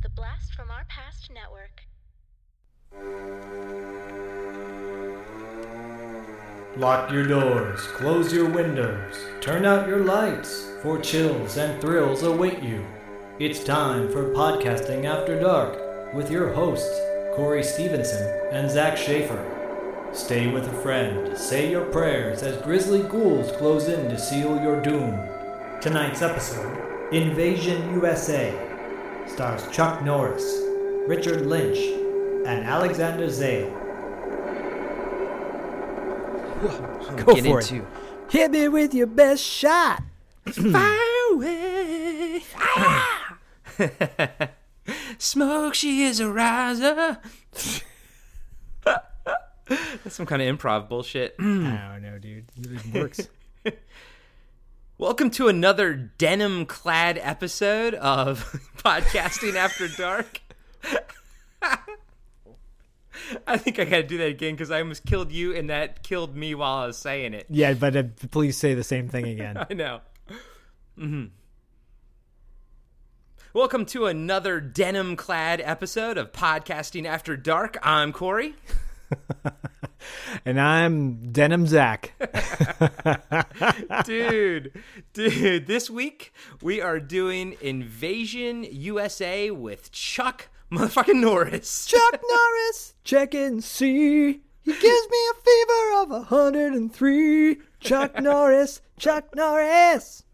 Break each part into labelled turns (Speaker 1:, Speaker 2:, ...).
Speaker 1: The Blast from Our Past Network.
Speaker 2: Lock your doors, close your windows, turn out your lights, for chills and thrills await you. It's time for Podcasting After Dark with your hosts, Corey Stevenson and Zach Schaefer. Stay with a friend, say your prayers as grisly ghouls close in to seal your doom. Tonight's episode Invasion USA stars Chuck Norris, Richard Lynch, and Alexander Zale.
Speaker 3: Go
Speaker 4: get
Speaker 3: for
Speaker 4: into.
Speaker 3: it. Hit me with your best shot.
Speaker 4: Fire away. Smoke, she is a riser. That's some kind of improv bullshit. Mm.
Speaker 3: I don't know, dude. It works.
Speaker 4: Welcome to another denim clad episode of Podcasting After Dark. I think I gotta do that again because I almost killed you and that killed me while I was saying it.
Speaker 3: yeah, but uh, please say the same thing again.
Speaker 4: I know. Mm-hmm. Welcome to another denim clad episode of Podcasting After Dark. I'm Corey.
Speaker 3: and I'm Denim Zach.
Speaker 4: dude, dude, this week we are doing Invasion USA with Chuck motherfucking Norris.
Speaker 3: Chuck Norris, check and see. He gives me a fever of 103. Chuck Norris, Chuck Norris.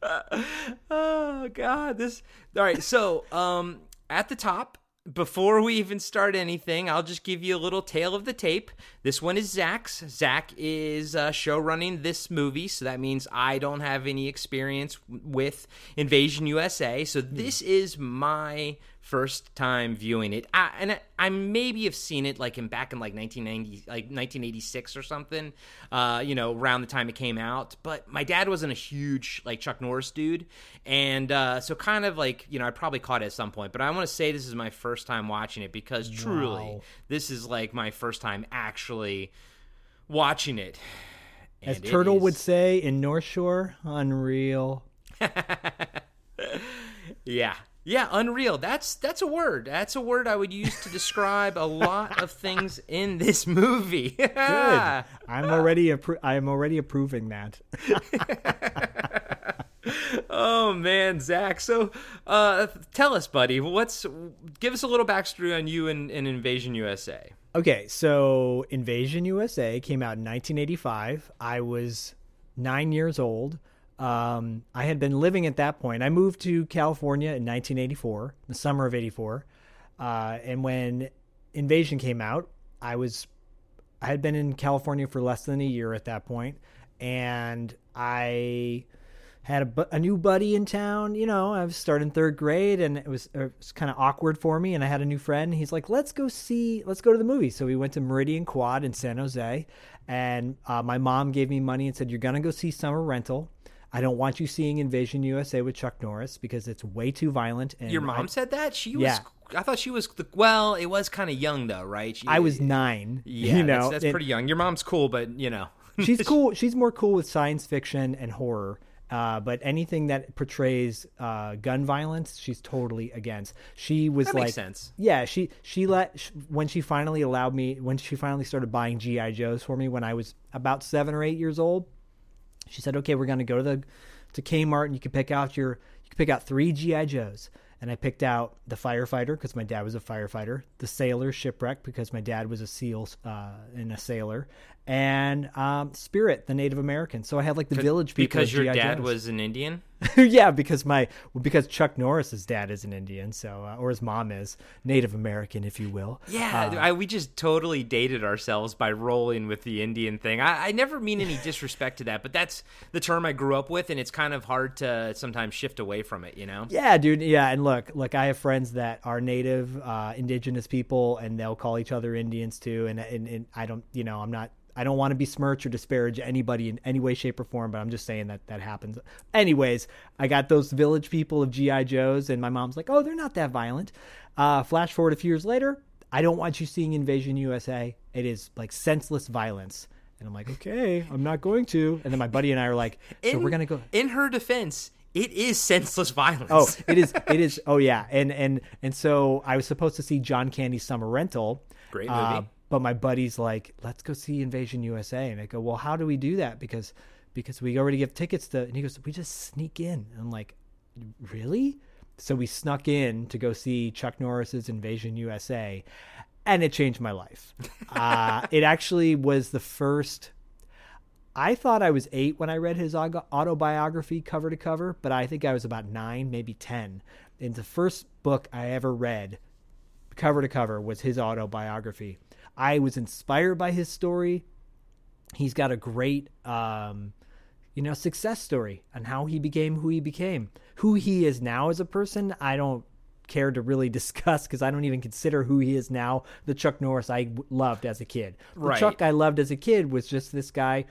Speaker 4: oh god, this All right, so um at the top before we even start anything, I'll just give you a little tale of the tape. This one is Zach's. Zach is uh, show running this movie, so that means I don't have any experience w- with Invasion USA. So this is my first time viewing it, I, and I, I maybe have seen it like in back in like 1990, like 1986 or something. Uh, you know, around the time it came out. But my dad wasn't a huge like Chuck Norris dude, and uh, so kind of like you know I probably caught it at some point. But I want to say this is my first time watching it because truly
Speaker 3: Wow.
Speaker 4: this is like my first time actually watching it.
Speaker 3: As
Speaker 4: it
Speaker 3: Turtle would say in North Shore, unreal.
Speaker 4: Yeah. Yeah, unreal. That's that's a word. That's a word I would use to describe a lot of things in this movie.
Speaker 3: Good. I'm already appro- I'm already approving that.
Speaker 4: oh man, Zach. So, uh, tell us, buddy. What's give us a little backstory on you and, and Invasion USA.
Speaker 3: Okay, so Invasion USA came out in 1985. I was nine years old. Um, I had been living at that point. I moved to California in 1984, the summer of '84, uh, and when Invasion came out, I was I had been in California for less than a year at that point, and I had a, a new buddy in town. You know, I was starting third grade, and it was, was kind of awkward for me. And I had a new friend. He's like, "Let's go see, let's go to the movie." So we went to Meridian Quad in San Jose, and uh, my mom gave me money and said, "You're gonna go see Summer Rental." I don't want you seeing Invasion USA with Chuck Norris because it's way too violent. And
Speaker 4: Your mom
Speaker 3: I,
Speaker 4: said that she was.
Speaker 3: Yeah.
Speaker 4: I thought she was. The, well, it was kind of young though, right? She,
Speaker 3: I was nine.
Speaker 4: Yeah,
Speaker 3: you know,
Speaker 4: that's, that's
Speaker 3: and-
Speaker 4: pretty young. Your mom's cool, but you know,
Speaker 3: she's cool. She's more cool with science fiction and horror. Uh, but anything that portrays uh, gun violence, she's totally against. She was
Speaker 4: That
Speaker 3: like,
Speaker 4: makes sense.
Speaker 3: yeah, she she let sh when she finally allowed me when she finally started buying GI Joes for me when I was about seven or eight years old. She said, "Okay, we're going to go to the to Kmart and you can pick out your you can pick out three GI Joes." And I picked out the firefighter because my dad was a firefighter, the sailor shipwreck because my dad was a SEAL uh, and a sailor, and um, Spirit, the Native American. So I had like the village people
Speaker 4: because your dad
Speaker 3: Joes.
Speaker 4: was an Indian.
Speaker 3: yeah, because my because Chuck Norris's dad is an Indian, so uh, or his mom is Native American, if you will.
Speaker 4: Yeah,
Speaker 3: Uh,
Speaker 4: I, we just totally dated ourselves by rolling with the Indian thing. I, I never mean any disrespect to that, but that's the term I grew up with, and it's kind of hard to sometimes shift away from it. You know?
Speaker 3: Yeah, dude. Yeah, and look, look, I have friends that are native, uh, indigenous people, and they'll call each other Indians too. And, and and I don't, you know, I'm not, I don't want to besmirch or disparage anybody in any way, shape, or form, but I'm just saying that that happens. Anyways, I got those village people of GI Joes, and my mom's like, oh, they're not that violent. Uh, flash forward a few years later, I don't want you seeing Invasion USA. It is like senseless violence. And I'm like, okay, I'm not going to. And then my buddy and I are like, so
Speaker 4: In-
Speaker 3: we're gonna go.
Speaker 4: In her defense, it is senseless violence.
Speaker 3: Oh, it is. It is. Oh yeah, and and and so I was supposed to see John Candy's Summer Rental.
Speaker 4: Great
Speaker 3: uh,
Speaker 4: movie.
Speaker 3: but my buddy's like, let's go see Invasion USA, and I go, well, how do we do that? Because because we already give tickets to, and he goes, we just sneak in. And I'm like, really? So we snuck in to go see Chuck Norris's Invasion USA, and it changed my life. uh, it actually was the first. I thought I was eight when I read his autobiography cover to cover, but I think I was about nine, maybe 10. And the first book I ever read, cover to cover, was his autobiography. I was inspired by his story. He's got a great, um, you know, success story and how he became who he became. Who he is now as a person, I don't care to really discuss because I don't even consider who he is now the Chuck Norris I loved as a kid. The
Speaker 4: Right.
Speaker 3: Chuck I loved as a kid was just this guy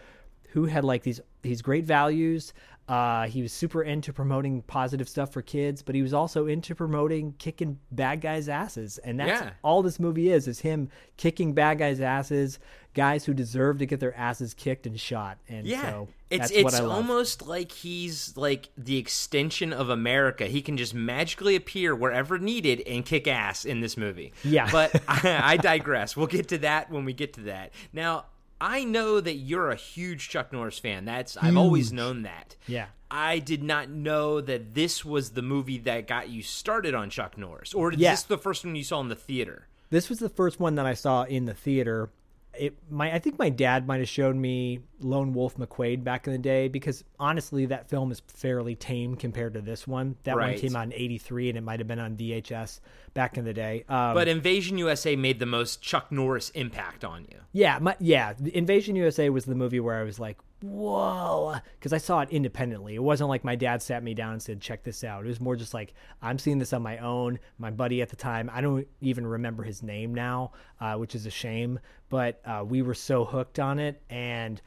Speaker 3: who had like these these great values. Uh, he was super into promoting positive stuff for kids, but he was also into promoting kicking bad guys' asses, and that's
Speaker 4: Yeah.
Speaker 3: all this movie is: is him kicking bad guys' asses, guys who deserve to get their asses kicked and shot. And
Speaker 4: Yeah,
Speaker 3: so
Speaker 4: it's
Speaker 3: that's what
Speaker 4: it's almost like he's like the extension of America. He can just magically appear wherever needed and kick ass in this movie.
Speaker 3: Yeah.
Speaker 4: but I, I digress. We'll get to that when we get to that. Now, I know that you're a huge Chuck Norris fan. That's I've always known that.
Speaker 3: Yeah.
Speaker 4: I did not know that this was the movie that got you started on Chuck Norris, or is
Speaker 3: Yeah.
Speaker 4: this the first one you saw in the theater?
Speaker 3: This was the first one that I saw in the theater. It my I think my dad might have showed me Lone Wolf McQuade back in the day because honestly that film is fairly tame compared to this one. That one came out in '83 and it might have been on VHS back in the day. Um,
Speaker 4: But Invasion USA made the most Chuck Norris impact on you.
Speaker 3: yeah, my, yeah, Invasion USA was the movie where I was like, whoa, because I saw it independently. It wasn't like my dad sat me down and said, check this out. It was more just like, I'm seeing this on my own. My buddy at the time, I don't even remember his name now, uh, which is a shame, but uh, we were so hooked on it. And,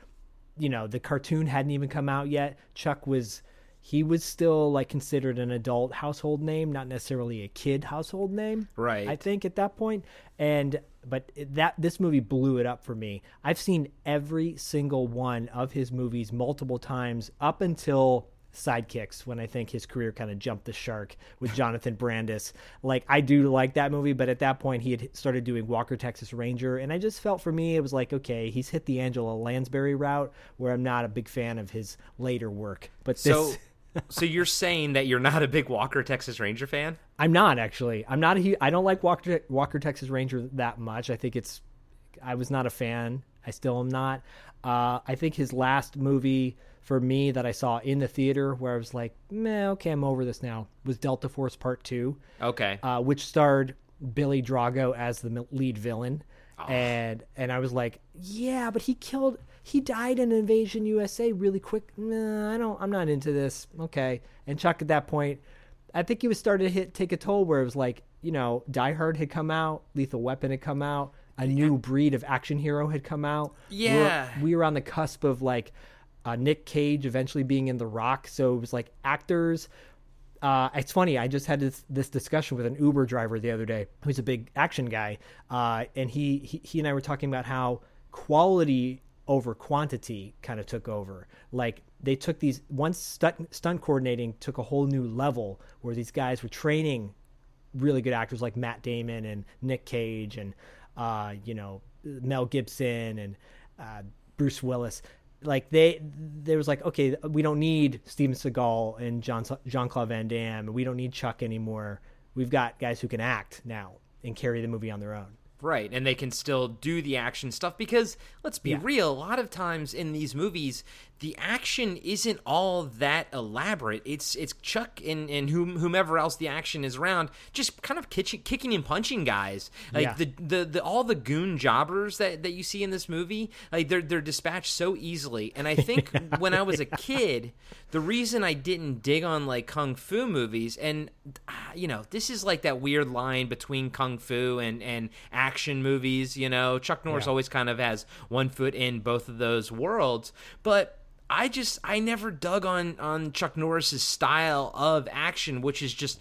Speaker 3: you know, the cartoon hadn't even come out yet. Chuck was. He was still like considered an adult household name, not necessarily a kid household name.
Speaker 4: Right.
Speaker 3: I think at that point and but that this movie blew it up for me. I've seen every single one of his movies multiple times up until sidekicks when i think his career kind of jumped the shark with jonathan brandis. Like i do like that movie but at that point he had started doing walker texas ranger and i just felt for me it was like okay he's hit the angela lansbury route where i'm not a big fan of his later work but this
Speaker 4: So, so you're saying that you're not a big Walker Texas Ranger fan?
Speaker 3: I'm not actually. I'm not a I don't like Walker Walker Texas Ranger that much. I think it's. I was not a fan. I still am not. Uh, I think his last movie for me that I saw in the theater, where I was like, "Meh, okay, I'm over this now," was Delta Force Part Two,
Speaker 4: Okay.
Speaker 3: uh, which starred Billy Drago as the lead villain,
Speaker 4: Ah.
Speaker 3: and and I was like, "Yeah, but he killed." He died in Invasion USA really quick. Nah, I don't. I'm not into this. Okay. And Chuck at that point, I think he was starting to hit take a toll where it was like, you know, Die Hard had come out, Lethal Weapon had come out, a new breed of action hero had come out. We were-
Speaker 4: Yeah.
Speaker 3: we were, on the cusp of like uh, Nick Cage eventually being in The Rock, so it was like actors. Uh, it's funny. I just had this, this discussion with an Uber driver the other day, who's a big action guy, uh, and he, he he and I were talking about how quality over quantity kind of took over. Like they took these once stunt stunt coordinating took a whole new level where these guys were training really good actors like Matt Damon and Nick Cage and uh, you know Mel Gibson and uh, Bruce Willis. Like they, there was like, okay, we don't need Steven Seagal and John Jean Claude Van Damme. We don't need Chuck anymore. We've got guys who can act now and carry the movie on their own.
Speaker 4: Right, and they can still do the action stuff because let's be
Speaker 3: Yeah.
Speaker 4: real, a lot of times in these movies, the action isn't all that elaborate. It's it's Chuck and, and whom, whomever else the action is around, just kind of kitchen, kicking and punching guys. Like
Speaker 3: Yeah.
Speaker 4: the, the the all the goon jobbers that, that you see in this movie, like they're they're dispatched so easily. And I think when I was a kid, the reason I didn't dig on like kung fu movies, and ah, you know, this is like that weird line between kung fu and and action movies. You know, Chuck Norris
Speaker 3: Yeah.
Speaker 4: always kind of has one foot in both of those worlds, but. I just I never dug on on Chuck Norris's style of action, which is just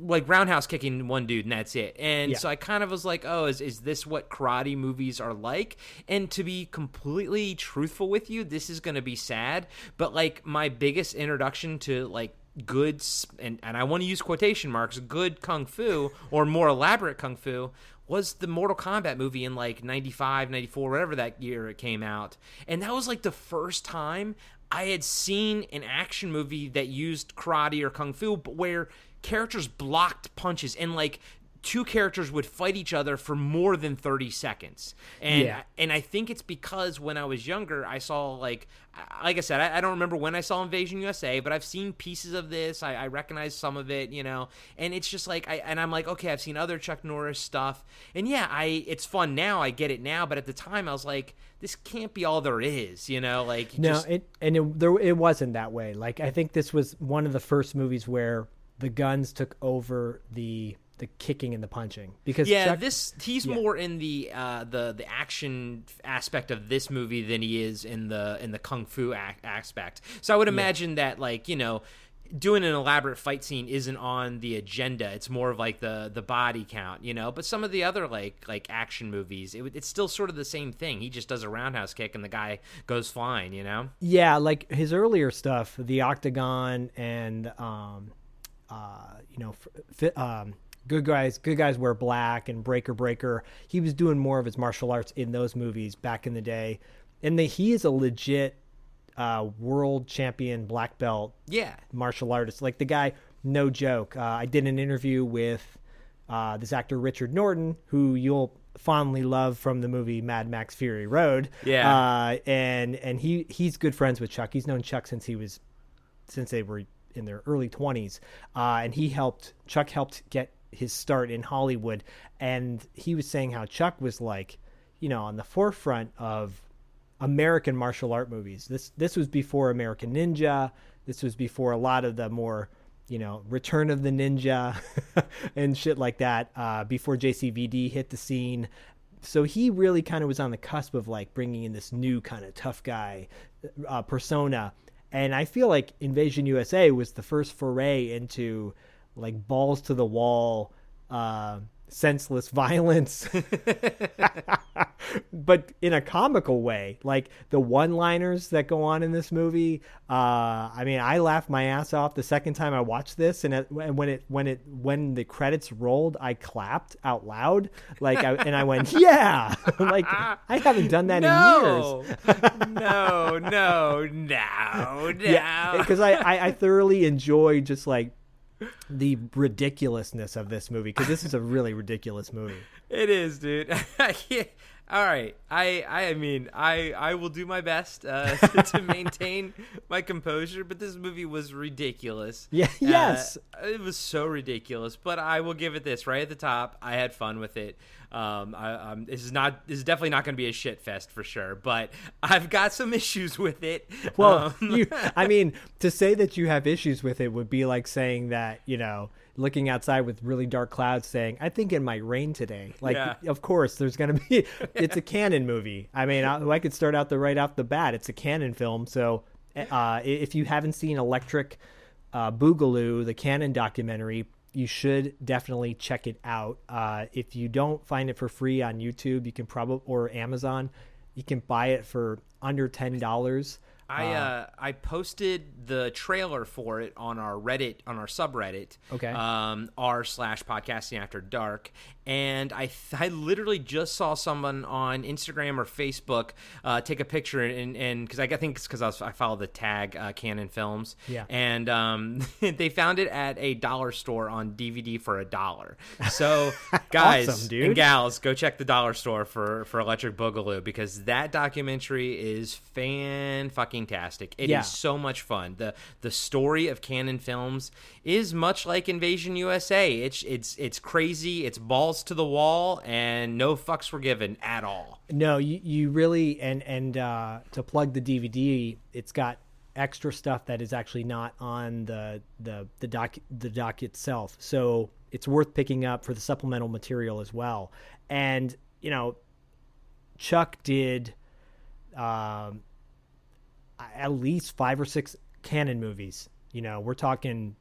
Speaker 4: like roundhouse kicking one dude and that's it. And
Speaker 3: Yeah.
Speaker 4: so I kind of was like, oh, is is this what karate movies are like? And to be completely truthful with you, this is going to be sad, but like my biggest introduction to like good and and I want to use quotation marks good kung fu or more elaborate kung fu was the Mortal Kombat movie in like 95, 94, whatever that year it came out. And that was like the first time I had seen an action movie that used karate or kung fu but where characters blocked punches and like two characters would fight each other for more than 30 seconds. And
Speaker 3: Yeah.
Speaker 4: and I think it's because when I was younger, I saw like, like I said, I, I don't remember when I saw Invasion USA, but I've seen pieces of this. I, I recognize some of it, you know, and it's just like, I and I'm like, okay, I've seen other Chuck Norris stuff, and yeah, I it's fun now. I get it now, but at the time, I was like, this can't be all there is, you know, like
Speaker 3: No,
Speaker 4: just-
Speaker 3: it and it, there, it wasn't that way. Like I think this was one of the first movies where the guns took over the the kicking and the punching because
Speaker 4: yeah,
Speaker 3: Chuck-
Speaker 4: this he's more in the uh, the the action aspect of this movie than he is in the in the kung fu ac- aspect. So I would imagine that like you know doing an elaborate fight scene isn't on the agenda. It's more of like the the body count, you know. But some of the other like like action movies, it, it's still sort of the same thing. He just does a roundhouse kick and the guy goes flying, you know.
Speaker 3: Yeah, like his earlier stuff, the Octagon and um, uh, you know, f- um, good guys, good guys wear black and Breaker Breaker. He was doing more of his martial arts in those movies back in the day, and the, he is a legit uh, world champion black belt
Speaker 4: Yeah,
Speaker 3: martial artist. Like the guy, no joke. Uh, I did an interview with uh, this actor Richard Norton, who you'll fondly love from the movie Mad Max Fury Road.
Speaker 4: Yeah.
Speaker 3: uh, and and he he's good friends with Chuck. He's known Chuck since he was since they were in their early twenties, uh, and he helped Chuck helped get his start in Hollywood. And he was saying how Chuck was like, you know, on the forefront of American martial art movies. This this was before American Ninja. This was before a lot of the more, you know, Return of the Ninja and shit like that. Uh, before JCVD hit the scene, so he really kind of was on the cusp of like bringing in this new kind of tough guy uh, persona. And I feel like Invasion USA was the first foray into like balls to the wall, uh, senseless violence but in a comical way. Like the one-liners that go on in this movie. Uh, I mean, I laughed my ass off the second time I watched this, and, it, and when it when it when the credits rolled, I clapped out loud, like, I, and I went, "Yeah!" like I haven't done that in years.
Speaker 4: no, no, no, no.
Speaker 3: Yeah, because I, I I thoroughly enjoy just like the ridiculousness of this movie because this is a really ridiculous movie.
Speaker 4: It is, dude. I can't- All right, I I mean I I will do my best uh, to maintain my composure, but this movie was ridiculous.
Speaker 3: Yeah,
Speaker 4: Uh,
Speaker 3: yes.
Speaker 4: it was so ridiculous. But I will give it this right at the top. I had fun with it. Um, I, um, this is not this is definitely not going to be a shit fest for sure. But I've got some issues with it.
Speaker 3: Well,
Speaker 4: Um,
Speaker 3: you, I mean, to say that you have issues with it would be like saying that, you know, looking outside with really dark clouds saying, I think it might rain today. Like,
Speaker 4: Yeah.
Speaker 3: of course, there's going to be, it's a cannon movie. I mean, I, I could start out the right off the bat. It's a cannon film. So uh, if you haven't seen Electric uh, Boogaloo, the cannon documentary, you should definitely check it out. Uh, if you don't find it for free on YouTube, you can probably, or Amazon, you can buy it for under $10.
Speaker 4: I uh, I posted the trailer for it on our Reddit on our subreddit.
Speaker 3: Okay.
Speaker 4: Um, r slash podcasting after dark, and I th- I literally just saw someone on Instagram or Facebook uh, take a picture and and because I think it's because I, was- I follow the tag uh, Cannon Films.
Speaker 3: Yeah.
Speaker 4: And um, they found it at a dollar store on DVD for a dollar. So guys
Speaker 3: Awesome,
Speaker 4: and gals, go check the dollar store for for Electric Boogaloo because that documentary is fan fucking tastic. It is
Speaker 3: Yeah.
Speaker 4: so much fun. the The story of Cannon Films is much like Invasion USA. It's it's it's crazy. It's balls to the wall and no fucks were given at all.
Speaker 3: No, you, you really and and uh, to plug the DVD, it's got extra stuff that is actually not on the the the doc the doc itself. So it's worth picking up for the supplemental material as well. And you know, Chuck did um, at least five or six cannon movies. You know, we're talking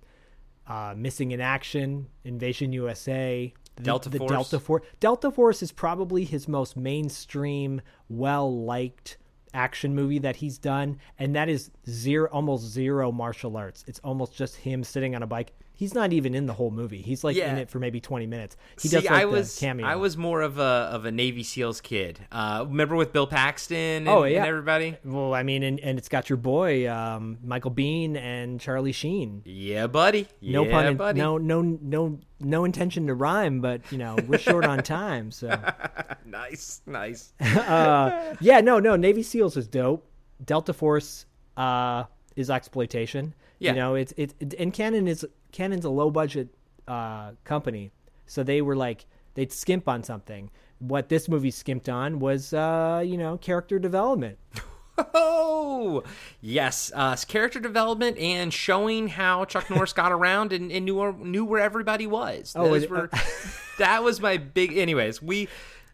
Speaker 3: uh, Missing in Action, Invasion USA, the, the
Speaker 4: Force.
Speaker 3: Delta Force. Delta Force is probably his most mainstream, well liked action movie that he's done, and that is zero, almost zero martial arts. It's almost just him sitting on a bike. He's not even in the whole movie. He's like
Speaker 4: Yeah.
Speaker 3: in it for maybe twenty minutes. He
Speaker 4: See,
Speaker 3: does like
Speaker 4: I
Speaker 3: the
Speaker 4: was
Speaker 3: cameo.
Speaker 4: I was more of a of a Navy SEALs kid. Uh, remember with Bill Paxton and,
Speaker 3: Oh, yeah.
Speaker 4: and everybody?
Speaker 3: well, I mean, and, and it's got your boy um, Michael Biehn and Charlie Sheen.
Speaker 4: Yeah, buddy.
Speaker 3: No
Speaker 4: yeah,
Speaker 3: pun, in-
Speaker 4: buddy.
Speaker 3: no, no, no, no intention to rhyme, but you know we're short on time, so.
Speaker 4: nice, nice.
Speaker 3: uh, yeah, no, no. Navy SEALs is dope. Delta Force uh, is exploitation.
Speaker 4: Yeah.
Speaker 3: You know, it's it, it and Cannon is Cannon's a low budget uh, company, so they were like they'd skimp on something. What this movie skimped on was uh, you know character development.
Speaker 4: Oh, yes. Uh, character development and showing how Chuck Norris got around and, and knew where, knew where everybody was.
Speaker 3: Oh,
Speaker 4: Those
Speaker 3: it-
Speaker 4: were, that was my big. Anyways, we.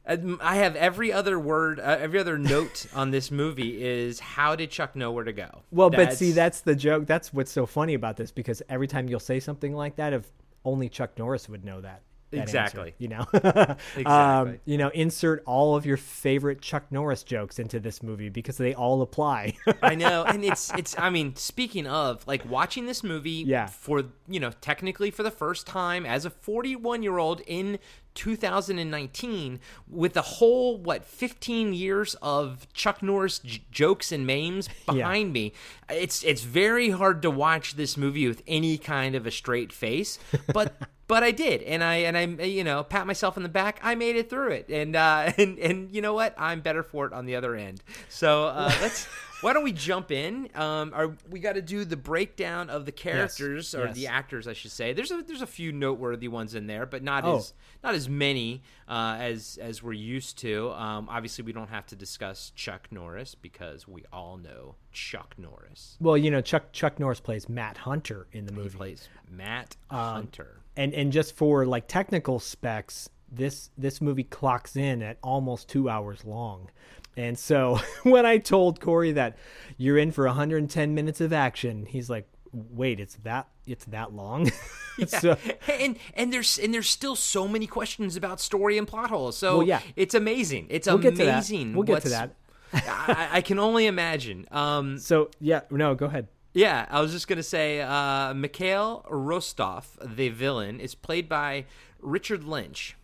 Speaker 4: Um, I have every other word, uh, every other note on this movie is how did Chuck know where to go?
Speaker 3: Well, but see, that's the joke. That's what's so funny about this because every time you'll say something like that, if only Chuck Norris would know that. that answer,
Speaker 4: Exactly.
Speaker 3: you know.
Speaker 4: Exactly.
Speaker 3: Um, you know, insert all of your favorite Chuck Norris jokes into this movie because they all apply.
Speaker 4: I know, and it's it's. I mean, speaking of like watching this movie,
Speaker 3: Yeah.
Speaker 4: for you know, technically for the first time as a 41 year old in 2019, with a whole what 15 years of Chuck Norris j- jokes and memes behind me, it's it's very hard to watch this movie with any kind of a straight face, but. But I did, and I and I you know pat myself on the back. I made it through it, and uh, and and you know what? I'm better for it on the other end. So uh, let's why don't we jump in? Um, are, we got to do the breakdown of the characters or
Speaker 3: yes.
Speaker 4: the actors, I should say. There's a there's a few noteworthy ones in there, but not
Speaker 3: Oh.
Speaker 4: as not as many uh, as as we're used to. Um, obviously, we don't have to discuss Chuck Norris because we all know Chuck Norris.
Speaker 3: well, you know, Chuck Chuck Norris plays Matt Hunter in the
Speaker 4: He
Speaker 3: movie.
Speaker 4: plays Matt
Speaker 3: Um,
Speaker 4: Hunter.
Speaker 3: and and just for like technical specs this this movie clocks in at almost two hours long and so when i told corey that you're in for 110 minutes of action he's like wait it's that it's that long so
Speaker 4: and and there's and there's still so many questions about story and plot holes. So
Speaker 3: Well, yeah.
Speaker 4: it's amazing. It's
Speaker 3: We'll get to that.
Speaker 4: amazing.
Speaker 3: We'll get to
Speaker 4: what's- I, I can only imagine. Um,
Speaker 3: so yeah no go ahead
Speaker 4: Yeah, I was just gonna say, uh, Mikhail Rostov, the villain, is played by Richard Lynch.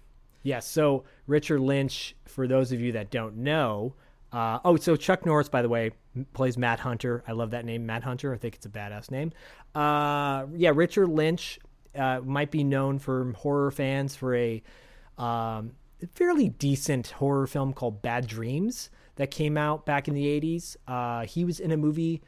Speaker 3: Yes. So Richard Lynch, for those of you that don't know, uh, oh, so Chuck Norris, by the way, plays Matt Hunter. I love that name, Matt Hunter. I think it's a badass name. Uh, yeah, Richard Lynch uh, might be known for horror fans for a um, fairly decent horror film called Bad Dreams that came out back in the '80s. Uh, he was in a movie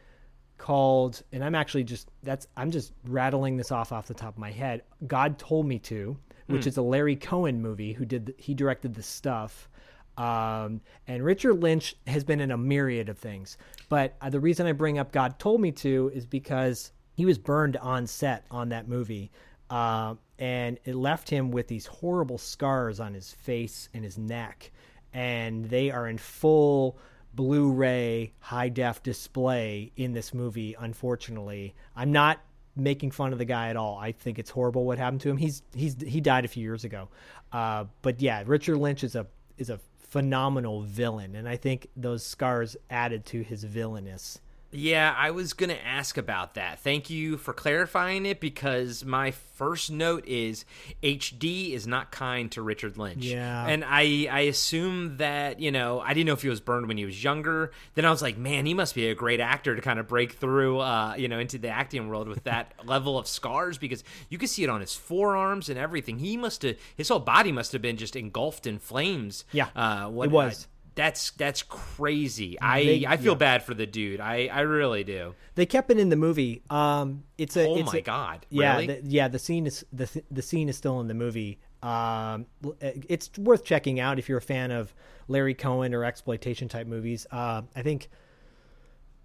Speaker 3: called and i'm actually just that's i'm just rattling this off off the top of my head god told me to which is a larry cohen movie who did the, he directed the stuff. Um, and richard lynch has been in a myriad of things. But uh, the reason i bring up god told me to is because he was burned on set on that movie uh, and it left him with these horrible scars on his face and his neck. And they are in full Blu-ray high def display in this movie. Unfortunately, I'm not making fun of the guy at all. I think it's horrible what happened to him. He's he's he died a few years ago, uh, but yeah, Richard Lynch is a is a phenomenal villain, and I think those scars added to his villainous.
Speaker 4: Yeah, I was going to ask about that. Thank you for clarifying it because my first note is HD is not kind to Richard Lynch.
Speaker 3: Yeah.
Speaker 4: And I I assume that, you know, I didn't know if he was burned when he was younger. Then I was like, man, he must be a great actor to kind of break through uh, you know, into the acting world with that level of scars because you could see it on his forearms and everything. He must have his whole body must have been just engulfed in flames.
Speaker 3: Yeah,
Speaker 4: Uh what
Speaker 3: it was.
Speaker 4: That's that's crazy. I
Speaker 3: They-
Speaker 4: I feel
Speaker 3: yeah.
Speaker 4: bad for the dude. I I really do.
Speaker 3: They kept it in the movie. Um, it's a.
Speaker 4: Oh
Speaker 3: it's
Speaker 4: my
Speaker 3: a-
Speaker 4: God,
Speaker 3: Yeah,
Speaker 4: really?
Speaker 3: the, yeah. The scene is the the scene is still in the movie. Um, it's worth checking out if you're a fan of Larry Cohen or exploitation type movies. Uh, I think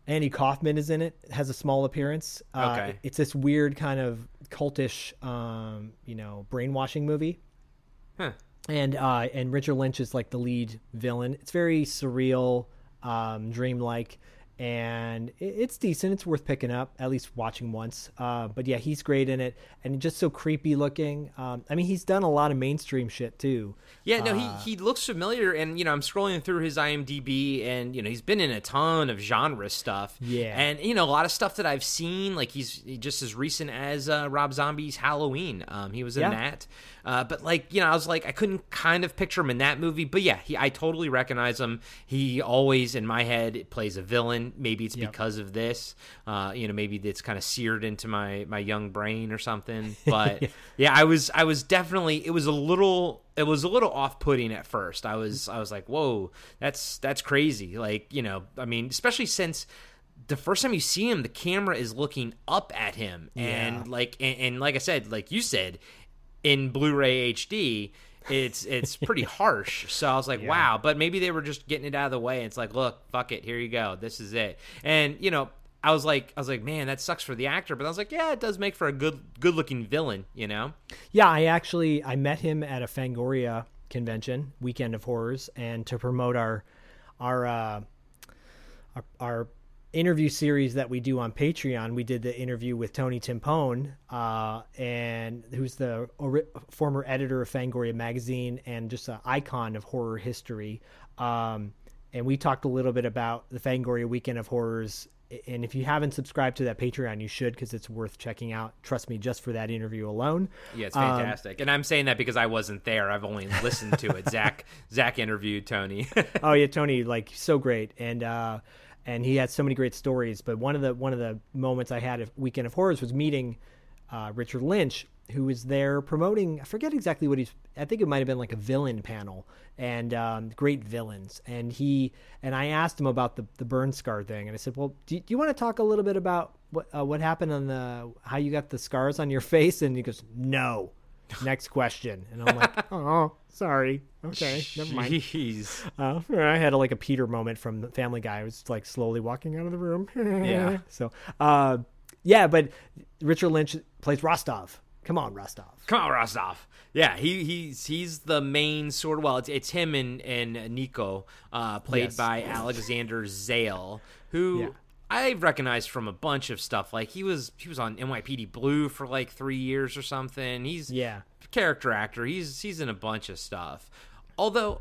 Speaker 3: Andy Kaufman is in it. Has a small appearance. Uh,
Speaker 4: Okay.
Speaker 3: It's this weird kind of cultish, um, you know, brainwashing movie
Speaker 4: Huh.
Speaker 3: And uh, and Richard Lynch is like the lead villain. It's very surreal, um, dreamlike, and it's decent. It's worth picking up, at least watching once. Uh, but yeah, he's great in it, and just so creepy looking. Um, I mean, he's done a lot of mainstream shit too.
Speaker 4: Yeah, no, he, he looks familiar, and you know, I'm scrolling through his IMDb, and you know, he's been in a ton of genre stuff.
Speaker 3: Yeah.
Speaker 4: and you know, a lot of stuff that I've seen, like he's just as recent as uh, Rob Zombie's Halloween. Um, he was in
Speaker 3: Yeah.
Speaker 4: that, uh, but like you know, I was like, I couldn't kind of picture him in that movie, but yeah, he, I totally recognize him. He always, in my head, plays a villain. Maybe it's
Speaker 3: Yep.
Speaker 4: because of this. Uh, you know, maybe it's kind of seared into my my young brain or something. But yeah, I was I was definitely it was a little it was a little off putting at first. I was I was like, whoa, that's that's crazy. Like you know, I mean, especially since. The first time you see him, the camera is looking up at him, and
Speaker 3: Yeah.
Speaker 4: like, and, and like I said, like you said, in Blu-ray HD, it's it's pretty harsh. So I was like, wow. But maybe they were just getting it out of the way. It's like, look, fuck it, here you go. This is it. And you know, I was like, I was like, man, that sucks for the actor. But I was like, yeah, it does make for a good good looking villain. You know?
Speaker 3: Yeah, I actually I met him at a Fangoria convention, Weekend of Horrors, and to promote our our uh, our, our interview series that we do on Patreon, we did the interview with Tony Timpone, uh, and who's the ori- former editor of Fangoria magazine and just an icon of horror history. Um, and we talked a little bit about the Fangoria Weekend of Horrors. And if you haven't subscribed to that Patreon, you should because it's worth checking out. Trust me, just for that interview alone.
Speaker 4: Yeah, it's
Speaker 3: Um,
Speaker 4: fantastic. and I'm saying that because I wasn't there. I've only listened to it. Zach Zach interviewed Tony.
Speaker 3: oh yeah, Tony, like so great, and uh, and he had so many great stories. But one of the one of the moments I had at Weekend of Horrors was meeting uh, Richard Lynch, who was there promoting. I forget exactly what he's. I think it might have been like a villain panel and um, great villains. And he and I asked him about the the burn scar thing, and I said, "Well, do, do you want to talk a little bit about what uh, what happened on the how you got the scars on your face?" And he goes, "No." Next question, and I'm like, "Oh, sorry. Okay, never mind."
Speaker 4: Jeez.
Speaker 3: Uh, I had like a Peter moment from the Family Guy. I was like slowly walking out of the room.
Speaker 4: Yeah.
Speaker 3: So, uh, yeah, but Richard Lynch plays Rostov. Come on, Rostov.
Speaker 4: Come on, Rostov. Yeah, he he's he's the main sort of well, it's it's him and and Nico, uh, played
Speaker 3: Yes.
Speaker 4: by Alexander Zale, who
Speaker 3: Yeah.
Speaker 4: I've recognized from a bunch of stuff. Like he was he was on NYPD Blue for like three years or something. He's
Speaker 3: Yeah.
Speaker 4: character actor. He's he's in a bunch of stuff. Although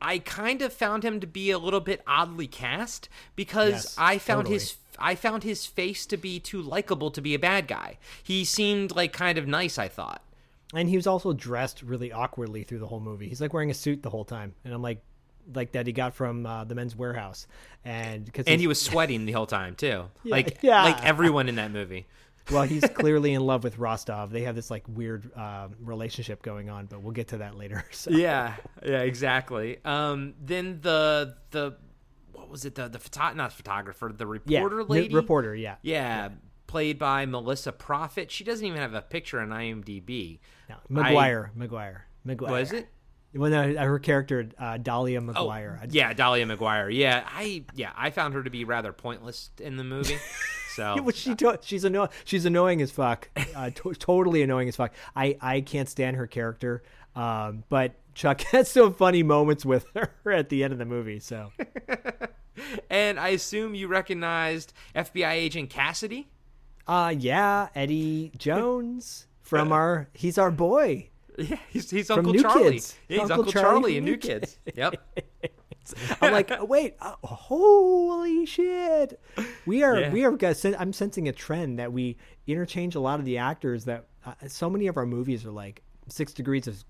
Speaker 4: I kind of found him to be a little bit oddly cast because
Speaker 3: Yes,
Speaker 4: I found
Speaker 3: totally.
Speaker 4: his I found his face to be too likable to be a bad guy. He seemed like kind of nice, I thought.
Speaker 3: And he was also dressed really awkwardly through the whole movie. He's like wearing a suit the whole time, and I'm like, like that he got from uh, the Men's Wearhouse, and because
Speaker 4: And he was sweating the whole time too. like
Speaker 3: yeah.
Speaker 4: like everyone in that movie.
Speaker 3: well, he's clearly in love with Rostov. They have this like weird um, relationship going on, but we'll get to that later. So.
Speaker 4: Yeah, yeah, exactly. Um, then the the what was it? The the photo- not photographer, the reporter
Speaker 3: re-
Speaker 4: lady.
Speaker 3: reporter, yeah.
Speaker 4: yeah, played by Melissa Prophet. She doesn't even have a picture on IMDb.
Speaker 3: No, McGuire, McGuire, McGuire.
Speaker 4: Was it?
Speaker 3: Well, no, her character uh, Dahlia
Speaker 4: Oh,
Speaker 3: McGuire. I-
Speaker 4: yeah, Dahlia McGuire. Yeah, I yeah, I found her to be rather pointless in the movie. So
Speaker 3: Well, she to- she's annoying. She's annoying as fuck. Uh, to- totally annoying as fuck. I I can't stand her character. Um, but Chuck has some funny moments with her at the end of the movie. So
Speaker 4: and I assume you recognized FBI agent Cassidy.
Speaker 3: uh, yeah, Eddie Jones from our he's our boy.
Speaker 4: Yeah, he's, he's Uncle Charlie.
Speaker 3: Kids.
Speaker 4: Yeah, he's
Speaker 3: Uncle
Speaker 4: Uncle,
Speaker 3: Charlie
Speaker 4: Charlie, in
Speaker 3: New
Speaker 4: New Kids. Yep.
Speaker 3: I'm like, oh, wait, uh, holy shit! We are
Speaker 4: Yeah.
Speaker 3: we are. I'm sensing a trend that we interchange a lot of the actors. That uh, so many of our movies are like six degrees of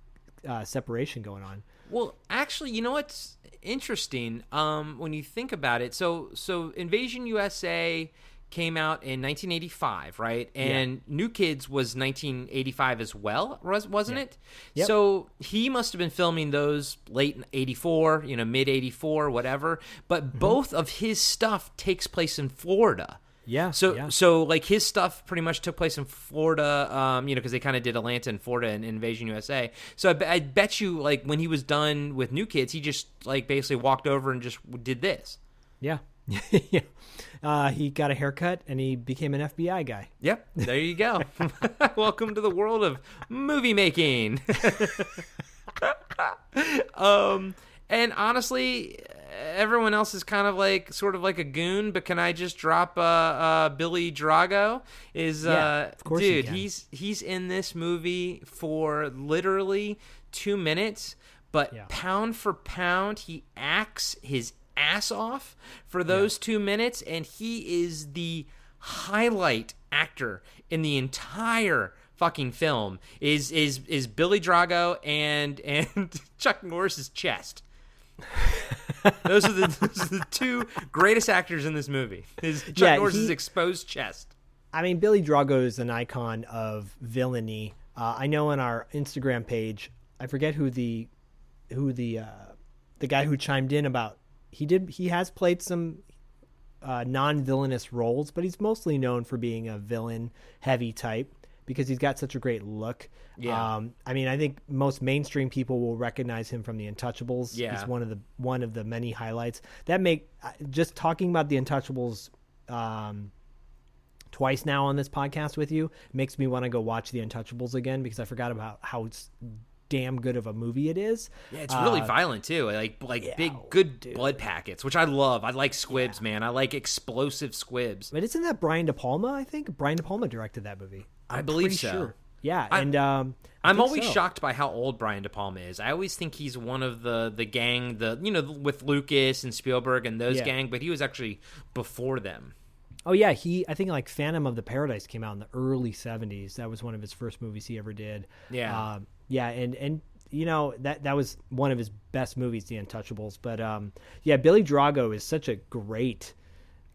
Speaker 3: uh, separation going on.
Speaker 4: Well, actually, you know what's interesting? Um, when you think about it, so so Invasion USA came out in 1985, right? And New Kids was 1985 as well, was- wasn't it?
Speaker 3: Yep.
Speaker 4: So he must have been filming those late 84, you know, mid 84, whatever. But
Speaker 3: Mm-hmm.
Speaker 4: both of his stuff takes place in Florida.
Speaker 3: Yeah,
Speaker 4: So
Speaker 3: yeah.
Speaker 4: so like his stuff pretty much took place in Florida, um, you know, because they kind of did Atlanta and Florida and Invasion USA. So I, I bet you like when he was done with New Kids, he just like basically walked over and just did this.
Speaker 3: Yeah, yeah. Uh, he got a haircut and he became an FBI guy.
Speaker 4: Yep, there you go. Welcome to the world of movie making. um, and honestly, everyone else is kind of like sort of like a goon, but can I just drop uh, uh Billy Drago? Is
Speaker 3: Yeah,
Speaker 4: uh
Speaker 3: of course
Speaker 4: dude, he's he's in this movie for literally 2 minutes, but
Speaker 3: Yeah.
Speaker 4: pound for pound he acts his ass off for those 2 minutes and he is the highlight actor in the entire fucking film is is is Billy Drago and and Chuck Norris's chest. those are the those are the two greatest actors in this movie. Is Chuck
Speaker 3: Yeah,
Speaker 4: Norris's
Speaker 3: he-
Speaker 4: exposed chest.
Speaker 3: I mean, Billy Drago is an icon of villainy. Uh, I know on our Instagram page, I forget who the who the uh, the guy who chimed in about he did he has played some uh, non-villainous roles, but he's mostly known for being a villain heavy type because he's got such a great look.
Speaker 4: Yeah.
Speaker 3: Um, I mean, I think most mainstream people will recognize him from The Untouchables.
Speaker 4: Yeah.
Speaker 3: He's one of the one of the many highlights that make uh, just talking about The Untouchables. Um, twice now on this podcast with you makes me want to go watch The Untouchables again because I forgot about how damn good of a movie it is.
Speaker 4: Yeah, it's really
Speaker 3: Uh,
Speaker 4: violent too. Like like
Speaker 3: yeah,
Speaker 4: big good
Speaker 3: dude.
Speaker 4: blood packets, which I love. I like squibs, man. I like explosive squibs.
Speaker 3: But isn't that Brian De Palma? I think Brian De Palma directed that movie.
Speaker 4: I
Speaker 3: I'm
Speaker 4: believe so.
Speaker 3: Sure. Yeah,
Speaker 4: I-
Speaker 3: and um, I
Speaker 4: I'm always
Speaker 3: so.
Speaker 4: shocked by how old Brian De Palma is. I always think he's one of the the gang, the you know with Lucas and Spielberg and those
Speaker 3: Yeah.
Speaker 4: gang, but he was actually before them.
Speaker 3: Oh yeah, he. I think like Phantom of the Paradise came out in the early '70s. That was one of his first movies he ever did.
Speaker 4: Yeah.
Speaker 3: um, yeah, and and you know that that was one of his best movies, The Untouchables. But um, yeah, Billy Drago is such a great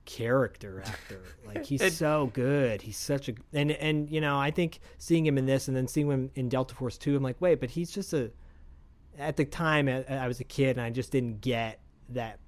Speaker 3: character actor. Like he's
Speaker 4: And-
Speaker 3: so good. He's such a and and you know I think seeing him in this and then seeing him in Delta Force Two, I'm like, wait, but he's just a. At the time, I, I was a kid and I just didn't get that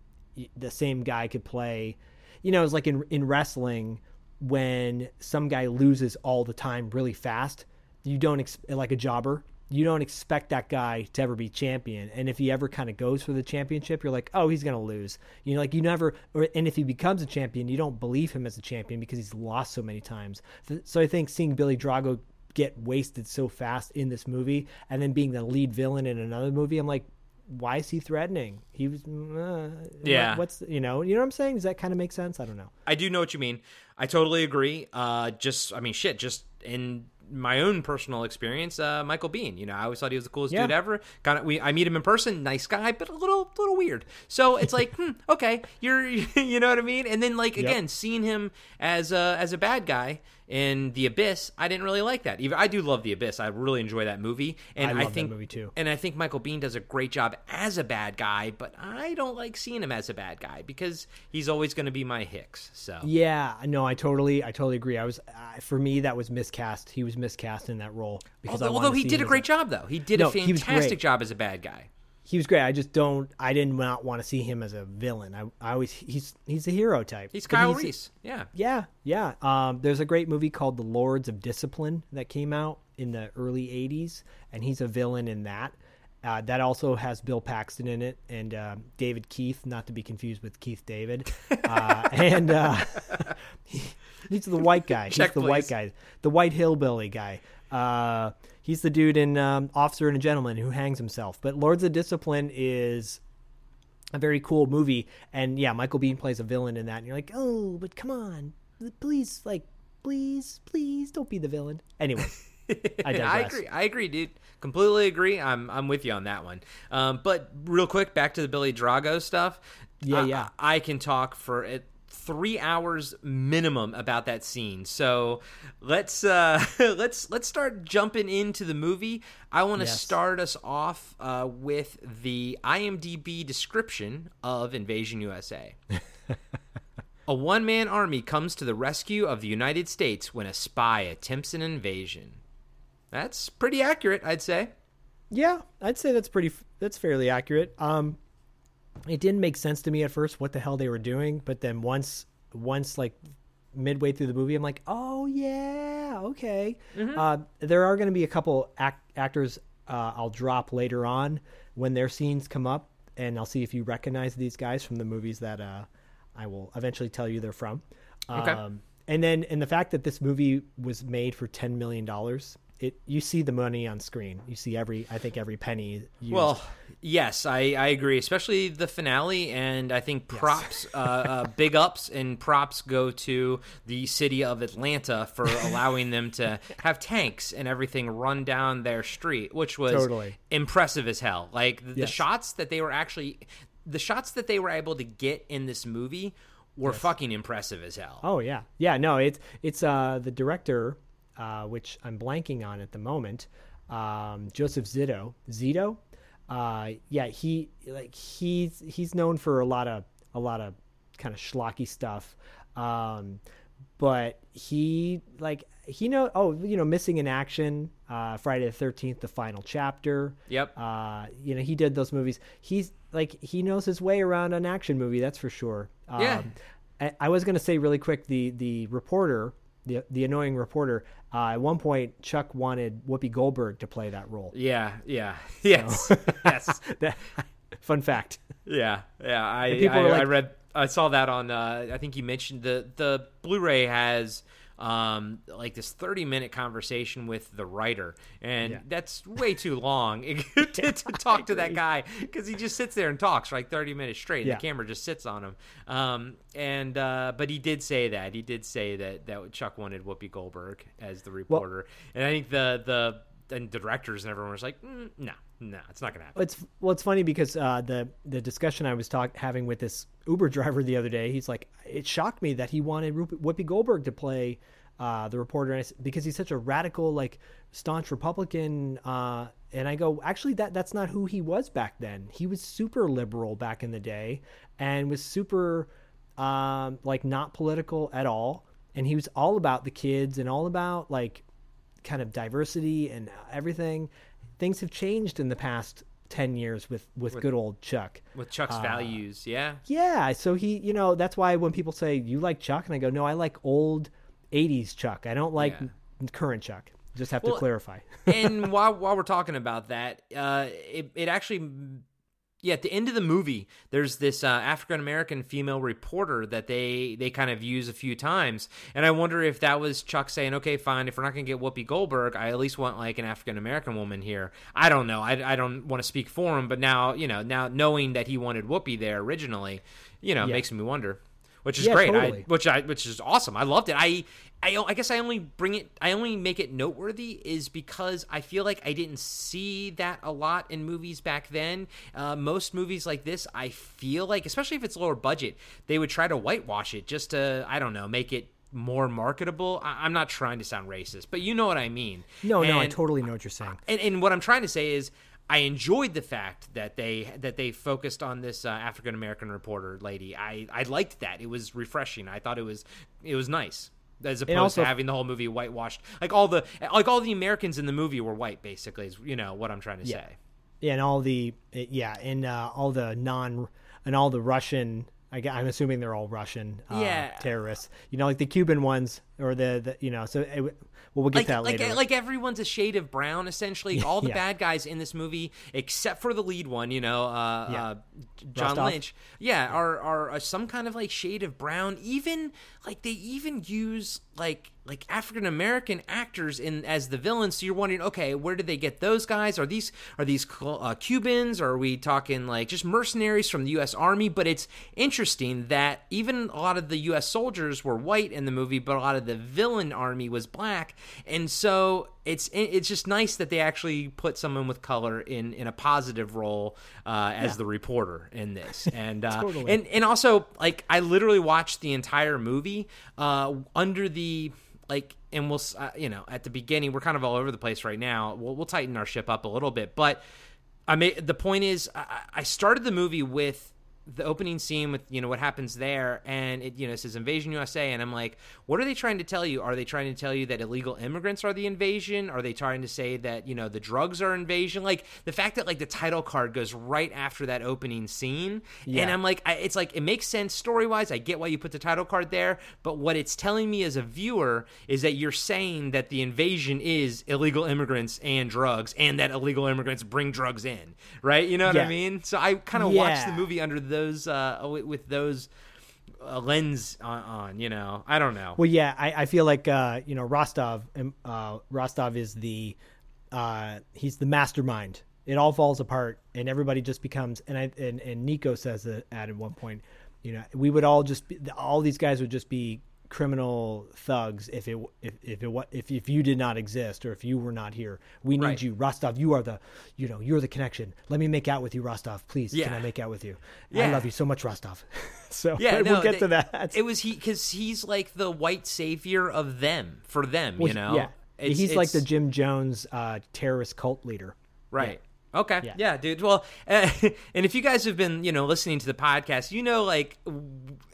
Speaker 3: the same guy could play. You know, it's like in in wrestling when some guy loses all the time really fast. You don't ex- like a jobber. You don't expect that guy to ever be champion, and if he ever kind of goes for the championship, you're like, oh, he's gonna lose. You know, like you never. Or, and if he becomes a champion, you don't believe him as a champion because he's lost so many times. So I think seeing Billy Drago get wasted so fast in this movie, and then being the lead villain in another movie, I'm like, why is he threatening? He was, uh,
Speaker 4: Yeah.
Speaker 3: What's you know, you know what I'm saying? Does that kind of make sense? I don't know.
Speaker 4: I do know what you mean. I totally agree. Uh, just, I mean, shit. Just in my own personal experience, uh, Michael Biehn. You know, I always thought he was the coolest
Speaker 3: Yeah.
Speaker 4: dude ever. Kind of, we I meet him in person, nice guy, but a little, little weird. So it's like, hmm, okay, you're, you know what I mean. And then like again, seeing him as a as a bad guy in The Abyss, I didn't really like that. Even I do love The Abyss. I really enjoy that movie, and
Speaker 3: I love that
Speaker 4: think
Speaker 3: movie, too.
Speaker 4: And I think Michael Biehn does a great job as a bad guy, but I don't like seeing him as a bad guy because he's always going to be my Hicks. So
Speaker 3: Yeah, no, I totally, I totally agree. I was, uh, for me, that was miscast. He was miscast in that role because I
Speaker 4: Although, although he did a great job, though. He did
Speaker 3: No,
Speaker 4: a fantastic job as a bad guy.
Speaker 3: He was great. I just don't. I did not want to see him as a villain. I, I always he's he's a hero type.
Speaker 4: He's Kyle Reese. Yeah.
Speaker 3: Yeah, yeah. Um, there's a great movie called The Lords of Discipline that came out in the early '80s, and he's a villain in that. Uh, that also has Bill Paxton in it and uh, David Keith, not to be confused with Keith David. Uh, and uh, he- he's the white guy.
Speaker 4: Check,
Speaker 3: he's the white guy, the white hillbilly guy. Uh, he's the dude in um, Officer and a Gentleman who hangs himself. But Lords of Discipline is a very cool movie. And yeah, Michael Biehn plays a villain in that. And you're like, oh, but come on, please, like, please, please, don't be the villain. Anyway, I.
Speaker 4: I agree. I agree, dude. Completely agree. I'm I'm with you on that one. Um, but real quick, back to the Billy Drago stuff.
Speaker 3: Yeah,
Speaker 4: I-
Speaker 3: yeah.
Speaker 4: I, I can talk for it. Three hours minimum about that scene. So let's uh, let's let's start jumping into the movie. I want to
Speaker 3: Yes.
Speaker 4: start us off uh, with the IMDb description of Invasion USA. A one man army comes to the rescue of the United States when a spy attempts an invasion. That's pretty accurate, I'd say.
Speaker 3: Yeah, I'd say that's pretty. That's fairly accurate. Um, it didn't make sense to me at first what the hell they were doing, but then once, once like midway through the movie, I'm like, oh yeah, okay. Uh, there are going to be a couple act- actors uh, I'll drop later on when their scenes come up, and I'll see if you recognize these guys from the movies that uh, I will eventually tell you they're from.
Speaker 4: Okay.
Speaker 3: Um, and then, and the fact that this movie was made for ten million dollars it you see the money on screen. You see every I think every penny. Used.
Speaker 4: Well, yes, I, I agree, especially the finale, and I think props, uh, uh, big ups and props go to the city of Atlanta for allowing them to have tanks and everything run down their street, which was
Speaker 3: Totally.
Speaker 4: impressive as hell. Like the, the shots that they were actually, the shots that they were able to get in this movie were fucking impressive as hell.
Speaker 3: Oh yeah, yeah. No, it's it's uh the director, uh, which I'm blanking on at the moment, um, Joseph Zito. Zito, uh, yeah. He like he's he's known for a lot of a lot of kind of schlocky stuff, um, but he like he know oh you know missing in action, uh, Friday the Thirteenth, the final chapter.
Speaker 4: Yep.
Speaker 3: Uh, you know he did those movies. He's like he knows his way around an action movie. That's for sure. Um,
Speaker 4: Yeah.
Speaker 3: I, I was going to say really quick the the reporter, the the annoying reporter. Uh, at one point, Chuck wanted Whoopi Goldberg to play that role.
Speaker 4: Yeah, yeah, yes, yes.
Speaker 3: That, fun fact.
Speaker 4: Yeah, yeah. I I,
Speaker 3: were
Speaker 4: I read I saw that on uh, I think you mentioned the the Blu-ray has um like this 30 minute conversation with the writer. And
Speaker 3: Yeah.
Speaker 4: that's way too long to, to talk to that guy because he just sits there and talks for like 30 minutes straight and
Speaker 3: Yeah.
Speaker 4: the camera just sits on him. Um and uh but he did say that. He did say that that chuck wanted whoopi goldberg as the reporter. And i think the the and the directors and everyone was like mm, no no it's not gonna happen
Speaker 3: It's well, it's funny because uh, the the discussion I was talk, having with this Uber driver the other day, he's like, it shocked me that he wanted Whoopi Goldberg to play uh, the reporter I because he's such a radical, like staunch Republican. Uh, and I go, actually, that that's not who he was back then. He was super liberal back in the day and was super um, like not political at all. And he was all about the kids and all about like kind of diversity and everything. Things have changed in the past 10 years with, with, good old Chuck.
Speaker 4: with chuck's
Speaker 3: Uh,
Speaker 4: values yeah
Speaker 3: Yeah. So he, you know, that's why when people say, you like Chuck? And I go, no, I like old 80s Chuck. I don't like
Speaker 4: Yeah.
Speaker 3: current Chuck. Just have
Speaker 4: Well,
Speaker 3: to clarify.
Speaker 4: and while while we're talking about that, uh, it it actually. Yeah, at the end of the movie, there's this uh, African American female reporter that they they kind of use a few times, and I wonder if that was Chuck saying, "Okay, fine, if we're not going to get Whoopi Goldberg, I at least want like an African American woman here." I don't know, I, I don't want to speak for him, but now you know, now knowing that he wanted Whoopi there originally, you know,
Speaker 3: Yeah.
Speaker 4: makes me wonder, which is
Speaker 3: Yeah,
Speaker 4: great.
Speaker 3: totally.
Speaker 4: I, which I which is awesome. I loved it. I, I I guess I only bring it I only make it noteworthy is because I feel like I didn't see that a lot in movies back then. Uh, most movies like this, I feel like, especially if it's lower budget, they would try to whitewash it just to I don't know make it more marketable. I, I'm not trying to sound racist, but you know what I mean.
Speaker 3: No, no, I totally know what you're saying.
Speaker 4: and, and what I'm trying to say is I enjoyed the fact that they that they focused on this uh, African American reporter lady. I I liked that. It was refreshing. I thought it was it was nice as opposed
Speaker 3: also-
Speaker 4: to having the whole movie whitewashed. Like all the like all the Americans in the movie were white. Basically, is you know what I'm trying to
Speaker 3: Yeah.
Speaker 4: say.
Speaker 3: Yeah, and all the yeah, and uh, all the non and all the Russian. I, I'm assuming they're all Russian uh,
Speaker 4: Yeah.
Speaker 3: terrorists. You know, like the Cuban ones or the, the you know. So it, well, we'll get
Speaker 4: like,
Speaker 3: that
Speaker 4: like,
Speaker 3: later.
Speaker 4: like everyone's a shade of brown essentially all the
Speaker 3: Yeah.
Speaker 4: bad guys in this movie except for the lead one you know uh,
Speaker 3: Yeah.
Speaker 4: uh john
Speaker 3: Rostov?
Speaker 4: lynch yeah are, are are some kind of like shade of brown even like they even use like like african american actors in as the villains so you're wondering okay where did they get those guys? Are these are these uh, cubans? Or are we talking like just mercenaries from the us army? But it's interesting that even a lot of the us soldiers were white in the movie but a lot of the villain army was black. And so it's it's just nice that they actually put someone with color in in a positive role uh, as the reporter in this. And uh,
Speaker 3: Totally.
Speaker 4: and and also like I literally watched the entire movie uh, under the like and we'll uh, you know at the beginning we're kind of all over the place right now. We'll, we'll tighten our ship up a little bit but I made the point is I, I started the movie with the opening scene with you know what happens there and it you know it says invasion usa and i'm like what are they trying to tell you? Are they trying to tell you that illegal immigrants are the invasion? Are they trying to say that you know the drugs are invasion? Like the fact that like the title card goes right after that opening scene and i'm like I, it's like it makes sense story wise i get why you put the title card there but what it's telling me as a viewer is that you're saying that the invasion is illegal immigrants and drugs and that illegal immigrants bring drugs in right? You know what i mean? So i kind of watched the movie under those uh with, those a lens on, on. You know, I don't know.
Speaker 3: Well, yeah, I, I feel like uh, you know Rostov. um, Uh, Rostov is the uh, he's the mastermind. It all falls apart, and everybody just becomes. And I and, and Nico says that at one point, you know, we would all just be, all these guys would just be criminal thugs if it if if it if if you did not exist or if you were not here. We need
Speaker 4: Right.
Speaker 3: you, Rostov. You are the you know you're the connection. Let me make out with you, Rostov. Please, can I make out with you? I love you so much, Rostov. so
Speaker 4: Yeah,
Speaker 3: we'll get
Speaker 4: they-
Speaker 3: to that.
Speaker 4: It was he because he's like the white savior of them for them.
Speaker 3: Well,
Speaker 4: you know,
Speaker 3: yeah,
Speaker 4: It's-
Speaker 3: he's like the Jim Jones uh, terrorist cult leader.
Speaker 4: Right. Okay.
Speaker 3: Yeah.
Speaker 4: Yeah. dude. Well, uh, and if you guys have been, you know, listening to the podcast, you know, like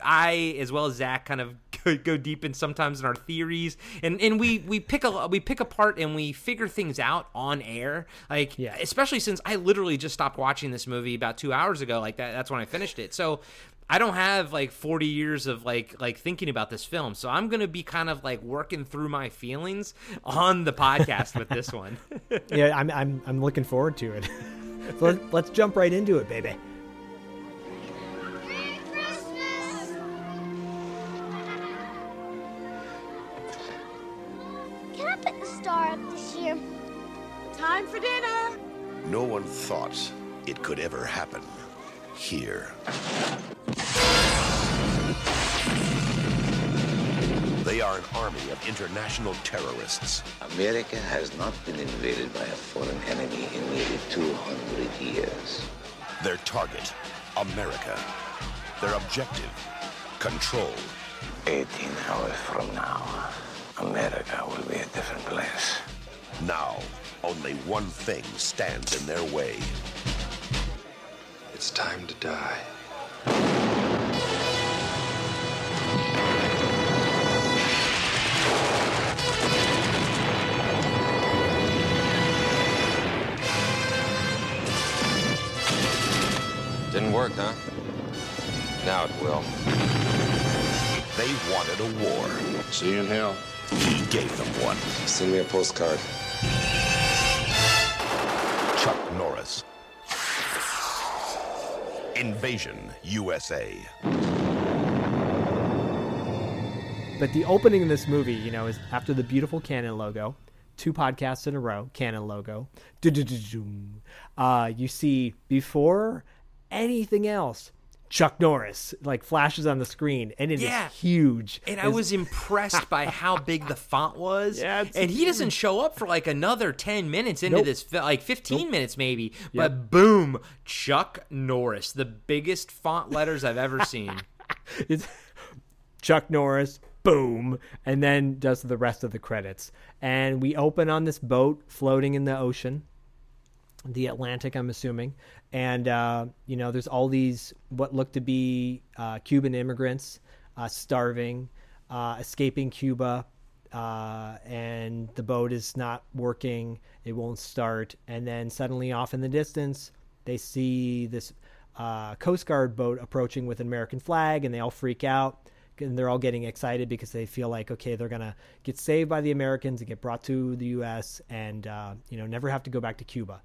Speaker 4: I, as well as Zach, kind of go, go deep in sometimes in our theories, and and we we pick a we pick apart and we figure things out on air. Like,
Speaker 3: Yeah.
Speaker 4: especially since I literally just stopped watching this movie about two hours ago. Like that. That's when I finished it. So. I don't have like 40 years of like like thinking about this film. So I'm going to be kind of like working through my feelings on the podcast with this one.
Speaker 3: Yeah, I'm I'm I'm looking forward to it. so let, let's jump right into it, baby. Merry Christmas!
Speaker 5: Can I put the star up this year?
Speaker 6: Time for dinner.
Speaker 7: No one thought it could ever happen here. They are an army of international terrorists.
Speaker 8: America has not been invaded by a foreign enemy in nearly 200 years.
Speaker 7: Their target, America. Their objective, control.
Speaker 8: 18 hours from now, America will be a different place.
Speaker 7: Now, only one thing stands in their way.
Speaker 9: It's time to die. Didn't work, huh? Now it will.
Speaker 7: They wanted a war.
Speaker 9: See you in hell.
Speaker 7: He gave them one.
Speaker 9: Send me a postcard.
Speaker 7: Chuck Norris. Invasion USA.
Speaker 3: But the opening of this movie, you know, is after the beautiful Cannon logo, two podcasts in a row, Cannon logo. Uh, you see before anything else, Chuck Norris like flashes on the screen, and it is
Speaker 4: Yeah.
Speaker 3: huge.
Speaker 4: And I
Speaker 3: It's-
Speaker 4: was impressed by how big the font was.
Speaker 3: Yeah,
Speaker 4: and he doesn't show up for like another 10 minutes into
Speaker 3: Nope.
Speaker 4: this, like 15 minutes maybe. But boom, Chuck Norris, the biggest font letters I've ever seen.
Speaker 3: it's Chuck Norris, boom, and then does the rest of the credits. And we open on this boat floating in the ocean, the Atlantic, I'm assuming. And, uh, you know, there's all these what look to be uh, Cuban immigrants uh, starving, uh, escaping Cuba. Uh, and the boat is not working. It won't start. And then suddenly, off in the distance, they see this uh, Coast Guard boat approaching with an American flag, and they all freak out. And they're all getting excited because they feel like, okay, they're gonna get saved by the Americans and get brought to the U.S. and you know never have to go back to Cuba.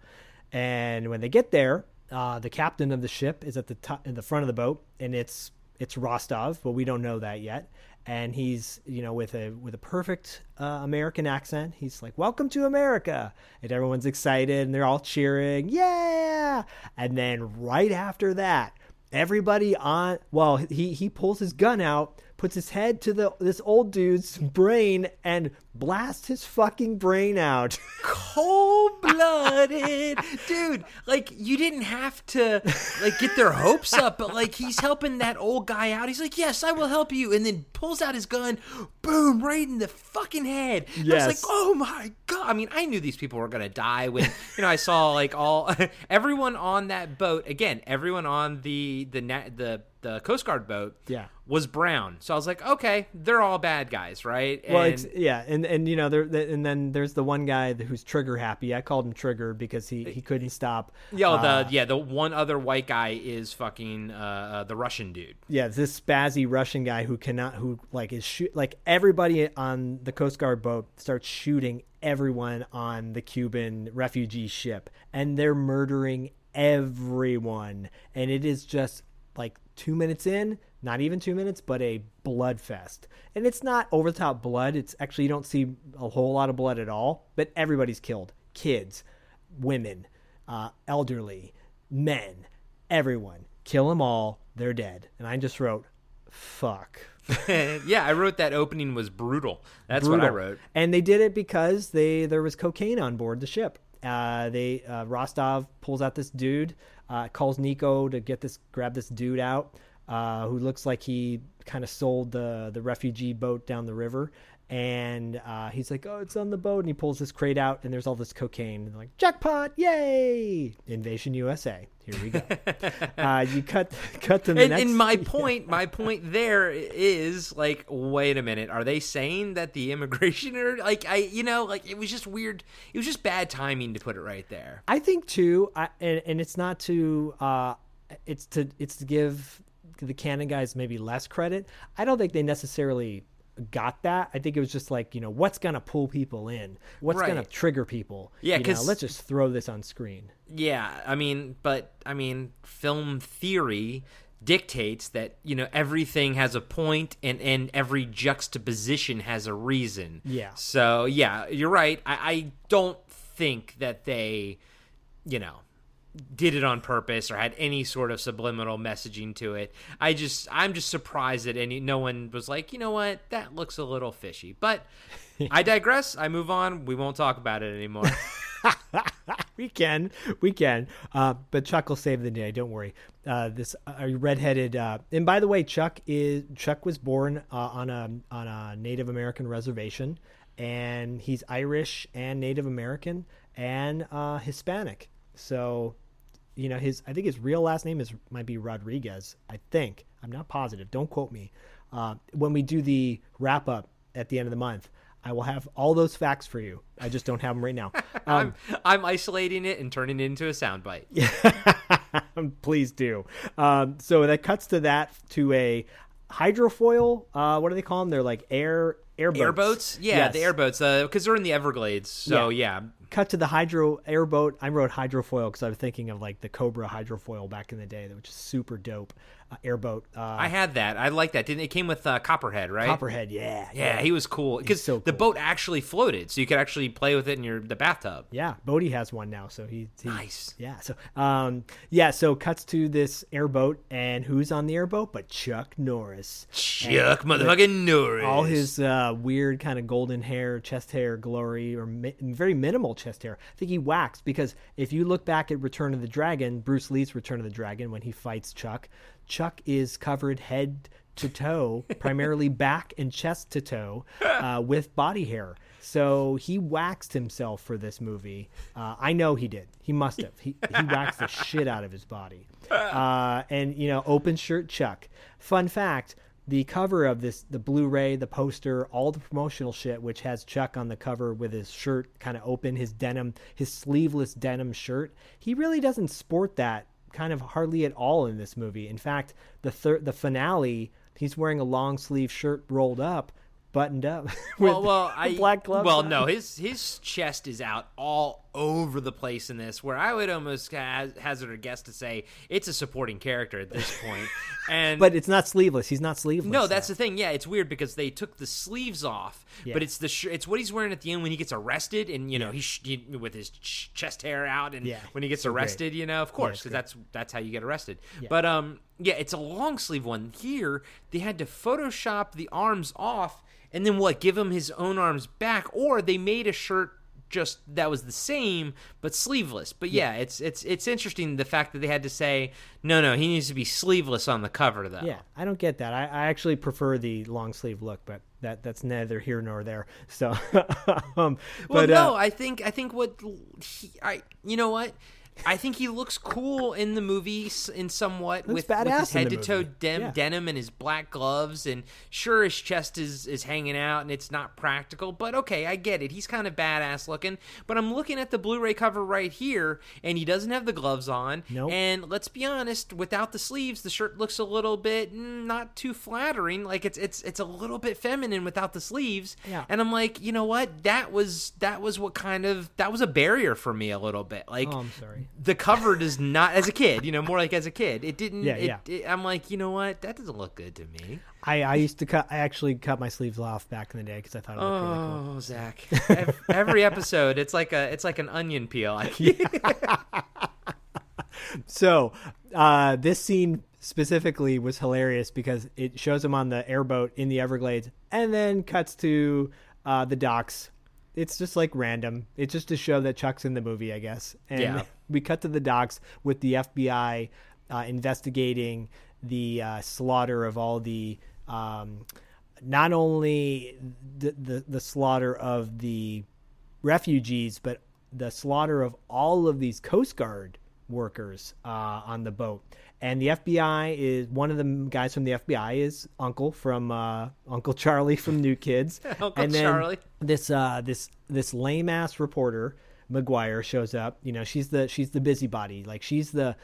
Speaker 3: And when they get there, uh, the captain of the ship is at the top, in the front of the boat, and it's it's Rostov, but we don't know that yet. And he's you know with a with a perfect uh, American accent. He's like, "Welcome to America," and everyone's excited, and they're all cheering, "Yeah!" And then right after that, everybody on well, he he pulls his gun out, puts his head to the this old dude's brain, and blasts his fucking brain out.
Speaker 4: Cold blooded. Dude, like, you didn't have to, like, get their hopes up, but, like, he's helping that old guy out. He's like, yes, I will help you. And then pulls out his gun, boom, right in the fucking head. I was like, oh my God. I mean, I knew these people were going to die when, you know, I saw, like, all, everyone on that boat, again, everyone on the, the, the, the Coast Guard boat
Speaker 3: Yeah.
Speaker 4: was brown. So I was like, okay, they're all bad guys, right?
Speaker 3: Well,
Speaker 4: And-
Speaker 3: ex- yeah, and and you know there, and then there's the one guy who's trigger happy. I called him Trigger because he he couldn't stop.
Speaker 4: Yeah,
Speaker 3: uh,
Speaker 4: the yeah, the one other white guy is fucking uh, uh, the Russian dude.
Speaker 3: yeah, this spazzy Russian guy who cannot who like is shoot like everybody on the Coast Guard boat starts shooting everyone on the Cuban refugee ship, and they're murdering everyone, and it is just like two minutes in, not even two minutes, but a blood fest. And it's not over the top blood. It's actually, you don't see a whole lot of blood at all, but everybody's killed kids, women, uh, elderly, men, everyone. Kill them all. They're dead. And I just wrote, fuck.
Speaker 4: yeah, I wrote that opening was brutal. That's
Speaker 3: Brutal.
Speaker 4: what I wrote.
Speaker 3: And they did it because they there was cocaine on board the ship. Uh, they uh, Rostov pulls out this dude, uh, calls Nico to get this grab this dude out, uh, who looks like he kind of sold the the refugee boat down the river. And uh, he's like, "Oh, it's on the boat," and he pulls this crate out, and there's all this cocaine. And like, "Jackpot! Yay! Invasion USA! Here we go." uh, you cut cut to the
Speaker 4: And,
Speaker 3: next.
Speaker 4: and my point, my point there is like, wait a minute, are they saying that the immigration are like, I, you know, like it was just weird. It was just bad timing to put it right there.
Speaker 3: I think too, I, and, and it's not to, uh, it's to, it's to give the Cannon guys maybe less credit. I don't think they necessarily got that. I think it was just like you know what's gonna pull people in, what's gonna trigger people.
Speaker 4: Yeah,
Speaker 3: you know,
Speaker 4: 'cause-
Speaker 3: let's just throw this on screen.
Speaker 4: Yeah, I mean, but I mean, film theory dictates that you know everything has a point and and every juxtaposition has a reason.
Speaker 3: Yeah.
Speaker 4: So yeah, you're right. I, I don't think that they, you know, did it on purpose or had any sort of subliminal messaging to it. I just I'm just surprised that any no one was like, you know what, that looks a little fishy. But I digress. I move on. We won't talk about it anymore.
Speaker 3: we can, we can. Uh, but Chuck will save the day. Don't worry. Uh, this uh, redheaded. Uh, and by the way, Chuck is Chuck was born uh, on a on a Native American reservation, and he's Irish and Native American and uh, Hispanic. So, you know, his I think his real last name is might be Rodriguez. I think I'm not positive. Don't quote me. Uh, when we do the wrap up at the end of the month. I will have all those facts for you. I just don't have them right now. Um,
Speaker 4: I'm I'm isolating it and turning it into a soundbite.
Speaker 3: Please do. Um, so that cuts to that to a hydrofoil. Uh, what do they call them? They're like air airboats.
Speaker 4: Airboats? Yeah,
Speaker 3: Yes.
Speaker 4: the airboats. Because they're in the Everglades. So, yeah.
Speaker 3: Cut to the hydro airboat. I wrote hydrofoil because I was thinking of like the Cobra hydrofoil back in the day, which is super dope. Uh, airboat. Uh,
Speaker 4: I had that. I like that. Didn't it came with uh, Copperhead, right?
Speaker 3: Copperhead. Yeah.
Speaker 4: Yeah, he was cool because
Speaker 3: so
Speaker 4: the boat actually floated, so you could actually play with it in your the bathtub.
Speaker 3: Yeah, Bodie has one now, so he, he
Speaker 4: Nice.
Speaker 3: Yeah, so um, yeah, so cuts to this airboat, and who's on the airboat but Chuck Norris?
Speaker 4: Chuck
Speaker 3: And
Speaker 4: motherfucking Norris.
Speaker 3: All his uh, weird kind of golden hair, chest hair, glory, or mi- very minimal chest hair. I think he waxed because if you look back at Return of the Dragon, Bruce Lee's Return of the Dragon, when he fights Chuck, Chuck is covered head to toe, primarily back and chest to toe, uh, with body hair. So he waxed himself for this movie. Uh, I know he did. He must have. He, he waxed the shit out of his body. Uh, and, you know, open shirt Chuck. Fun fact the cover of this, the Blu ray, the poster, all the promotional shit, which has Chuck on the cover with his shirt kind of open, his denim, his sleeveless denim shirt, he really doesn't sport that kind of hardly at all in this movie. In fact, the third, the finale, he's wearing a long sleeve shirt rolled up, buttoned up. with
Speaker 4: well, well, I
Speaker 3: black gloves.
Speaker 4: Well,
Speaker 3: on.
Speaker 4: no, his his chest is out all over the place in this. Where I would almost hazard a guess to say it's a supporting character at this point. And
Speaker 3: but it's not sleeveless. He's not sleeveless.
Speaker 4: No, that's the thing. Yeah, it's weird because they took the sleeves off,
Speaker 3: Yeah.
Speaker 4: but it's the sh- it's what he's wearing at the end when he gets arrested, and you know he's sh- he, with his ch- chest hair out, and
Speaker 3: Yeah,
Speaker 4: when he gets
Speaker 3: so great.
Speaker 4: arrested, you know, of course, because
Speaker 3: great.
Speaker 4: that's that's how you get arrested.
Speaker 3: Yeah.
Speaker 4: But um, yeah, it's a long sleeve one. Here they had to Photoshop the arms off, and then what? Give him his own arms back, or they made a shirt just that was the same but sleeveless. But yeah, it's it's it's interesting the fact that they had to say no, no, he needs to be sleeveless on the cover though.
Speaker 3: Yeah, I don't get that. I, I actually prefer the long sleeve look, but that that's neither here nor there. So, um,
Speaker 4: Well,
Speaker 3: but
Speaker 4: no,
Speaker 3: uh,
Speaker 4: I think I think what he, I you know what. I think he looks cool in the movie in somewhat with, with his head to toe dem-
Speaker 3: Yeah.
Speaker 4: denim and his black gloves, and sure his chest is is hanging out and it's not practical, but okay, I get it. He's kind of badass looking. But I'm looking at the Blu-ray cover right here, and he doesn't have the gloves on.
Speaker 3: Nope.
Speaker 4: And let's be honest, without the sleeves, the shirt looks a little bit mm, not too flattering. Like it's it's it's a little bit feminine without the sleeves.
Speaker 3: Yeah.
Speaker 4: And I'm like, you know what? That was that was what kind of that was a barrier for me a little bit. Like
Speaker 3: Oh, I'm sorry.
Speaker 4: The cover does not as a kid you know more like as a kid it didn't
Speaker 3: Yeah,
Speaker 4: it,
Speaker 3: yeah.
Speaker 4: it- i'm like you know what that doesn't look good to me
Speaker 3: I, I used to cut. I actually cut my sleeves off back in the day because I thought it looked really cool.
Speaker 4: oh zach Ev- every episode it's like a it's like an onion peel
Speaker 3: So, uh, this scene specifically was hilarious because it shows him on the airboat in the Everglades and then cuts to uh, the docks. It's just like random. It's just to show that Chuck's in the movie, I guess. And
Speaker 4: Yeah.
Speaker 3: we cut to the docks with the FBI uh, investigating the uh, slaughter of all the. Um, not only the, the the slaughter of the refugees, but the slaughter of all of these Coast Guard workers uh, on the boat. And the FBI is one of the guys from the FBI is Uncle from uh, Uncle Charlie from New Kids.
Speaker 4: Uncle
Speaker 3: and then
Speaker 4: Charlie.
Speaker 3: This uh, this this lame ass reporter McGuire shows up. You know she's the she's the busybody. Like she's the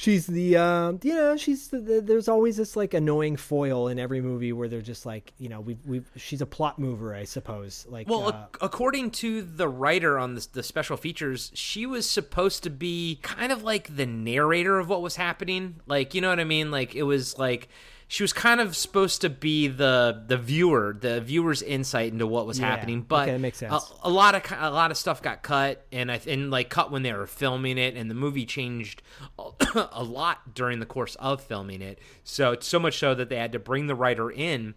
Speaker 3: she's the uh, you know she's the, the, there's always this like annoying foil in every movie where they're just like you know we we she's a plot mover I suppose like
Speaker 4: Well,
Speaker 3: uh,
Speaker 4: ac- according to the writer on the, the special features, she was supposed to be kind of like the narrator of what was happening. Like, you know what I mean? Like, it was like she was kind of supposed to be the the viewer, the viewer's insight into what was
Speaker 3: Yeah.
Speaker 4: happening. But
Speaker 3: Okay, makes sense.
Speaker 4: A, a lot of a lot of stuff got cut, and I and like cut when they were filming it, and the movie changed a, a lot during the course of filming it. So so much so that they had to bring the writer in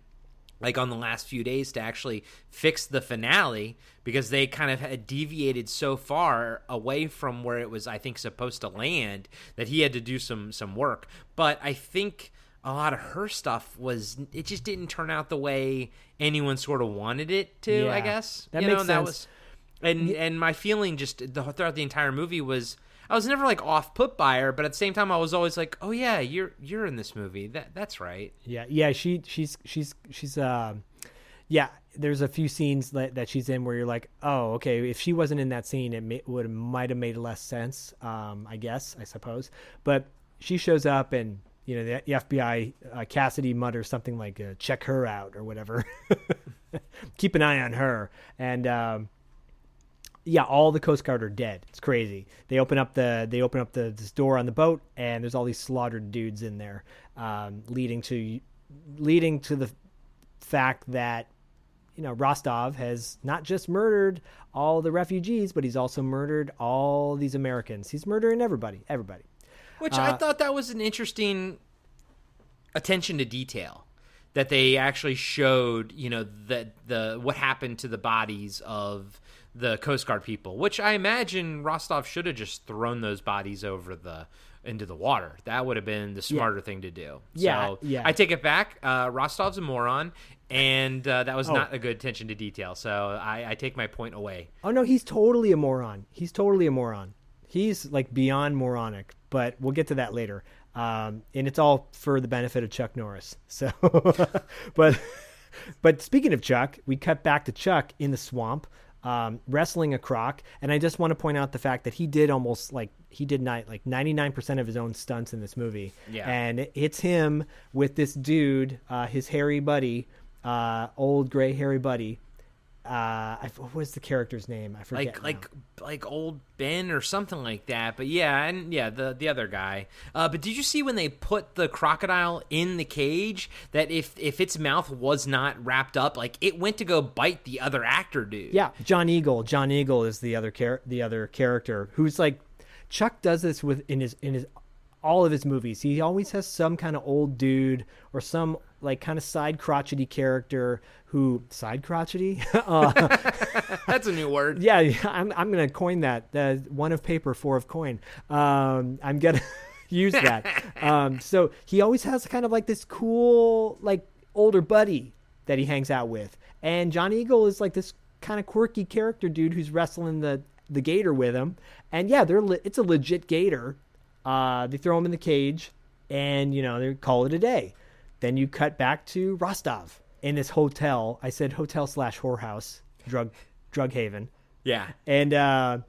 Speaker 4: like on the last few days to actually fix the finale because they kind of had deviated so far away from where it was I think supposed to land that he had to do some some work but I think a lot of her stuff was it just didn't turn out the way anyone sort of wanted it to I guess
Speaker 3: that
Speaker 4: you
Speaker 3: makes
Speaker 4: know and that
Speaker 3: sense.
Speaker 4: was and and my feeling just the, throughout the entire movie was I was never like off put by her but at the same time I was always like oh yeah you're you're in this movie that that's right
Speaker 3: Yeah, yeah, she she's she's she's um yeah, there's a few scenes that, that she's in where you're like, "Oh, okay, if she wasn't in that scene, it may, would might have made less sense, um I guess, I suppose." But she shows up and you know, the, the FBI uh, Cassidy mutters something like uh, check her out or whatever. Keep an eye on her. And um yeah, all the Coast Guard are dead. It's crazy. They open up the they open up the this door on the boat, and there's all these slaughtered dudes in there, um, leading to leading to the fact that you know Rostov has not just murdered all the refugees, but he's also murdered all these Americans. He's murdering everybody, everybody.
Speaker 4: Which
Speaker 3: Uh,
Speaker 4: I thought that was an interesting attention to detail that they actually showed, you know, that the what happened to the bodies of the Coast Guard people, which I imagine Rostov should have just thrown those bodies over the into the water. That would have been the smarter thing to do.
Speaker 3: Yeah,
Speaker 4: so
Speaker 3: yeah.
Speaker 4: I take it back. Uh, Rostov's a moron, and uh, that was
Speaker 3: Oh.
Speaker 4: not a good attention to detail. So I, I take my point away.
Speaker 3: Oh no, he's totally a moron. He's totally a moron. He's like beyond moronic, but we'll get to that later. Um, and it's all for the benefit of Chuck Norris. So, but but speaking of Chuck, we cut back to Chuck in the swamp, um, wrestling a croc, and I just want to point out the fact that he did almost like he did not like ninety nine percent of his own stunts in this movie.
Speaker 4: Yeah.
Speaker 3: and it's him with this dude, uh, his hairy buddy, uh, old gray hairy buddy. Uh, I, what was the character's name? I forget.
Speaker 4: like
Speaker 3: now.
Speaker 4: like like old Ben or something like that. But yeah, and yeah, the the other guy. Uh, but did you see when they put the crocodile in the cage that if if its mouth was not wrapped up, like it went to go bite the other actor dude?
Speaker 3: Yeah, John Eagle. John Eagle is the other char- the other character who's like Chuck does this with in his in his all of his movies. He always has some kind of old dude or some like kind of side crotchety character who side crotchety. uh,
Speaker 4: that's a new word.
Speaker 3: yeah, I'm I'm gonna coin that. Uh, one of paper, four of coin. Um, I'm gonna use that. Um, so he always has kind of like this cool like older buddy that he hangs out with, and John Eagle is like this kind of quirky character dude who's wrestling the the gator with him. And yeah, they're le- it's a legit gator. Uh, they throw him in the cage, and you know they call it a day. Then you cut back to Rostov in this hotel. I said hotel slash whorehouse, drug drug haven
Speaker 4: Yeah.
Speaker 3: and uh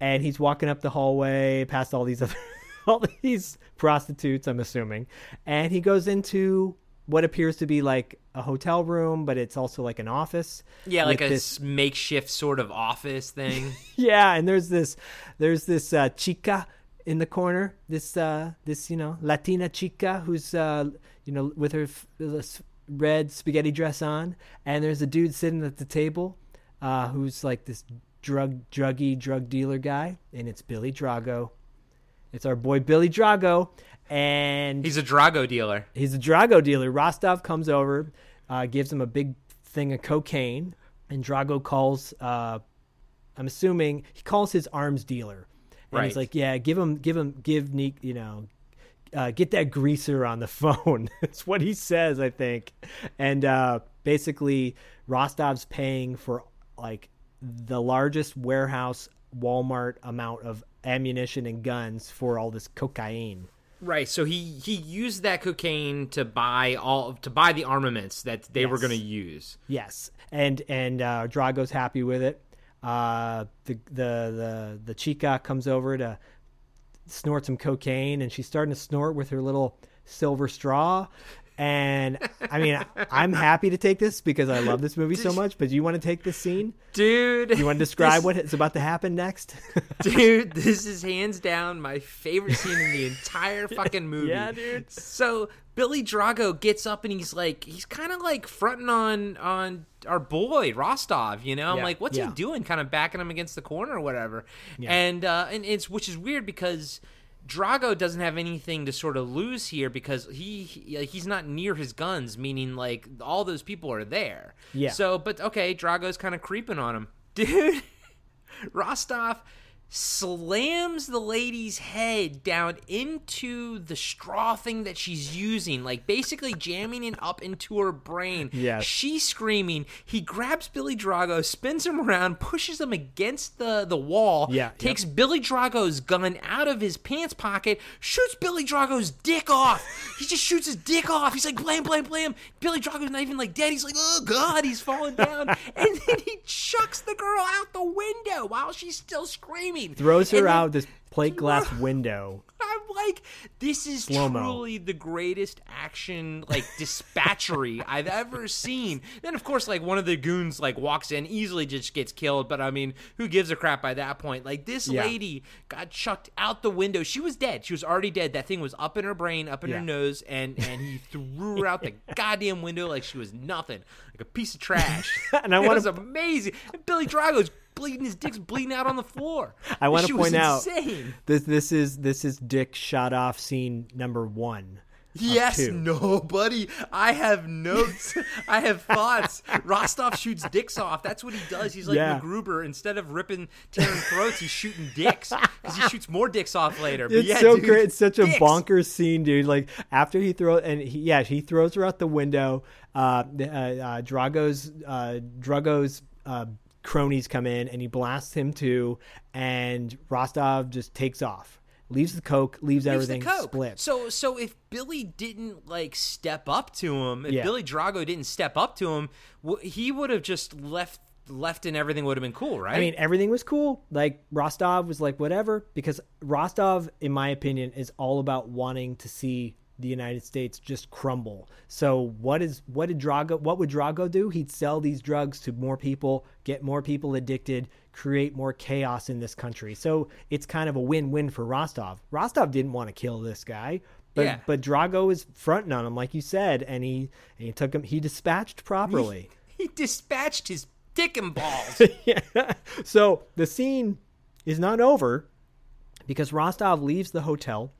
Speaker 3: and he's walking up the hallway past all these other all these prostitutes i'm assuming and he goes into what appears to be like a hotel room, but it's also like an office.
Speaker 4: Yeah, like a
Speaker 3: this
Speaker 4: makeshift sort of office thing.
Speaker 3: yeah, and there's this there's this uh, chica in the corner. This uh, this you know Latina chica who's uh, you know with her f- red spaghetti dress on, and there's a dude sitting at the table uh, who's like this drug druggy drug dealer guy, and it's Billy Drago. It's our boy Billy Drago, and
Speaker 4: He's a Drago dealer.
Speaker 3: He's a Drago dealer. Rostov comes over, uh, gives him a big thing of cocaine, and Drago calls. Uh, I'm assuming he calls his arms dealer, and he's like, "Yeah, give him, give him, give Neek, you know." Uh, get that greaser on the phone. That's what he says, I think. And uh, basically, Rostov's paying for like the largest warehouse Walmart amount of ammunition and guns for all this cocaine.
Speaker 4: Right. So he he used that cocaine to buy all to buy the armaments that they were going to use.
Speaker 3: Yes, and and uh, Drago's happy with it. Uh, the the the the chica comes over to snort some cocaine, and she's starting to snort with her little silver straw. And I mean, I'm happy to take this because I love this movie so much. But do you want to take this scene?
Speaker 4: Dude,
Speaker 3: You want to describe
Speaker 4: this-
Speaker 3: what is about to happen next?
Speaker 4: dude this is hands down my favorite scene in the entire fucking movie
Speaker 3: Yeah, dude.
Speaker 4: so billy drago gets up and he's like he's kind of like fronting on on our boy rostov you know i'm like what's
Speaker 3: yeah.
Speaker 4: he doing kind of backing him against the corner or whatever and uh and it's which is weird because Drago doesn't have anything to sort of lose here because he, he he's not near his guns, meaning like all those people are there.
Speaker 3: Yeah.
Speaker 4: So, but okay, Drago's kind of creeping on him, dude. Rostov slams the lady's head down into the straw thing that she's using, like basically jamming it up into her brain.
Speaker 3: Yeah,
Speaker 4: She's screaming. He grabs Billy Drago, spins him around, pushes him against the, the wall,
Speaker 3: Yeah, yep.
Speaker 4: takes Billy Drago's gun out of his pants pocket, shoots Billy Drago's dick off. he just shoots his dick off. He's like, blam, blam, blam. Billy Drago's not even like dead. He's like, oh, God, he's falling down. and then he chucks the girl out the window while she's still screaming.
Speaker 3: Throws her
Speaker 4: And then-
Speaker 3: out this plate glass window.
Speaker 4: I'm like, this is
Speaker 3: Slow-mo.
Speaker 4: truly the greatest action like dispatchery I've ever seen. Then of course, like one of the goons like walks in, easily just gets killed. But I mean, who gives a crap by that point? Like this
Speaker 3: Yeah.
Speaker 4: lady got chucked out the window. She was dead. She was already dead. That thing was up in her brain, up in
Speaker 3: Yeah.
Speaker 4: her nose, and and he threw her out the goddamn window like she was nothing, like a piece of trash.
Speaker 3: And I wanna-
Speaker 4: was amazing. And Billy Drago's bleeding. His dick's bleeding out on the floor.
Speaker 3: I want to point out this this is this is Dick shot off scene number one.
Speaker 4: Yes,
Speaker 3: two.
Speaker 4: no, buddy. I have notes. I have thoughts. Rostov shoots dicks off. That's what he does. He's like
Speaker 3: Yeah.
Speaker 4: MacGruber. Instead of ripping, tearing throats, he's shooting dicks because he shoots more dicks off later. But
Speaker 3: It's
Speaker 4: yeah,
Speaker 3: so
Speaker 4: dude,
Speaker 3: great. It's such a bonkers scene, dude. Like after he throws, and he, yeah, he throws her out the window. Uh, uh, uh, Drago's uh, Drago's uh, cronies come in, and he blasts him too. And Rostov just takes off, leaves the coke, leaves,
Speaker 4: Leaves
Speaker 3: everything
Speaker 4: coke.
Speaker 3: split.
Speaker 4: So, so if Billy didn't like step up to him, if
Speaker 3: Yeah.
Speaker 4: Billy Drago didn't step up to him, he would have just left, left, and everything would have been cool, right?
Speaker 3: I mean, everything was cool. Like Rostov was like whatever because Rostov, in my opinion, is all about wanting to see the United States just crumble. So what is what did Drago? What would Drago do? He'd sell these drugs to more people, get more people addicted, create more chaos in this country. So it's kind of a win-win for Rostov. Rostov didn't want to kill this guy. But,
Speaker 4: Yeah.
Speaker 3: but Drago is fronting on him, like you said, and he and he took him. He dispatched properly.
Speaker 4: he dispatched his dick and balls.
Speaker 3: yeah. So the scene is not over because Rostov leaves the hotel,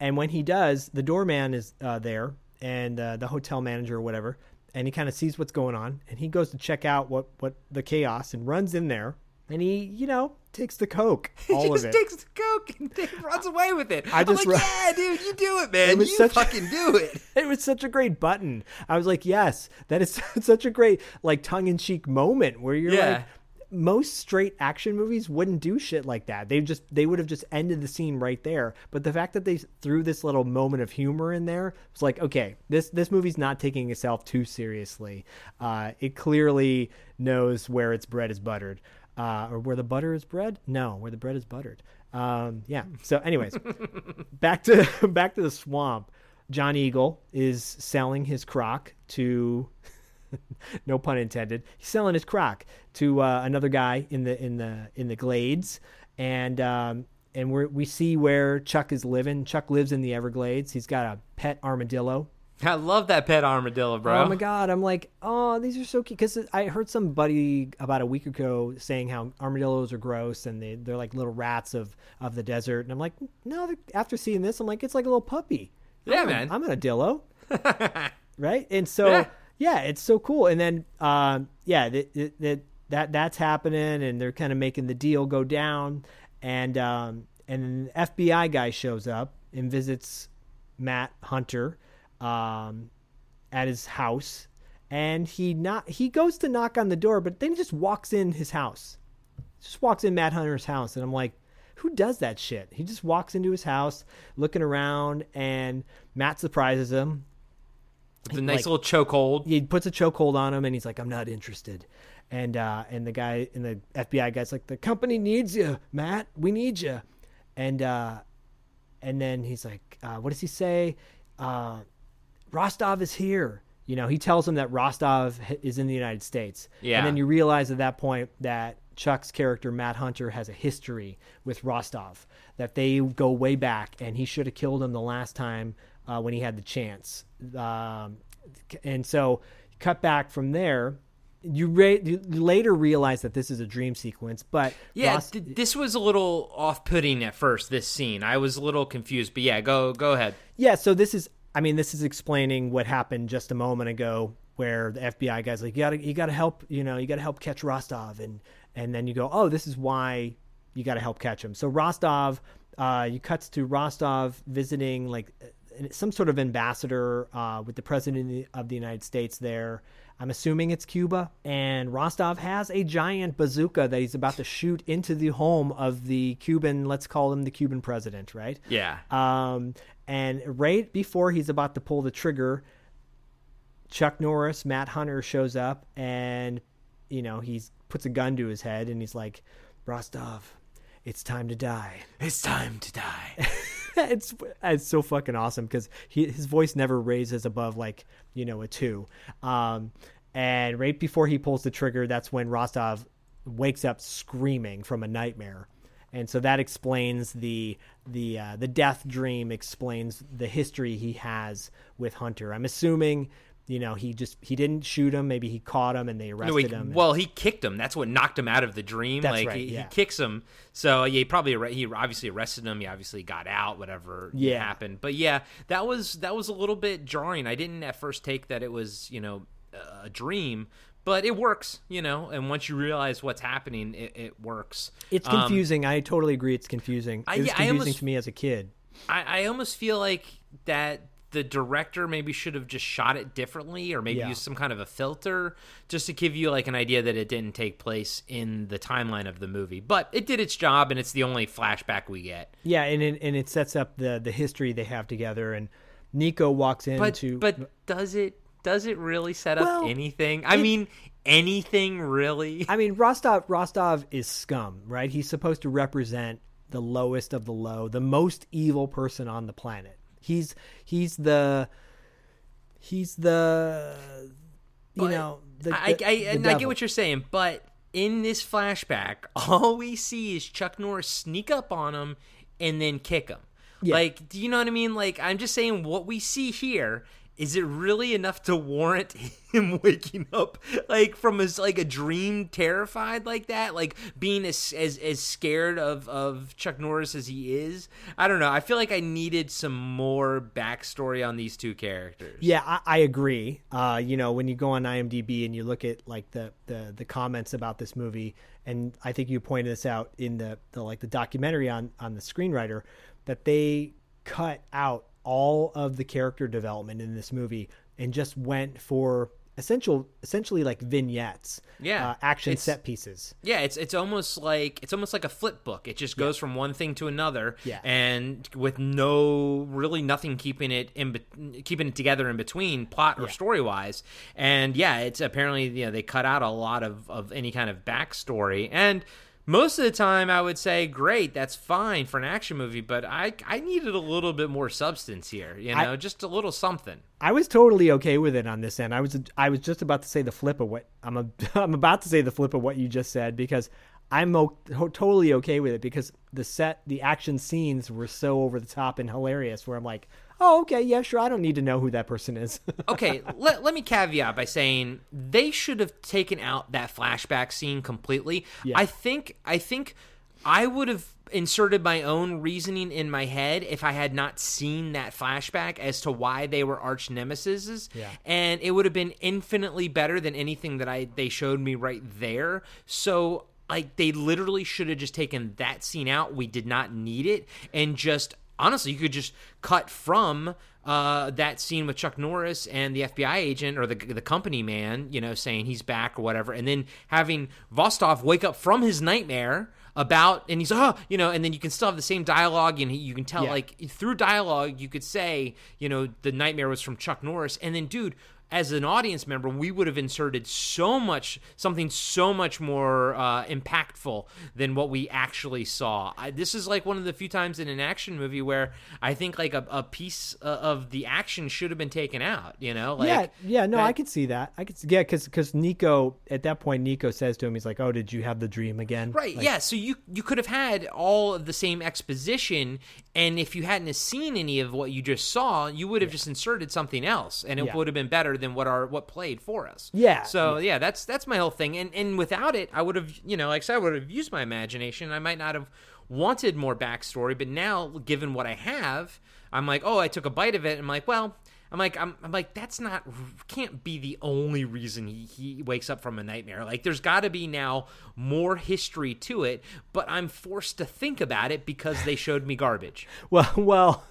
Speaker 3: and when he does, the doorman is uh, there and uh, the hotel manager or whatever, and he kind of sees what's going on, and he goes to check out what what the chaos and runs in there, and he you know takes the coke, all
Speaker 4: he
Speaker 3: of
Speaker 4: just
Speaker 3: it.
Speaker 4: takes the coke and runs away with it.
Speaker 3: I
Speaker 4: I'm
Speaker 3: just
Speaker 4: like,
Speaker 3: ru-
Speaker 4: yeah, dude, you do it, man.
Speaker 3: It was
Speaker 4: you
Speaker 3: such-
Speaker 4: fucking do it.
Speaker 3: it was such a great button. I was like, yes, that is such a great like tongue in cheek moment where you're
Speaker 4: Yeah.
Speaker 3: like most straight action movies wouldn't do shit like that. They just they would have just ended the scene right there. But the fact that they threw this little moment of humor in there was like, okay, this this movie's not taking itself too seriously. Uh, it clearly knows where its bread is buttered. Uh, or where the butter is bread? No, where the bread is buttered. Um, yeah. So, anyways, back to back to the swamp. John Eagle is selling his crock to no pun intended. He's selling his crock to uh, another guy in the in the in the glades, and um, and we we see where Chuck is living. Chuck lives in the Everglades. He's got a pet armadillo.
Speaker 4: I love that pet armadillo, bro.
Speaker 3: Oh my god! I'm like, oh, these are so cute. Because I heard somebody about a week ago saying how armadillos are gross and they they're like little rats of of the desert. And I'm like, no. After seeing this, I'm like, it's like a little puppy.
Speaker 4: Yeah,
Speaker 3: I'm,
Speaker 4: man.
Speaker 3: I'm an adillo, right? And so
Speaker 4: Yeah.
Speaker 3: Yeah. it's so cool. And then um, yeah, that that that that's happening, and they're kind of making the deal go down. And um, and then FBI guy shows up and visits Matt Hunter um, at his house, and he not he goes to knock on the door, but then he just walks in his house, just walks in Matt Hunter's house, and I'm like, who does that shit? He just walks into his house, looking around, and Matt surprises him.
Speaker 4: It's a nice
Speaker 3: like-
Speaker 4: little chokehold.
Speaker 3: He puts a chokehold on him, and he's like, "I'm not interested." And uh, and the guy and the FBI guy's like, "The company needs you, Matt. We need you." And uh, and then he's like, uh, "What does he say?" Uh, Rostov is here. You know, he tells him that Rostov is in the United States.
Speaker 4: Yeah.
Speaker 3: And then you realize at that point that Chuck's character, Matt Hunter, has a history with Rostov, that they go way back, and he should have killed him the last time uh, when he had the chance. Um, and so, cut back from there. You, you later realize that this is a dream sequence, but
Speaker 4: Yeah,
Speaker 3: Ros-
Speaker 4: th- this was a little off-putting at first. This scene, I was a little confused, but yeah, go go ahead.
Speaker 3: Yeah, so this is I mean, this is explaining what happened just a moment ago where the FBI guy's like, You gotta you gotta help, you know, you gotta help catch Rostov and and then you go, Oh, this is why you gotta help catch him. So Rostov, uh, you cuts to Rostov visiting like some sort of ambassador uh, with the president of the United States there. I'm assuming it's Cuba. And Rostov has a giant bazooka that he's about to shoot into the home of the Cuban, let's call him the Cuban president, right?
Speaker 4: Yeah.
Speaker 3: Um, and right before he's about to pull the trigger, Chuck Norris, Matt Hunter shows up, and you know he puts a gun to his head, and he's like, "Rostov, it's time to die."
Speaker 4: It's time to die.
Speaker 3: it's it's so fucking awesome because his voice never raises above like you know a two. Um, and right before he pulls the trigger, that's when Rostov wakes up screaming from a nightmare, and so that explains the the uh, the death dream explains the history he has with Hunter. I'm assuming. You know, he just he didn't shoot him. Maybe he caught him and they arrested
Speaker 4: No, he-
Speaker 3: him.
Speaker 4: well, he kicked him. That's what knocked him out of the dream.
Speaker 3: That's
Speaker 4: like
Speaker 3: right,
Speaker 4: he,
Speaker 3: yeah.
Speaker 4: he kicks him. So yeah, he probably he obviously arrested him. He obviously got out. Whatever
Speaker 3: Yeah.
Speaker 4: happened. But yeah, that was that was a little bit jarring. I didn't at first take that it was you know a dream, but it works. You know, and once you realize what's happening, it, it works.
Speaker 3: it's
Speaker 4: Um,
Speaker 3: confusing. I totally agree. It's confusing.
Speaker 4: I-
Speaker 3: It was
Speaker 4: yeah, I
Speaker 3: confusing
Speaker 4: almost-
Speaker 3: to me as a kid.
Speaker 4: I, I almost feel like that the director maybe should have just shot it differently or maybe
Speaker 3: Yeah.
Speaker 4: used some kind of a filter just to give you like an idea that it didn't take place in the timeline of the movie. But it did its job and it's the only flashback we get.
Speaker 3: Yeah, and it, and it sets up the the history they have together. And Nico walks
Speaker 4: But
Speaker 3: into
Speaker 4: but does it does it really set up
Speaker 3: Well,
Speaker 4: anything? I
Speaker 3: it-
Speaker 4: mean anything really?
Speaker 3: I mean Rostov Rostov is scum, right? He's supposed to represent the lowest of the low, the most evil person on the planet. He's he's the he's the you
Speaker 4: But
Speaker 3: know the,
Speaker 4: I,
Speaker 3: the-
Speaker 4: I,
Speaker 3: the
Speaker 4: and I get what you're saying, but in this flashback, all we see is Chuck Norris sneak up on him and then kick him.
Speaker 3: Yeah.
Speaker 4: Like, do you know what I mean? Like, I'm just saying, what we see here is it really enough to warrant him waking up like from his like a dream, terrified like that, like being as as as scared of of Chuck Norris as he is? I don't know. I feel like I needed some more backstory on these two characters.
Speaker 3: Yeah, I, I agree. Uh, you know, when you go on IMDb and you look at like the, the the comments about this movie, and I think you pointed this out in the, the like the documentary on on the screenwriter that they cut out all of the character development in this movie and just went for essential essentially like vignettes,
Speaker 4: Yeah,
Speaker 3: uh, action
Speaker 4: it's-
Speaker 3: set pieces.
Speaker 4: Yeah, it's it's almost like it's almost like a flip book. It just goes from one thing to another,
Speaker 3: Yeah.
Speaker 4: and with no really nothing keeping it in be- keeping it together in between plot or
Speaker 3: Yeah.
Speaker 4: story wise. And yeah, it's apparently you know they cut out a lot of of any kind of backstory and. Most of the time I would say, great, that's fine for an action movie, but I I needed a little bit more substance here, you know,
Speaker 3: I-
Speaker 4: just a little something.
Speaker 3: I was totally okay with it on this end. I was I was just about to say the flip of what I'm a, I'm about to say the flip of what you just said because I'm o- totally okay with it because the set the action scenes were so over the top and hilarious where I'm like, "Oh, okay, yeah, sure. I don't need to know who that person is."
Speaker 4: okay, let, let me caveat by saying they should have taken out that flashback scene completely.
Speaker 3: Yeah.
Speaker 4: I think I think I would have inserted my own reasoning in my head if I had not seen that flashback as to why they were arch nemesis.
Speaker 3: Yeah.
Speaker 4: And it would have been infinitely better than anything that I they showed me right there. So like they literally should have just taken that scene out. We did not need it and just honestly you could just cut from uh, that scene with Chuck Norris and the FBI agent or the the company man, you know, saying he's back or whatever, and then having Rostov wake up from his nightmare about, and he's oh, you know, and then you can still have the same dialogue, and he, you can tell
Speaker 3: Yeah.
Speaker 4: like through dialogue you could say, you know, the nightmare was from Chuck Norris, and then dude. As an audience member, we would have inserted so much, something so much more uh, impactful than what we actually saw. I, this is like one of the few times in an action movie where I think like a, a piece uh, of the action should have been taken out. You know, like
Speaker 3: yeah, yeah, no,
Speaker 4: that-
Speaker 3: I could see that. I could, yeah, because because Nico at that point, Nico says to him, he's like, "Oh, did you have the dream again?"
Speaker 4: Right.
Speaker 3: Like,
Speaker 4: yeah. So you you could have had all of the same exposition, and if you hadn't seen any of what you just saw, you would have just inserted something else, and it
Speaker 3: Yeah.
Speaker 4: would have been better than what our what played for us.
Speaker 3: Yeah,
Speaker 4: So yeah, that's that's my whole thing, and and without it, I would have you know like I said, I would have used my imagination. I might not have wanted more backstory, but now given what I have, I'm like, oh, I took a bite of it. And I'm like, well. I'm like, I'm, I'm like, that's not, can't be the only reason he, he wakes up from a nightmare. Like, there's got to be now more history to it, but I'm forced to think about it because they showed me garbage.
Speaker 3: Well, well,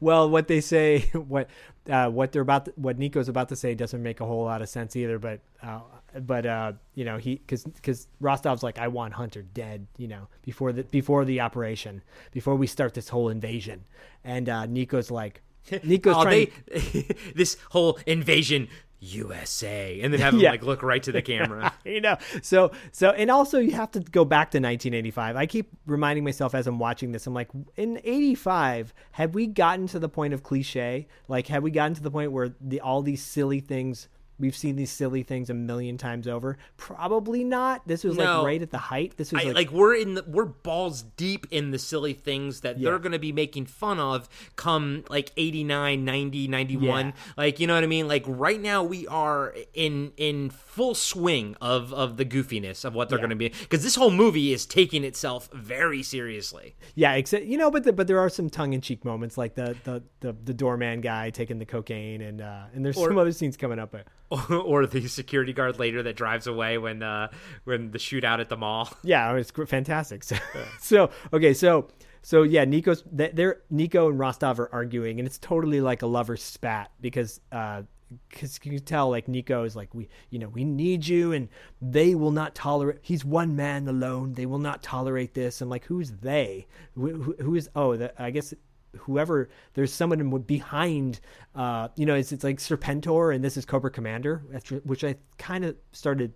Speaker 3: well. What they say, what uh, what they're about, to, what Nico's about to say, doesn't make a whole lot of sense either. But uh, but uh, you know, he because because Rostov's like, I want Hunter dead. You know, before the before the operation, before we start this whole invasion, and uh, Nico's like, Nico's
Speaker 4: oh,
Speaker 3: trying.
Speaker 4: they, this whole invasion USA, and then have him
Speaker 3: Yeah.
Speaker 4: like look right to the camera.
Speaker 3: you know so so and also you have to go back to 1985 i keep reminding myself as i'm watching this i'm like in 85 have we gotten to the point of cliche like have we gotten to the point where the all these silly things we've seen these silly things a million times over probably not this was
Speaker 4: No.
Speaker 3: like right at the height this was
Speaker 4: I,
Speaker 3: like,
Speaker 4: like, we're in the we're balls deep in the silly things that
Speaker 3: Yeah.
Speaker 4: they're going to be making fun of come like 89 90 91
Speaker 3: Yeah.
Speaker 4: like you know what i mean like right now we are in in full swing of of the goofiness of what they're
Speaker 3: Yeah.
Speaker 4: going to be because this whole movie is taking itself very seriously
Speaker 3: yeah except you know but the, but there are some tongue-in-cheek moments like the the the, the doorman guy taking the cocaine and uh and there's
Speaker 4: Or-
Speaker 3: some other scenes coming up but
Speaker 4: or the security guard later that drives away when uh when the shootout at the mall
Speaker 3: Yeah, it's fantastic. So, so okay, so so yeah, Nico's they're Nico and Rostov are arguing, and it's totally like a lover spat because uh, because you can tell like Nico is like we you know we need you, and they will not tolerate. He's one man alone. They will not tolerate this. I'm like, who's they? Who, who, who is? Oh, the, I guess whoever there's someone behind uh you know it's, it's like serpentor and this is cobra commander after- which i kind of started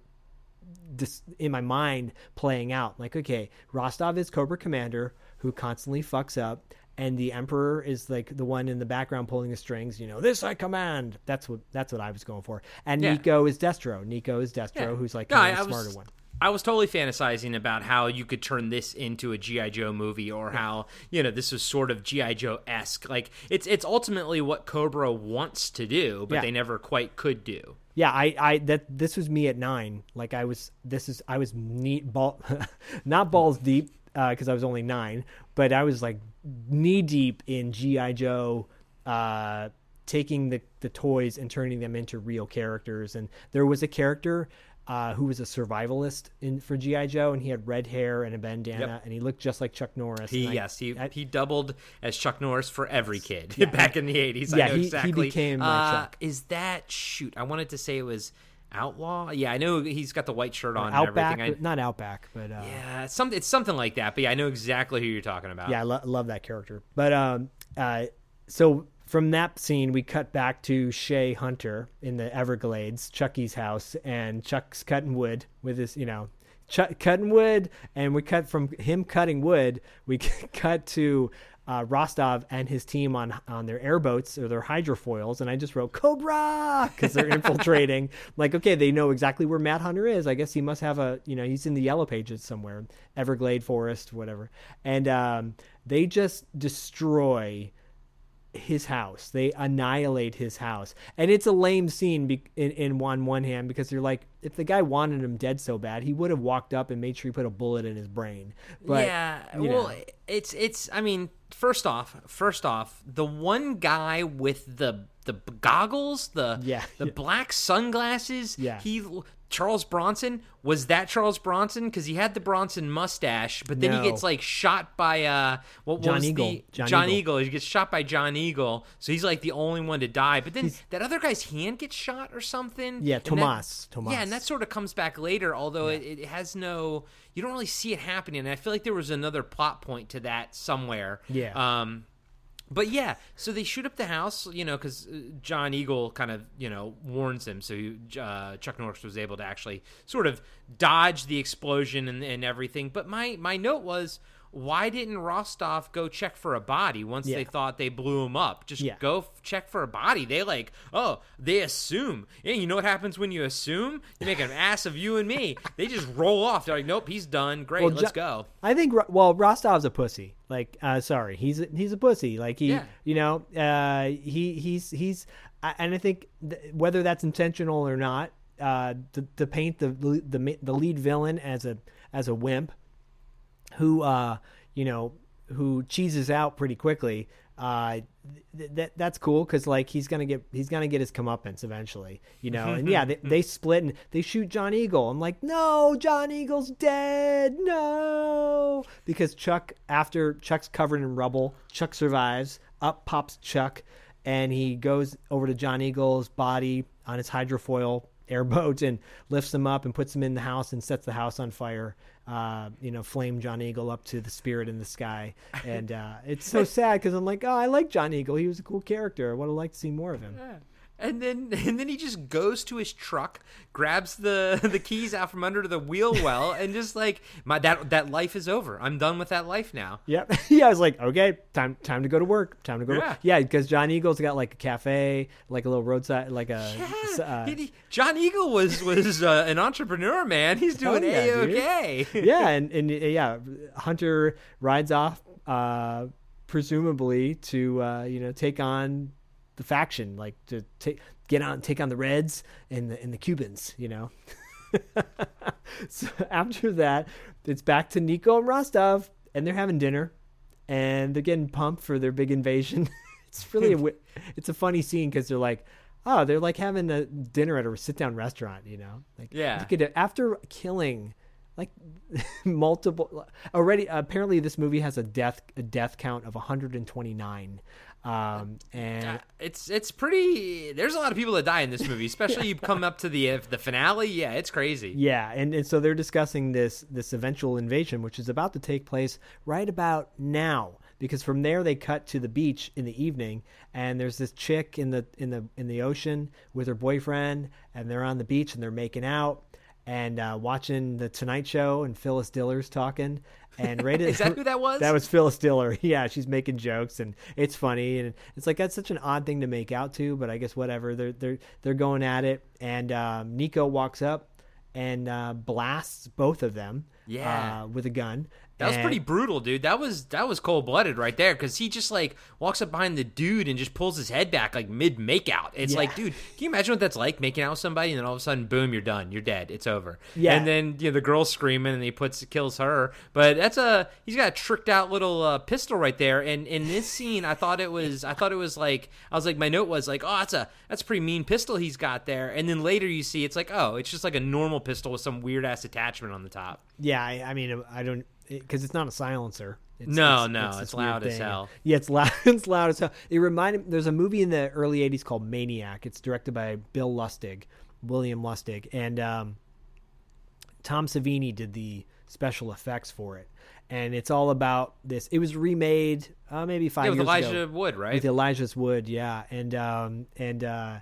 Speaker 3: this in my mind playing out like okay rostov is cobra commander who constantly fucks up and the emperor is like the one in the background pulling the strings you know this i command that's what that's what i was going for and
Speaker 4: Yeah.
Speaker 3: nico is destro nico is destro
Speaker 4: Yeah.
Speaker 3: who's like
Speaker 4: No,
Speaker 3: kind
Speaker 4: I-
Speaker 3: of the
Speaker 4: I was-
Speaker 3: smarter one
Speaker 4: I was totally fantasizing about how you could turn this into a GI Joe movie, or how you know this was sort of GI Joe esque. Like it's it's ultimately what Cobra wants to do, but
Speaker 3: Yeah.
Speaker 4: they never quite could do.
Speaker 3: Yeah, I, I that this was me at nine. Like I was, this is I was neat ball, not balls deep because I was only nine, but I was like knee deep in GI Joe, uh, taking the the toys and turning them into real characters. And there was a character uh, who was a survivalist in for GI Joe, and he had red hair and a bandana,
Speaker 4: Yep.
Speaker 3: and he looked just like Chuck Norris.
Speaker 4: He
Speaker 3: I-
Speaker 4: yes he
Speaker 3: I-
Speaker 4: he doubled as Chuck Norris for every kid back in the eighties.
Speaker 3: Yeah,
Speaker 4: I know
Speaker 3: he- he
Speaker 4: exactly.
Speaker 3: became my
Speaker 4: uh,
Speaker 3: Chuck.
Speaker 4: Is that shoot? I wanted to say it was Outlaw. Yeah, I know he's got the white shirt on and
Speaker 3: Outback,
Speaker 4: everything. I,
Speaker 3: not Outback, but uh,
Speaker 4: yeah, it's something it's something like that. But yeah, I know exactly who you're talking about.
Speaker 3: yeah, I lo- love that character. But um, uh, so from that scene, we cut back to Shay Hunter in the Everglades, Chucky's house, and Chuck's cutting wood with his, you know, ch- cutting wood, and we cut from him cutting wood. We cut to uh, Rostov and his team on on their airboats or their hydrofoils, and I just wrote Cobra because they're infiltrating. like, okay, they know exactly where Matt Hunter is. I guess he must have a, you know, he's in the yellow pages somewhere, Everglade Forest, whatever. And um, they just destroy his house. They annihilate his house, and it's a lame scene be- in in one one hand because you're like, if the guy wanted him dead so bad, he would have walked up and made sure he put a bullet in his brain. But,
Speaker 4: yeah,
Speaker 3: you
Speaker 4: well,
Speaker 3: know.
Speaker 4: it's it's. I mean, first off, first off, the one guy with the the goggles, the
Speaker 3: Yeah,
Speaker 4: the
Speaker 3: yeah.
Speaker 4: black sunglasses,
Speaker 3: Yeah.
Speaker 4: he Charles Bronson was that Charles Bronson because he had the Bronson mustache, but then
Speaker 3: No.
Speaker 4: he gets like shot by uh what, what
Speaker 3: John
Speaker 4: was
Speaker 3: Eagle.
Speaker 4: the
Speaker 3: John
Speaker 4: John,
Speaker 3: Eagle.
Speaker 4: Eagle. He gets shot by John Eagle, so he's like the only one to die. But then that other guy's hand gets shot or something.
Speaker 3: Yeah,
Speaker 4: and that-
Speaker 3: Tomas. Tomas.
Speaker 4: Yeah, and that sort of comes back later, although it, it has no. You don't really see it happening. And I feel like there was another plot point to that somewhere.
Speaker 3: Yeah.
Speaker 4: Um, but yeah, so they shoot up the house, you know, because John Eagle kind of, you know, warns him. So uh, Chuck Norris was able to actually sort of dodge the explosion and, and everything. But my my note was, why didn't Rostov go check for a body once
Speaker 3: Yeah.
Speaker 4: they thought they blew him up? Just
Speaker 3: Yeah.
Speaker 4: go f- check for a body. They like, oh, they assume. Yeah, you know what happens when you assume? You make an ass of you and me. They just roll off. They're like, nope, he's done. Great,
Speaker 3: Well,
Speaker 4: let's
Speaker 3: Jo-
Speaker 4: go.
Speaker 3: I think well, Rostov's a pussy. Like, uh, sorry, he's a, he's a pussy. Like he,
Speaker 4: Yeah.
Speaker 3: you know, uh, he he's he's, and I think th- whether that's intentional or not, uh, to, to paint the the the lead villain as a as a wimp, who uh, you know, who cheeses out pretty quickly. Uh, th- that that's cool because like he's gonna get he's gonna get his comeuppance eventually, you know. And yeah, they, they split and they shoot John Eagle. I'm like, no, John Eagle's dead, no, because Chuck after Chuck's covered in rubble, Chuck survives. Up pops Chuck, and he goes over to John Eagle's body on his hydrofoil airboat and lifts him up and puts him in the house and sets the house on fire. Uh, you know, flame John Eagle up to the spirit in the sky, and uh, it's so sad because I'm like, oh, I like John Eagle. He was a cool character. I would have liked to see more of him.
Speaker 4: And then and then he just goes to his truck, grabs the the keys out from under the wheel well, and just like my that that life is over. I'm done with that life now.
Speaker 3: Yep. yeah, I was like, okay, time time to go to work. Time to go.
Speaker 4: Yeah.
Speaker 3: work. Yeah, because John Eagle's got like a cafe, like a little roadside, like a.
Speaker 4: Yeah,
Speaker 3: uh,
Speaker 4: he- John Eagle was was uh, an entrepreneur, man. He's doing
Speaker 3: yeah,
Speaker 4: a okay.
Speaker 3: yeah, and, and uh, yeah, Hunter rides off, uh, presumably to uh, you know take on the faction, like to take get on take on the Reds and the and the Cubans, you know. so after that, it's back to Nico and Rostov, and they're having dinner, and they're getting pumped for their big invasion. it's really a, it's a funny scene because they're like. Oh, they're like having a dinner at a sit-down restaurant, you know. Like,
Speaker 4: Yeah.
Speaker 3: could- after killing like multiple already apparently this movie has a death a death count of 129 um and
Speaker 4: It's it's pretty. There's a lot of people that die in this movie, especially you come up to the uh, the finale. Yeah, it's crazy.
Speaker 3: yeah and, and so they're discussing this this eventual invasion which is about to take place right about now because from there they cut to the beach in the evening and there's this chick in the in the in the ocean with her boyfriend and they're on the beach and they're making out and uh, watching the Tonight Show and Phyllis Diller's talking and right
Speaker 4: Is that who that was?
Speaker 3: That was Phyllis Diller. Yeah, she's making jokes and it's funny and it's like that's such an odd thing to make out to, but I guess whatever. They're they're they're going at it and um, Nico walks up and uh, blasts both of them.
Speaker 4: Yeah.
Speaker 3: uh, with a gun.
Speaker 4: That was
Speaker 3: And-
Speaker 4: pretty brutal, dude. That was that was cold blooded right there because he just like walks up behind the dude and just pulls his head back like mid makeout. It's
Speaker 3: Yeah.
Speaker 4: like, dude, can you imagine what that's like making out with somebody and then all of a sudden, boom, you're done, you're dead, it's over.
Speaker 3: Yeah.
Speaker 4: and then you know the girl's screaming and he puts kills her. But that's a he's got a tricked out little uh, pistol right there. And in this scene, I thought it was I thought it was like I was like my note was like, oh, that's a that's a pretty mean pistol he's got there. And then later you see it's like, oh, it's just like a normal pistol with some weird ass attachment on the top.
Speaker 3: Yeah, I, I mean, I don't because it's not a silencer. It's,
Speaker 4: No, no,
Speaker 3: this
Speaker 4: it's
Speaker 3: weird
Speaker 4: loud as hell.
Speaker 3: Yeah, it's loud. It's loud as hell. It reminded. There's a movie in the early '80s called Maniac. It's directed by Bill Lustig, William Lustig, and um, Tom Savini did the special effects for it. And it's all about this. It was remade uh, maybe five
Speaker 4: Yeah, with
Speaker 3: years
Speaker 4: Elijah
Speaker 3: ago.
Speaker 4: Wood, right?
Speaker 3: With Elijah's Wood, yeah, and um, and uh,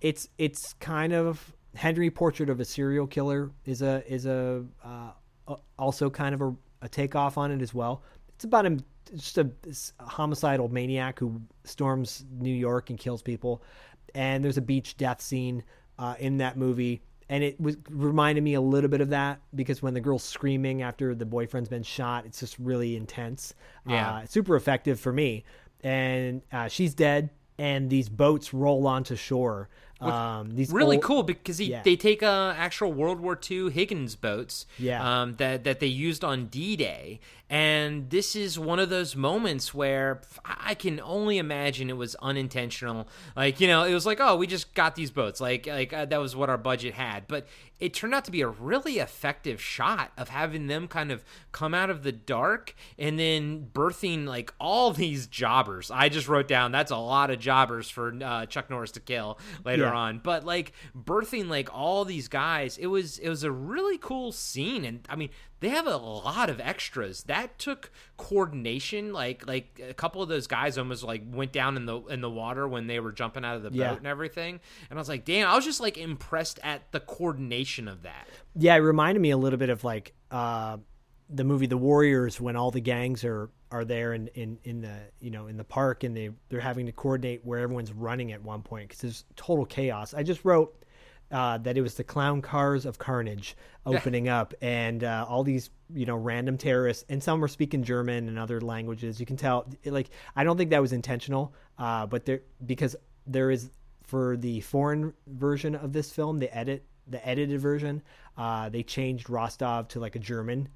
Speaker 3: it's it's kind of Henry Portrait of a Serial Killer is a is a uh, also kind of a, a takeoff on it as well. It's about him just a, a homicidal maniac who storms New York and kills people. And there's a beach death scene uh, in that movie and it was reminded me a little bit of that because when the girl's screaming after the boyfriend's been shot, it's just really intense.
Speaker 4: Yeah,
Speaker 3: uh, super effective for me. And uh, she's dead, and these boats roll onto shore. Um, these
Speaker 4: really
Speaker 3: old-
Speaker 4: cool because he,
Speaker 3: Yeah.
Speaker 4: they take uh, actual World War II Higgins boats
Speaker 3: Yeah.
Speaker 4: um, that that they used on D Day, and this is one of those moments where I can only imagine it was unintentional. Like you know, it was like, oh, we just got these boats, like like uh, that was what our budget had, but it turned out to be a really effective shot of having them kind of come out of the dark and then birthing like all these jobbers. I just wrote down that's a lot of jobbers for uh, Chuck Norris to kill later
Speaker 3: Yeah.
Speaker 4: on, but like birthing like all these guys, it was it was a really cool scene, and I mean they have a lot of extras that took coordination. Like like a couple of those guys almost like went down in the in the water when they were jumping out of the boat
Speaker 3: Yeah.
Speaker 4: and everything, and I was like, damn, I was just like impressed at the coordination of that.
Speaker 3: Yeah, it reminded me a little bit of like uh, the movie The Warriors when all the gangs are are there in, in, in the you know in the park and they they're having to coordinate where everyone's running at one point because there's total chaos. I just wrote uh, that it was the clown cars of carnage opening up and uh, all these you know random terrorists and some were speaking German and other languages. You can tell like I don't think that was intentional, uh, but there because there is for the foreign version of this film, the edit, the edited version, uh, they changed Rostov to like a German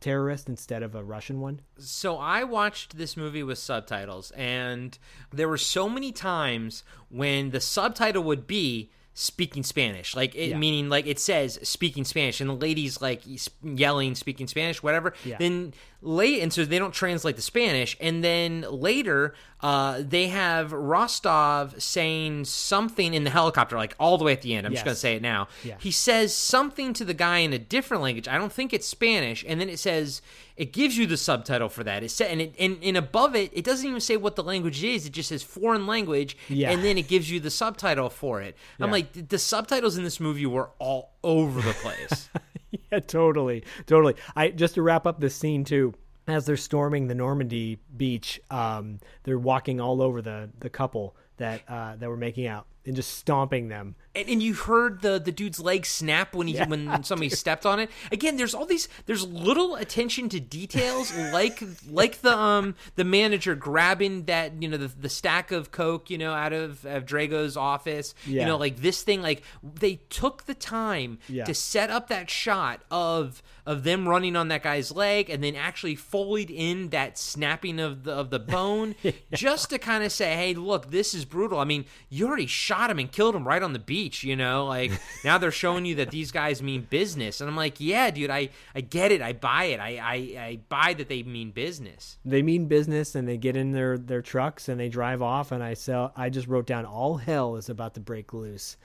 Speaker 3: terrorist instead of a Russian one.
Speaker 4: So I watched this movie with subtitles, and there were so many times when the subtitle would be speaking Spanish, like it,
Speaker 3: Yeah.
Speaker 4: meaning like it says speaking Spanish, and the lady's like yelling speaking Spanish, whatever.
Speaker 3: Yeah.
Speaker 4: Then late, and so they don't translate the Spanish, and then later uh, they have Rostov saying something in the helicopter, like all the way at the end. I'm just gonna say it now.
Speaker 3: Yeah.
Speaker 4: He says something to the guy in a different language. I don't think it's Spanish, and then it says it gives you the subtitle for that. It said, and it and, and above it, it doesn't even say what the language is. It just says foreign language,
Speaker 3: Yeah.
Speaker 4: and then it gives you the subtitle for it. I'm like, the, the subtitles in this movie were all over the place.
Speaker 3: yeah, totally, totally. I just to wrap up this scene too. As they're storming the Normandy beach, um, they're walking all over the the couple that uh, that were making out and just stomping them.
Speaker 4: and, and you heard the the dude's leg snap when he when somebody stepped on it. Again, there's all these there's little attention to details like like the um the manager grabbing that you know the, the stack of coke you know out of, of Drago's office. You know like this thing like they took the time
Speaker 3: Yeah.
Speaker 4: to set up that shot of of them running on that guy's leg and then actually foleyed in that snapping of the of the bone just to kind of say hey look this is brutal i mean you already shot him and killed him right on the beach you know like now they're showing you that these guys mean business and i'm like yeah dude i i get it i buy it i i, I buy that they mean business
Speaker 3: They mean business and they get in their their trucks and they drive off. And I sell. I just wrote down all hell is about to break loose.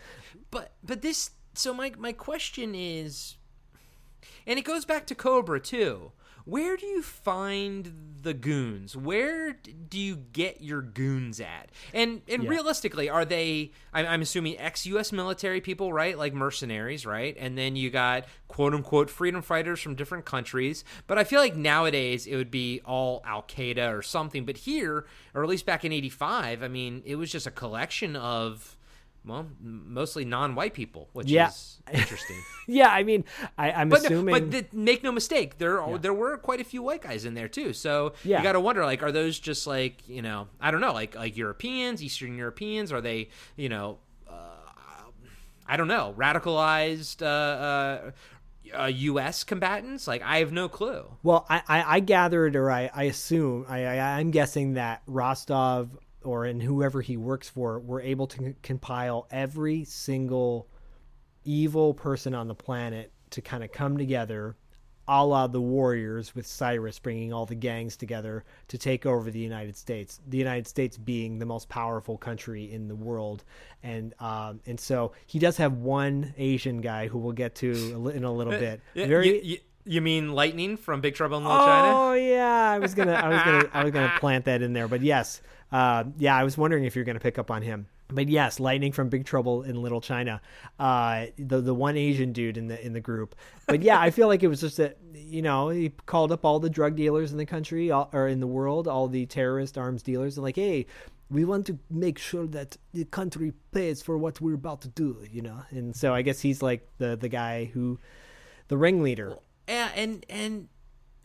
Speaker 4: but but this so my my question is and it goes back to cobra too where do you find the goons? Where do you get your goons at? And and
Speaker 3: Yeah.
Speaker 4: realistically are they I'm, I'm assuming ex-us military people right? Like mercenaries right? And then you got quote unquote freedom fighters from different countries. But i feel like nowadays it would be all al-qaeda or something. But here or at least back in 85 i mean it was just a collection of well, mostly non-white people, which
Speaker 3: Yeah.
Speaker 4: is interesting.
Speaker 3: Yeah, I mean, I,
Speaker 4: no-
Speaker 3: assuming.
Speaker 4: but th- make no mistake, there are, there were quite a few white guys in there too. So
Speaker 3: Yeah.
Speaker 4: you got to wonder, like, are those just like you know, I don't know, like like Europeans, Eastern Europeans? Are they you know, uh, I don't know, radicalized uh, uh, uh, U.S. combatants? Like, I have no clue.
Speaker 3: Well, I, I, I gathered, or I, I assume, I, I, I'm guessing that Rostov or and whoever he works for were able to c- compile every single evil person on the planet to kind of come together, a la the Warriors with Cyrus bringing all the gangs together to take over the United States. The United States being the most powerful country in the world, and um, and so he does have one Asian guy who we'll get to in a little bit. Very
Speaker 4: you, you, you mean Lightning from Big Trouble in Little China?
Speaker 3: Oh yeah, I was gonna, I was gonna, I was gonna plant that in there, but yes, Uh, yeah, I was wondering if you're going to pick up on him. But yes, Lightning from Big Trouble in Little China, uh, the the one Asian dude in the in the group. But yeah, I feel like it was just that you know he called up all the drug dealers in the country all, or in the world, all the terrorist arms dealers, and like, hey, we want to make sure that the country pays for what we're about to do, you know. And so I guess he's like the the guy who, the ringleader.
Speaker 4: Yeah, and and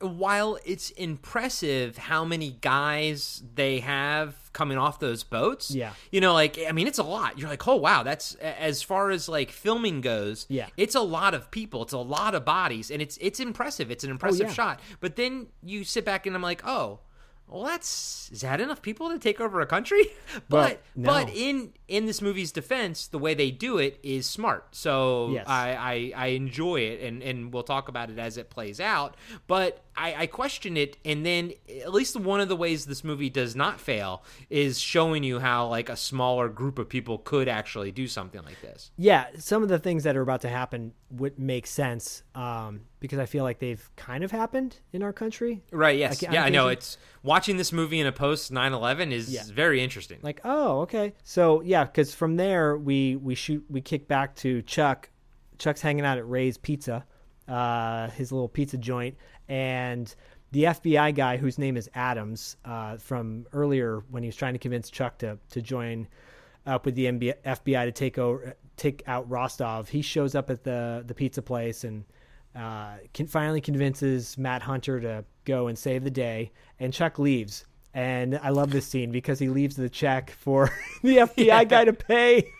Speaker 4: while it's impressive how many guys they have coming off those boats,
Speaker 3: Yeah.
Speaker 4: you know, like I mean, it's a lot. You're like, oh wow, that's as far as like filming goes.
Speaker 3: Yeah.
Speaker 4: it's a lot of people, it's a lot of bodies, and it's it's impressive. It's an impressive
Speaker 3: yeah.
Speaker 4: shot. But then you sit back and I'm like, oh. Well, that's is that enough people to take over a country? But
Speaker 3: no.
Speaker 4: but in in this movie's defense, the way they do it is smart. So
Speaker 3: Yes.
Speaker 4: I, I I enjoy it, and and we'll talk about it as it plays out. But I, I question it, and then at least one of the ways this movie does not fail is showing you how like a smaller group of people could actually do something like this.
Speaker 3: Yeah, some of the things that are about to happen would make sense um, because I feel like they've kind of happened in our country.
Speaker 4: Right? Yes.
Speaker 3: Like,
Speaker 4: yeah, I know. It's watching this movie in a post 9/11 is
Speaker 3: Yeah.
Speaker 4: very interesting.
Speaker 3: Like, oh, okay. So yeah, because from there we we shoot we kick back to Chuck. Chuck's hanging out at Ray's Pizza, uh, his little pizza joint, and the FBI guy whose name is Adams uh, from earlier when he was trying to convince Chuck to to join up with the FBI to take over take out Rostov. He shows up at the the pizza place and uh, can finally convinces Matt Hunter to go and save the day, and Chuck leaves. And I love this scene because he leaves the check for the FBI guy to pay.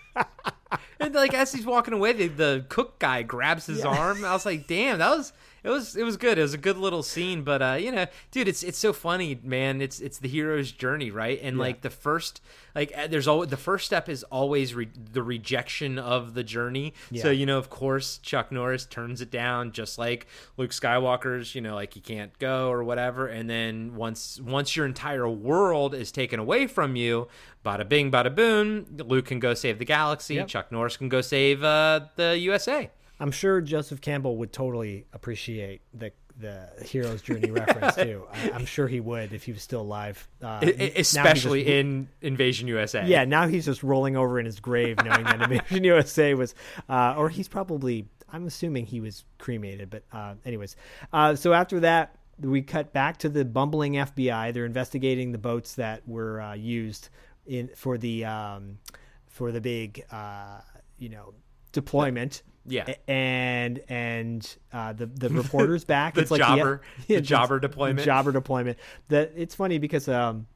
Speaker 4: And like as he's walking away, the, the cook guy grabs his arm. I was like, "Damn, that was it was it was good. It was a good little scene." But uh, you know, dude, it's it's so funny, man. It's it's the hero's journey, right? And like the first, like uh, there's always the first step is always re- the rejection of the journey. So you know, of course, Chuck Norris turns it down, just like Luke Skywalker's. You know, like he can't go or whatever. And then once once your entire world is taken away from you, bada bing, bada boom, Luke can go save the galaxy.
Speaker 3: Yep.
Speaker 4: Chuck Norris can go save uh, the USA.
Speaker 3: I'm sure Joseph Campbell would totally appreciate the the hero's journey reference too. I, I'm sure he would if he was still alive. Uh,
Speaker 4: I-
Speaker 3: now
Speaker 4: I-
Speaker 3: he
Speaker 4: especially
Speaker 3: just-
Speaker 4: in Invasion USA.
Speaker 3: yeah. Now he's just rolling over in his grave, knowing that Invasion USA was, uh, or he's probably. I'm assuming he was cremated, but uh, anyways. Uh, so after that, we cut back to the bumbling FBI. They're investigating the boats that were uh, used in for the um, for the big, uh, you know, deployment.
Speaker 4: Yeah.
Speaker 3: And and uh, the the reporter's back.
Speaker 4: The
Speaker 3: it's like
Speaker 4: jobber- the
Speaker 3: it's-
Speaker 4: jobber deployment.
Speaker 3: jobber deployment. That it's funny because um,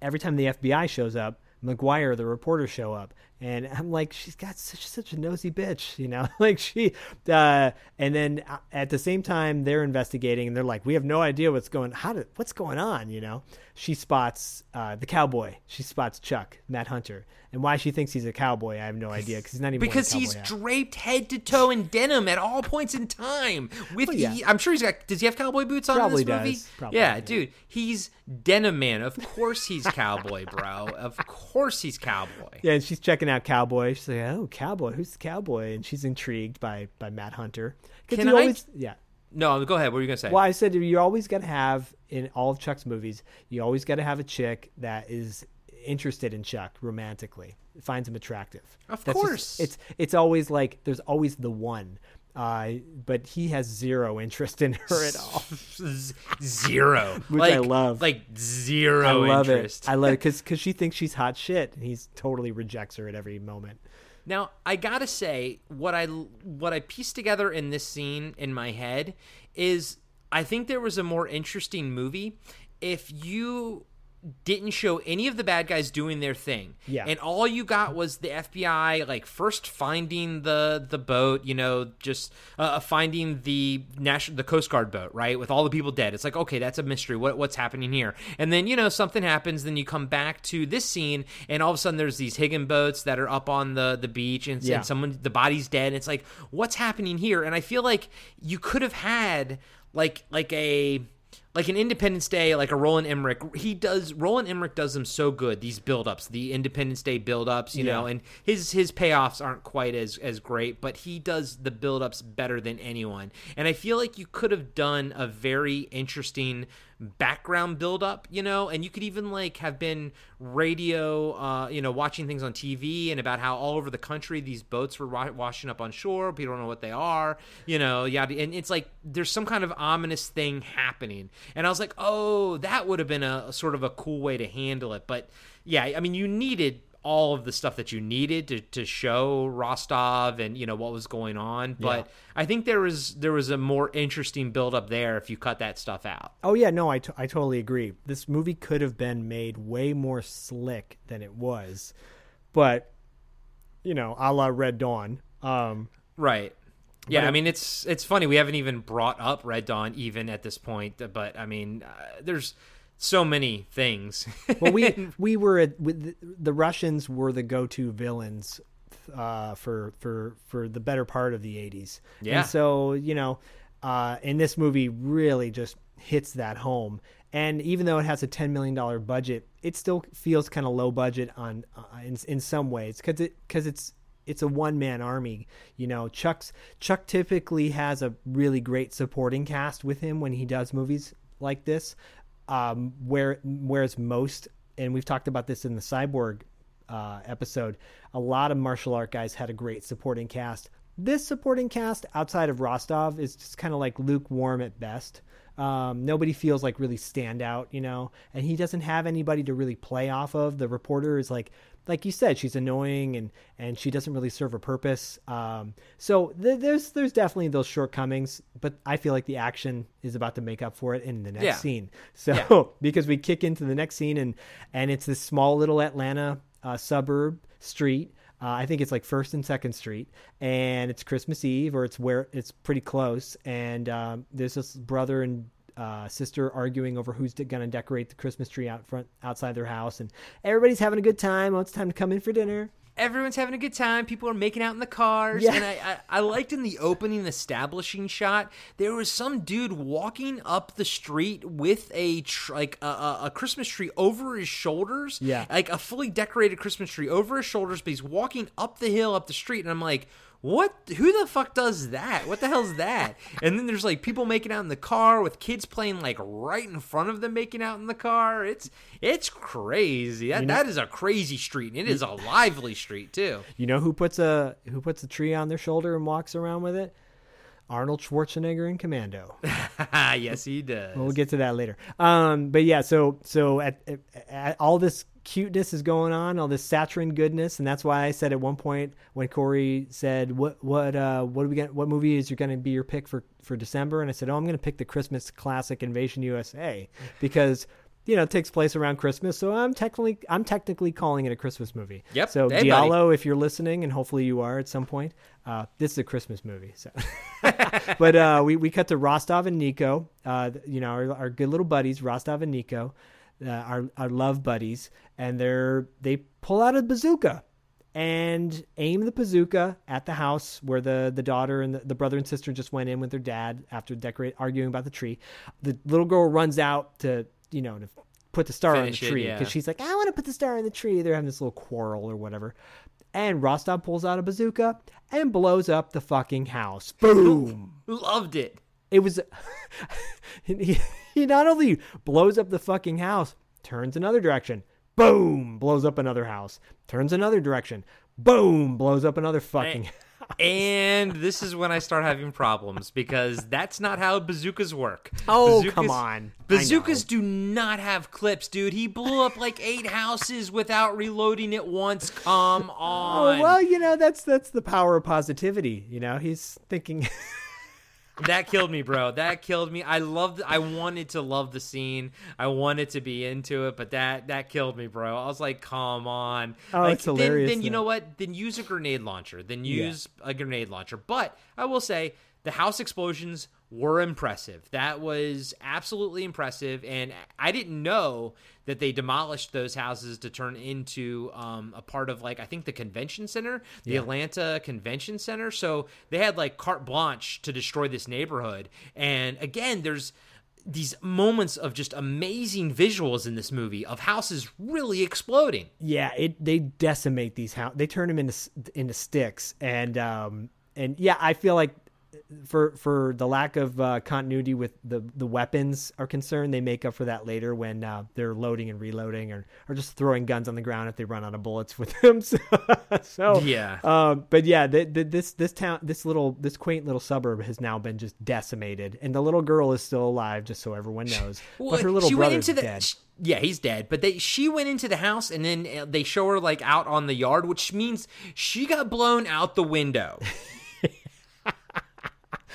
Speaker 3: every time the FBI shows up, McGuire, the reporter, show up, and I'm like, she's got such such a nosy bitch, you know, like she. Uh, and then uh, at the same time, they're investigating, and they're like, we have no idea what's going, how did, what's going on, you know. She spots uh, the cowboy. She spots Chuck, Matt Hunter, and why she thinks he's a cowboy, I have no idea because he's not even
Speaker 4: Because he's
Speaker 3: hat.
Speaker 4: draped head to toe in denim at all points in time. With
Speaker 3: Well, yeah.
Speaker 4: he- I'm sure he's got. Does he have cowboy boots on
Speaker 3: Probably
Speaker 4: in this movie?
Speaker 3: does. Probably,
Speaker 4: yeah,
Speaker 3: yeah.
Speaker 4: dude, he's denim man. Of course he's cowboy, bro. Of course he's cowboy.
Speaker 3: Yeah, and she's checking out Cowboy. She's like, "Oh, Cowboy, who's the Cowboy?" And she's intrigued by by Matt Hunter.
Speaker 4: Can I-
Speaker 3: always, yeah.
Speaker 4: No, go ahead. What were you gonna say?
Speaker 3: Well, I said you always got to have in all of Chuck's movies. You always got to have a chick that is interested in Chuck romantically, finds him attractive.
Speaker 4: Of
Speaker 3: That's just-
Speaker 4: course.
Speaker 3: it's it's always like there's always the one, uh, but he has zero interest in her at all.
Speaker 4: Zero.
Speaker 3: Which
Speaker 4: like,
Speaker 3: I love.
Speaker 4: Like zero
Speaker 3: I love
Speaker 4: interest.
Speaker 3: it. I love it because because she thinks she's hot shit, and he's totally rejects her at every moment.
Speaker 4: Now, I gotta say, what I what I pieced together in this scene in my head is, I think there was a more interesting movie if you didn't show any of the bad guys doing their thing,
Speaker 3: Yeah.
Speaker 4: and all you got was the FBI like first finding the the boat, you know, just uh, finding the national the Coast Guard boat, right, with all the people dead. It's like okay, that's a mystery. What what's happening here? And then you know something happens. Then you come back to this scene, and all of a sudden there's these Higgin boats that are up on the the beach, and,
Speaker 3: Yeah.
Speaker 4: and someone the body's dead. It's like what's happening here? And I feel like you could have had like like a like an Independence Day, like a Roland Emmerich, he does Roland Emmerich does them so good. These build-ups, the Independence Day build-ups, you know, and his his payoffs aren't quite as as great, but he does the build-ups better than anyone. And I feel like you could have done a very interesting background build-up, you know, and you could even like have been radio, uh, you know, watching things on TV and about how all over the country these boats were wa- washing up on shore. People don't know what they are, you know, yada. And it's like there's some kind of ominous thing happening, and I was like, oh, that would have been a, a sort of a cool way to handle it. But yeah, I mean, you needed all of the stuff that you needed to, to show Rostov and you know what was going on. But I think there was there was a more interesting build up there if you cut that stuff out.
Speaker 3: Oh yeah, no, I, t- I totally agree. This movie could have been made way more slick than it was, but you know, a la Red Dawn. Um,
Speaker 4: Right. Yeah,
Speaker 3: it-
Speaker 4: I mean it's it's funny we haven't even brought up Red Dawn even at this point, but I mean uh, there's so many things.
Speaker 3: well, we we were at, the, the Russians were the go-to villains uh, for for for the better part of the '80s.
Speaker 4: Yeah.
Speaker 3: And so you know, uh, and this movie really just hits that home. And even though it has a ten million dollar budget, it still feels kind of low budget on uh, in in some ways because it because it's it's a one man army. You know, Chuck's Chuck typically has a really great supporting cast with him when he does movies like this. Um, where whereas most, and we've talked about this in the Cyborg uh, episode, a lot of martial art guys had a great supporting cast. This supporting cast outside of Rostov is just kind of like lukewarm at best. Um, nobody feels like really stand out, you know, and he doesn't have anybody to really play off of. The reporter is like, like you said, she's annoying and and she doesn't really serve a purpose. Um, so th- there's there's definitely those shortcomings, but I feel like the action is about to make up for it in the next
Speaker 4: Yeah.
Speaker 3: scene. So because we kick into the next scene and and it's this small little Atlanta uh, suburb street. Uh, I think it's like First and Second Street, and it's Christmas Eve, or it's where it's pretty close. And um, there's this brother and uh, sister arguing over who's going to decorate the Christmas tree out front outside their house, and everybody's having a good time. Oh, it's time to come in for dinner.
Speaker 4: Everyone's having a good time. People are making out in the cars.
Speaker 3: Yeah.
Speaker 4: And I, I, I liked in the opening establishing shot, there was some dude walking up the street with a tr- like a, a, a Christmas tree over his shoulders.
Speaker 3: Yeah.
Speaker 4: Like a fully decorated Christmas tree over his shoulders, but he's walking up the hill, up the street. And I'm like, what? Who the fuck does that? What the hell's that? and then there's like people making out in the car with kids playing like right in front of them making out in the car. It's it's crazy. That, that is a crazy street. And it is a lively street too.
Speaker 3: You know who puts a who puts a tree on their shoulder and walks around with it? Arnold Schwarzenegger in Commando.
Speaker 4: yes, he does.
Speaker 3: We'll get to that later. Um, but yeah, so so at, at, at all this cuteness is going on, all this saccharine goodness, and that's why I said at one point when Corey said, "What what uh what are we going what movie is you going to be your pick for for December?" and I said, "Oh, I'm going to pick the Christmas classic Invasion USA because." You know, it takes place around Christmas, so I'm technically I'm technically calling it a Christmas movie.
Speaker 4: Yep.
Speaker 3: So
Speaker 4: Hey, buddy.
Speaker 3: Diallo, if you're listening, and hopefully you are at some point, uh, this is a Christmas movie. So, but uh, we we cut to Rostov and Nico. Uh, you know, our, our good little buddies, Rostov and Nico, uh, our our love buddies, and they're they pull out a bazooka and aim the bazooka at the house where the the daughter and the, the brother and sister just went in with their dad after decorate arguing about the tree. The little girl runs out to you know to put the star
Speaker 4: Finish
Speaker 3: on the tree
Speaker 4: yeah.
Speaker 3: because she's like, I want to put the star on the tree. They're having this little quarrel or whatever. And Rostov pulls out a bazooka and blows up the fucking house. Boom.
Speaker 4: Loved it.
Speaker 3: It was. he, he not only blows up the fucking house, turns another direction. Boom. Blows up another house. Turns another direction. Boom. Blows up another fucking.
Speaker 4: And this is when I start having problems because that's not how bazookas work.
Speaker 3: Oh,
Speaker 4: Bazookas-
Speaker 3: come on.
Speaker 4: Bazookas do not have clips, dude. He blew up like eight houses without reloading it once. Come on.
Speaker 3: Oh well, you know that's that's the power of positivity. You know, he's thinking.
Speaker 4: that killed me, bro. That killed me. I loved. I wanted to love the scene. I wanted to be into it, but that that killed me, bro. I was like, come on.
Speaker 3: Oh,
Speaker 4: like,
Speaker 3: it's hilarious,
Speaker 4: Then, then you know what? Then use a grenade launcher. Then use a grenade launcher. But I will say the house explosions were impressive. That was absolutely impressive, and I didn't know that they demolished those houses to turn into um, a part of like I think the convention center, the Atlanta Convention Center. So they had like carte blanche to destroy this neighborhood. And again, there's these moments of just amazing visuals in this movie of houses really exploding.
Speaker 3: Yeah, it they decimate these house. They turn them into into sticks, and um and yeah, I feel like for for the lack of uh, continuity with the the weapons are concerned, they make up for that later when uh, they're loading and reloading, or or just throwing guns on the ground if they run out of bullets with them. so, so,
Speaker 4: Yeah.
Speaker 3: um, but yeah, the, the, this this town, this little this quaint little suburb has now been just decimated, and the little girl is still alive, just so everyone knows. but her little
Speaker 4: she went
Speaker 3: brother's
Speaker 4: into the
Speaker 3: dead.
Speaker 4: sh- yeah he's dead but they she went into the house and then uh, they show her like out on the yard which means she got blown out the window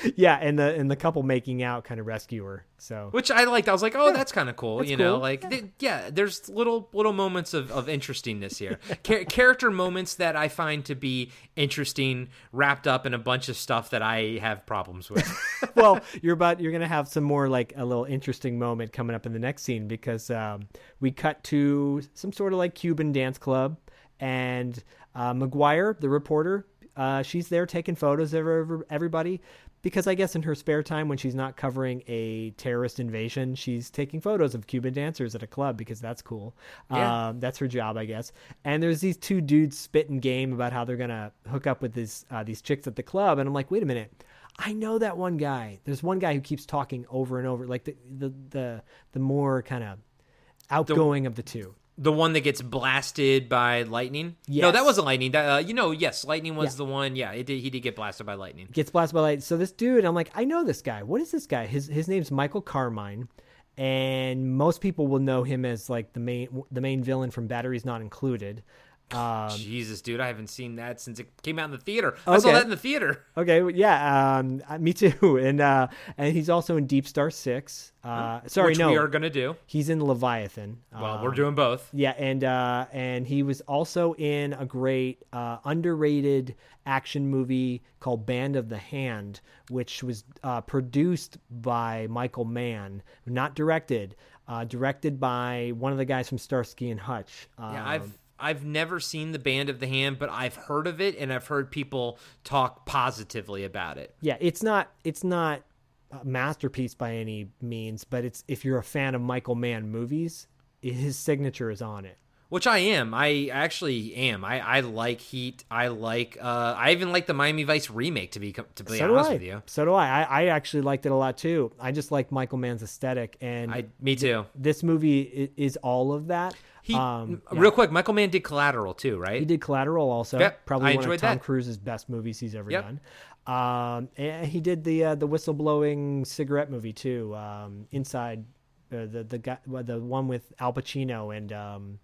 Speaker 3: yeah, and the and the couple making out kind of rescue her. So.
Speaker 4: Which i liked. I was like oh that's kind of cool you know
Speaker 3: cool.
Speaker 4: like th- yeah there's little little moments of, of interestingness here. Char- character moments that i find to be interesting wrapped up in a bunch of stuff that i have problems with.
Speaker 3: Well, you're about you're gonna have some more like a little interesting moment coming up in the next scene because um, we cut to some sort of like Cuban dance club, and uh, McGuire, the reporter, uh, she's there taking photos of everybody because I guess in her spare time when she's not covering a terrorist invasion, she's taking photos of Cuban dancers at a club because that's cool.
Speaker 4: Yeah.
Speaker 3: Um, that's her job, I guess. And there's these two dudes spitting game about how they're gonna hook up with these uh, these chicks at the club, and I'm like, wait a minute. I know that one guy. There's one guy who keeps talking over and over, like the the the, the more kind of outgoing of the two.
Speaker 4: The one that gets blasted by lightning no that wasn't lightning that, uh, you know yes lightning was
Speaker 3: Yeah.
Speaker 4: the one yeah it did, he did get blasted by lightning
Speaker 3: Gets blasted by light. So this dude, I'm like, I know this guy. What is this guy? His his name's Michael Carmine, and most people will know him as like the main the main villain from Batteries Not Included. Um,
Speaker 4: Jesus, dude, I haven't seen that since it came out in the theater. I saw that in the theater.
Speaker 3: Okay, well, yeah, um, uh, me too. And uh, and he's also in Deep Star Six. Uh, sorry,
Speaker 4: which
Speaker 3: no,
Speaker 4: we are gonna do.
Speaker 3: he's in Leviathan.
Speaker 4: Well,
Speaker 3: Um,
Speaker 4: we're doing both.
Speaker 3: Yeah, and uh, and he was also in a great uh, underrated action movie called Band of the Hand, which was uh, produced by Michael Mann, not directed. Uh, directed by one of the guys from Starsky and Hutch. Um,
Speaker 4: Yeah, I've I've never seen the Band of the Hand, but I've heard of it and I've heard people talk positively about it.
Speaker 3: yeah, it's not it's not a masterpiece by any means, but it's if you're a fan of Michael Mann movies, his signature is on it.
Speaker 4: Which I am. I actually am. I, I like Heat. I like. Uh, I even like the Miami Vice remake. To be to be
Speaker 3: so
Speaker 4: honest with you,
Speaker 3: So do I. I. I actually liked it a lot too. I just like Michael Mann's aesthetic, and
Speaker 4: I me too.
Speaker 3: this movie is all of that.
Speaker 4: He
Speaker 3: um, yeah.
Speaker 4: real quick. Michael Mann did Collateral too, right?
Speaker 3: He did Collateral also.
Speaker 4: Yep,
Speaker 3: probably
Speaker 4: I
Speaker 3: one of Tom
Speaker 4: that.
Speaker 3: Cruise's best movies he's ever
Speaker 4: Yep.
Speaker 3: done. Um, and he did the uh, the whistleblowing cigarette movie too. Um, Inside uh, the the guy the one with Al Pacino and um,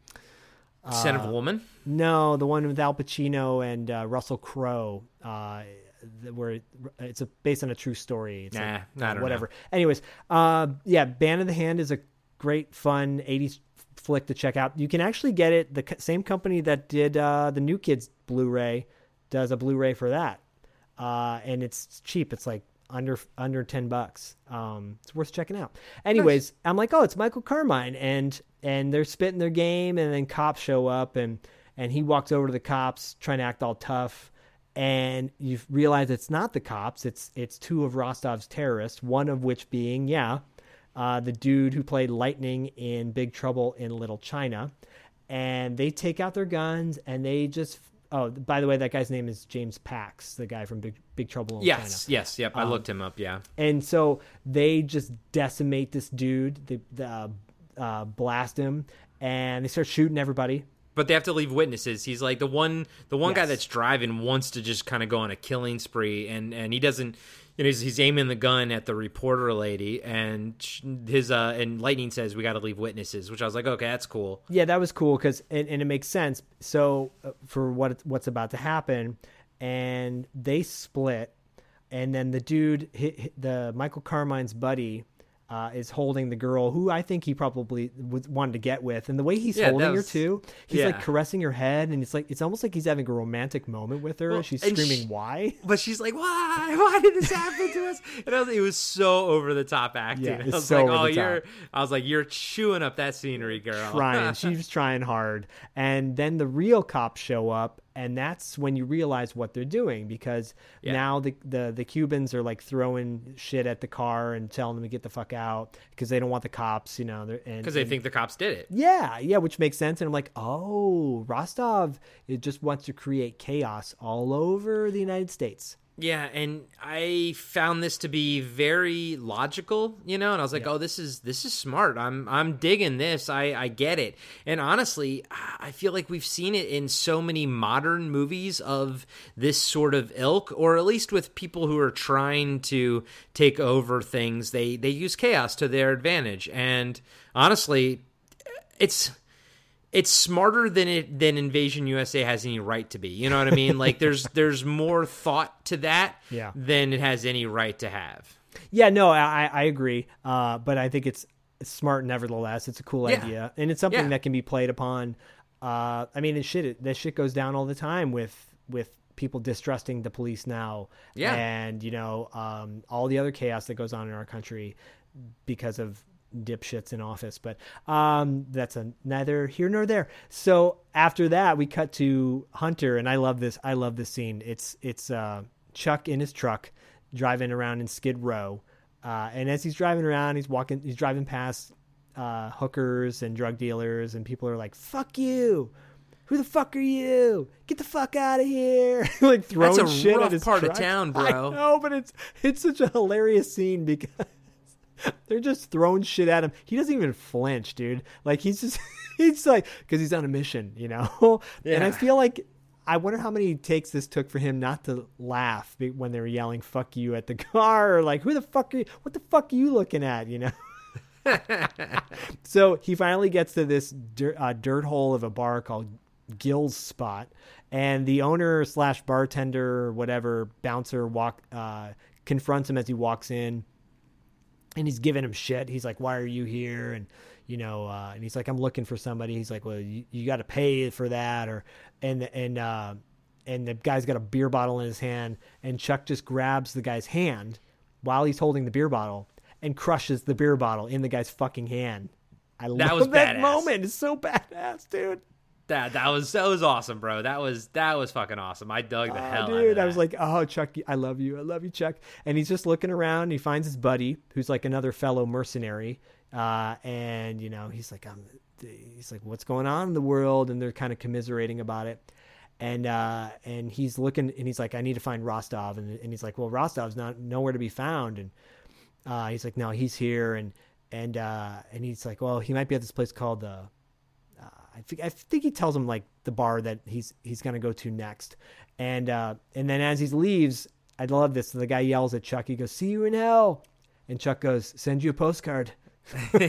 Speaker 4: Son
Speaker 3: uh,
Speaker 4: of a Woman.
Speaker 3: no, the one with Al Pacino and uh, Russell Crowe. Uh, where it's a, based on a true story. It's
Speaker 4: Nah,
Speaker 3: like, whatever. Anyways, uh, yeah, Band of the Hand is a great, fun '80s flick to check out. You can actually get it. The same company that did uh, the New Kids Blu-ray does a Blu-ray for that, uh, and it's cheap. It's like under under ten bucks. Um, it's worth checking out. Anyways, I'm like, oh, it's Michael Carmine, and and they're spitting their game, and then cops show up, and and he walks over to the cops trying to act all tough. And you realize it's not the cops; it's it's two of Rostov's terrorists. One of which being, yeah, uh, the dude who played Lightning in Big Trouble in Little China, and they take out their guns and they just. Oh, by the way, that guy's name is James Pax, the guy from Big Big Trouble in
Speaker 4: Yes,
Speaker 3: China.
Speaker 4: yes, yep. I
Speaker 3: Um,
Speaker 4: looked him up. Yeah.
Speaker 3: And so they just decimate this dude, they, they uh, uh, blast him, and they start shooting everybody.
Speaker 4: But they have to leave witnesses. He's like the one, the one guy that's driving wants to just kind of go on a killing spree, and and he doesn't. Know, he's, he's aiming the gun at the reporter lady, and his uh, and Lightning says we got to leave witnesses, which I was like, okay, that's cool.
Speaker 3: Yeah, that was cool because and, and it makes sense. So uh, for what what's about to happen, and they split, and then the dude, hi hi- the Michael Carmine's buddy, uh, is holding the girl who I think he probably was, wanted to get with, and the way he's
Speaker 4: Yeah,
Speaker 3: holding
Speaker 4: that
Speaker 3: her too, he's
Speaker 4: yeah.
Speaker 3: like caressing her head, and it's like it's almost like he's having a romantic moment with her.
Speaker 4: Well,
Speaker 3: she's
Speaker 4: and
Speaker 3: screaming,
Speaker 4: sh-
Speaker 3: "Why?"
Speaker 4: But she's like, why? Why did this happen to us? And I was, it was so over the top acting.
Speaker 3: Yeah,
Speaker 4: I was
Speaker 3: so
Speaker 4: like, oh, you're.
Speaker 3: top.
Speaker 4: I was like, you're chewing up that scenery, girl.
Speaker 3: She's trying. she was trying hard. And then the real cops show up and that's when you realize what they're doing because
Speaker 4: Yeah.
Speaker 3: now the, the the Cubans are like throwing shit at the car and telling them to get the fuck out because they don't want the cops, you know,
Speaker 4: because they
Speaker 3: and-
Speaker 4: think the cops did it.
Speaker 3: yeah, yeah, which makes sense. And I'm like, oh, Rostov, it just wants to create chaos all over the United States.
Speaker 4: Yeah, and I found this to be very logical, you know, and I was like, "Oh, this is this is smart. I'm I'm digging this. I I get it." And honestly, I feel like we've seen it in so many modern movies of this sort of ilk, or at least with people who are trying to take over things. They they use chaos to their advantage, and honestly, it's it's smarter than it than Invasion USA has any right to be. You know what I mean? like there's there's more thought to that
Speaker 3: Yeah.
Speaker 4: than it has any right to have.
Speaker 3: Yeah, no, I, I agree. Uh, but I think it's smart nevertheless. It's a cool
Speaker 4: Yeah.
Speaker 3: idea, and it's something
Speaker 4: Yeah.
Speaker 3: that can be played upon. Uh, I mean, and shit, it, that shit goes down all the time with with people distrusting the police now.
Speaker 4: Yeah.
Speaker 3: and you know, um, all the other chaos that goes on in our country because of dipshits in office. But um, that's a, neither here nor there. So after that, we cut to Hunter, and I love this. I love this scene. It's it's uh, Chuck in his truck driving around in Skid Row, uh, and as he's driving around, he's walking, he's driving past uh, hookers and drug dealers, and people are like, "Fuck you." Who the fuck are you? Get the fuck out of here! like throwing
Speaker 4: That's a
Speaker 3: shit
Speaker 4: rough
Speaker 3: at his
Speaker 4: part of
Speaker 3: truck.
Speaker 4: town,
Speaker 3: I
Speaker 4: bro.
Speaker 3: know, but it's it's such a hilarious scene because they're just throwing shit at him. He doesn't even flinch, dude. Like he's just he's like because he's on a mission, you know. And I feel like I wonder how many takes this took for him not to laugh when they were yelling "fuck you" at the car, or like, "Who the fuck are you? What the fuck are you looking at?" You know. so he finally gets to this dirt, uh, dirt hole of a bar called Gill's Spot, and the owner slash bartender whatever bouncer walk uh, confronts him as he walks in, and he's giving him shit. He's like, "Why are you here?" and you know, uh, and he's like, "I'm looking for somebody." He's like, "Well, you, you got to pay for that," or and and uh, and the guy's got a beer bottle in his hand, and Chuck just grabs the guy's hand while he's holding the beer bottle and crushes the beer bottle in the guy's fucking hand. I
Speaker 4: That
Speaker 3: love
Speaker 4: was
Speaker 3: that
Speaker 4: badass.
Speaker 3: moment. It's so badass, dude.
Speaker 4: That that was that was awesome, bro. That was that was fucking awesome. I dug the
Speaker 3: Oh,
Speaker 4: hell out
Speaker 3: dude,
Speaker 4: of
Speaker 3: I was like, "Oh, Chuck, I love you. I love you, Chuck." And he's just looking around. And he finds his buddy, who's like another fellow mercenary, uh, and you know, he's like, "I'm," he's like, "What's going on in the world?" And they're kind of commiserating about it. And uh, and he's looking, and he's like, "I need to find Rostov," and, and he's like, "Well, Rostov's not nowhere to be found." And uh, he's like, "No, he's here." And and uh, and he's like, "Well, he might be at this place called uh, I think I think he tells him like the bar that he's he's gonna go to next, and uh, and then as he leaves, I love this. The guy yells at Chuck. He goes, "See you in hell," and Chuck goes, "Send you a postcard."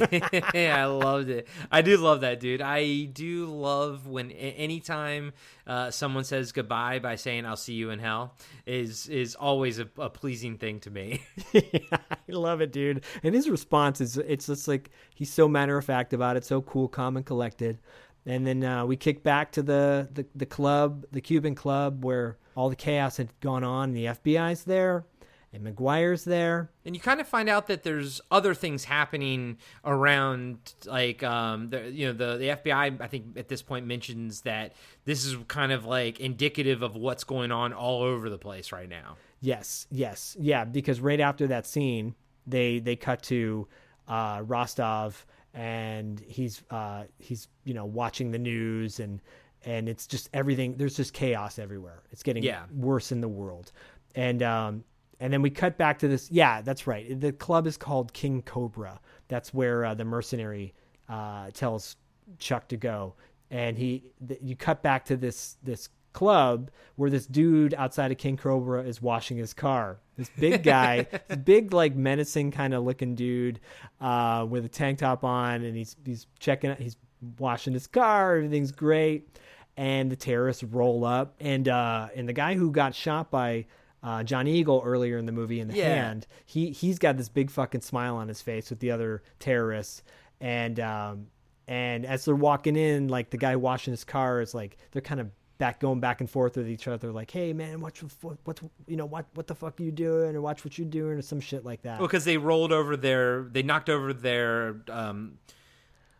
Speaker 4: yeah, I loved it. I do love that, dude. I do love when anytime uh, someone says goodbye by saying "I'll see you in hell" is is always a, a pleasing thing to me.
Speaker 3: I love it, dude. And his response is it's just like he's so matter of fact about it, so cool, calm, and collected. And then uh, we kick back to the, the the club, the Cuban club, where all the chaos had gone on. The FBI's there, and McGuire's there.
Speaker 4: and you kind of find out that there's other things happening around like um the you know the the FBI I think at this point mentions that this is kind of like indicative of what's going on all over the place right now.
Speaker 3: Yes, yes, yeah. Because right after that scene, they they cut to uh, Rostov, and he's uh, he's you know watching the news, and and it's just everything. There's just chaos everywhere. It's getting
Speaker 4: Yeah.
Speaker 3: worse in the world, and um, and then we cut back to this. Yeah, that's right. The club is called King Cobra. That's where uh, the mercenary uh, tells Chuck to go, and he th- you cut back to this this club where this dude outside of King Cobra is washing his car. This big guy, this big like menacing kind of looking dude, uh, with a tank top on, and he's he's checking, out he's washing his car. Everything's great, and the terrorists roll up, and uh, and the guy who got shot by. Uh, John Eagle earlier in the movie in the
Speaker 4: Yeah.
Speaker 3: hand, he he's got this big fucking smile on his face with the other terrorists, and um, and as they're walking in, like the guy washing his car is like they're kind of back going back and forth with each other, like, "Hey man, watch what what you know what what the fuck are you doing?" or "Watch what you're doing," or some shit like that.
Speaker 4: Well, because they rolled over their, they knocked over their, um,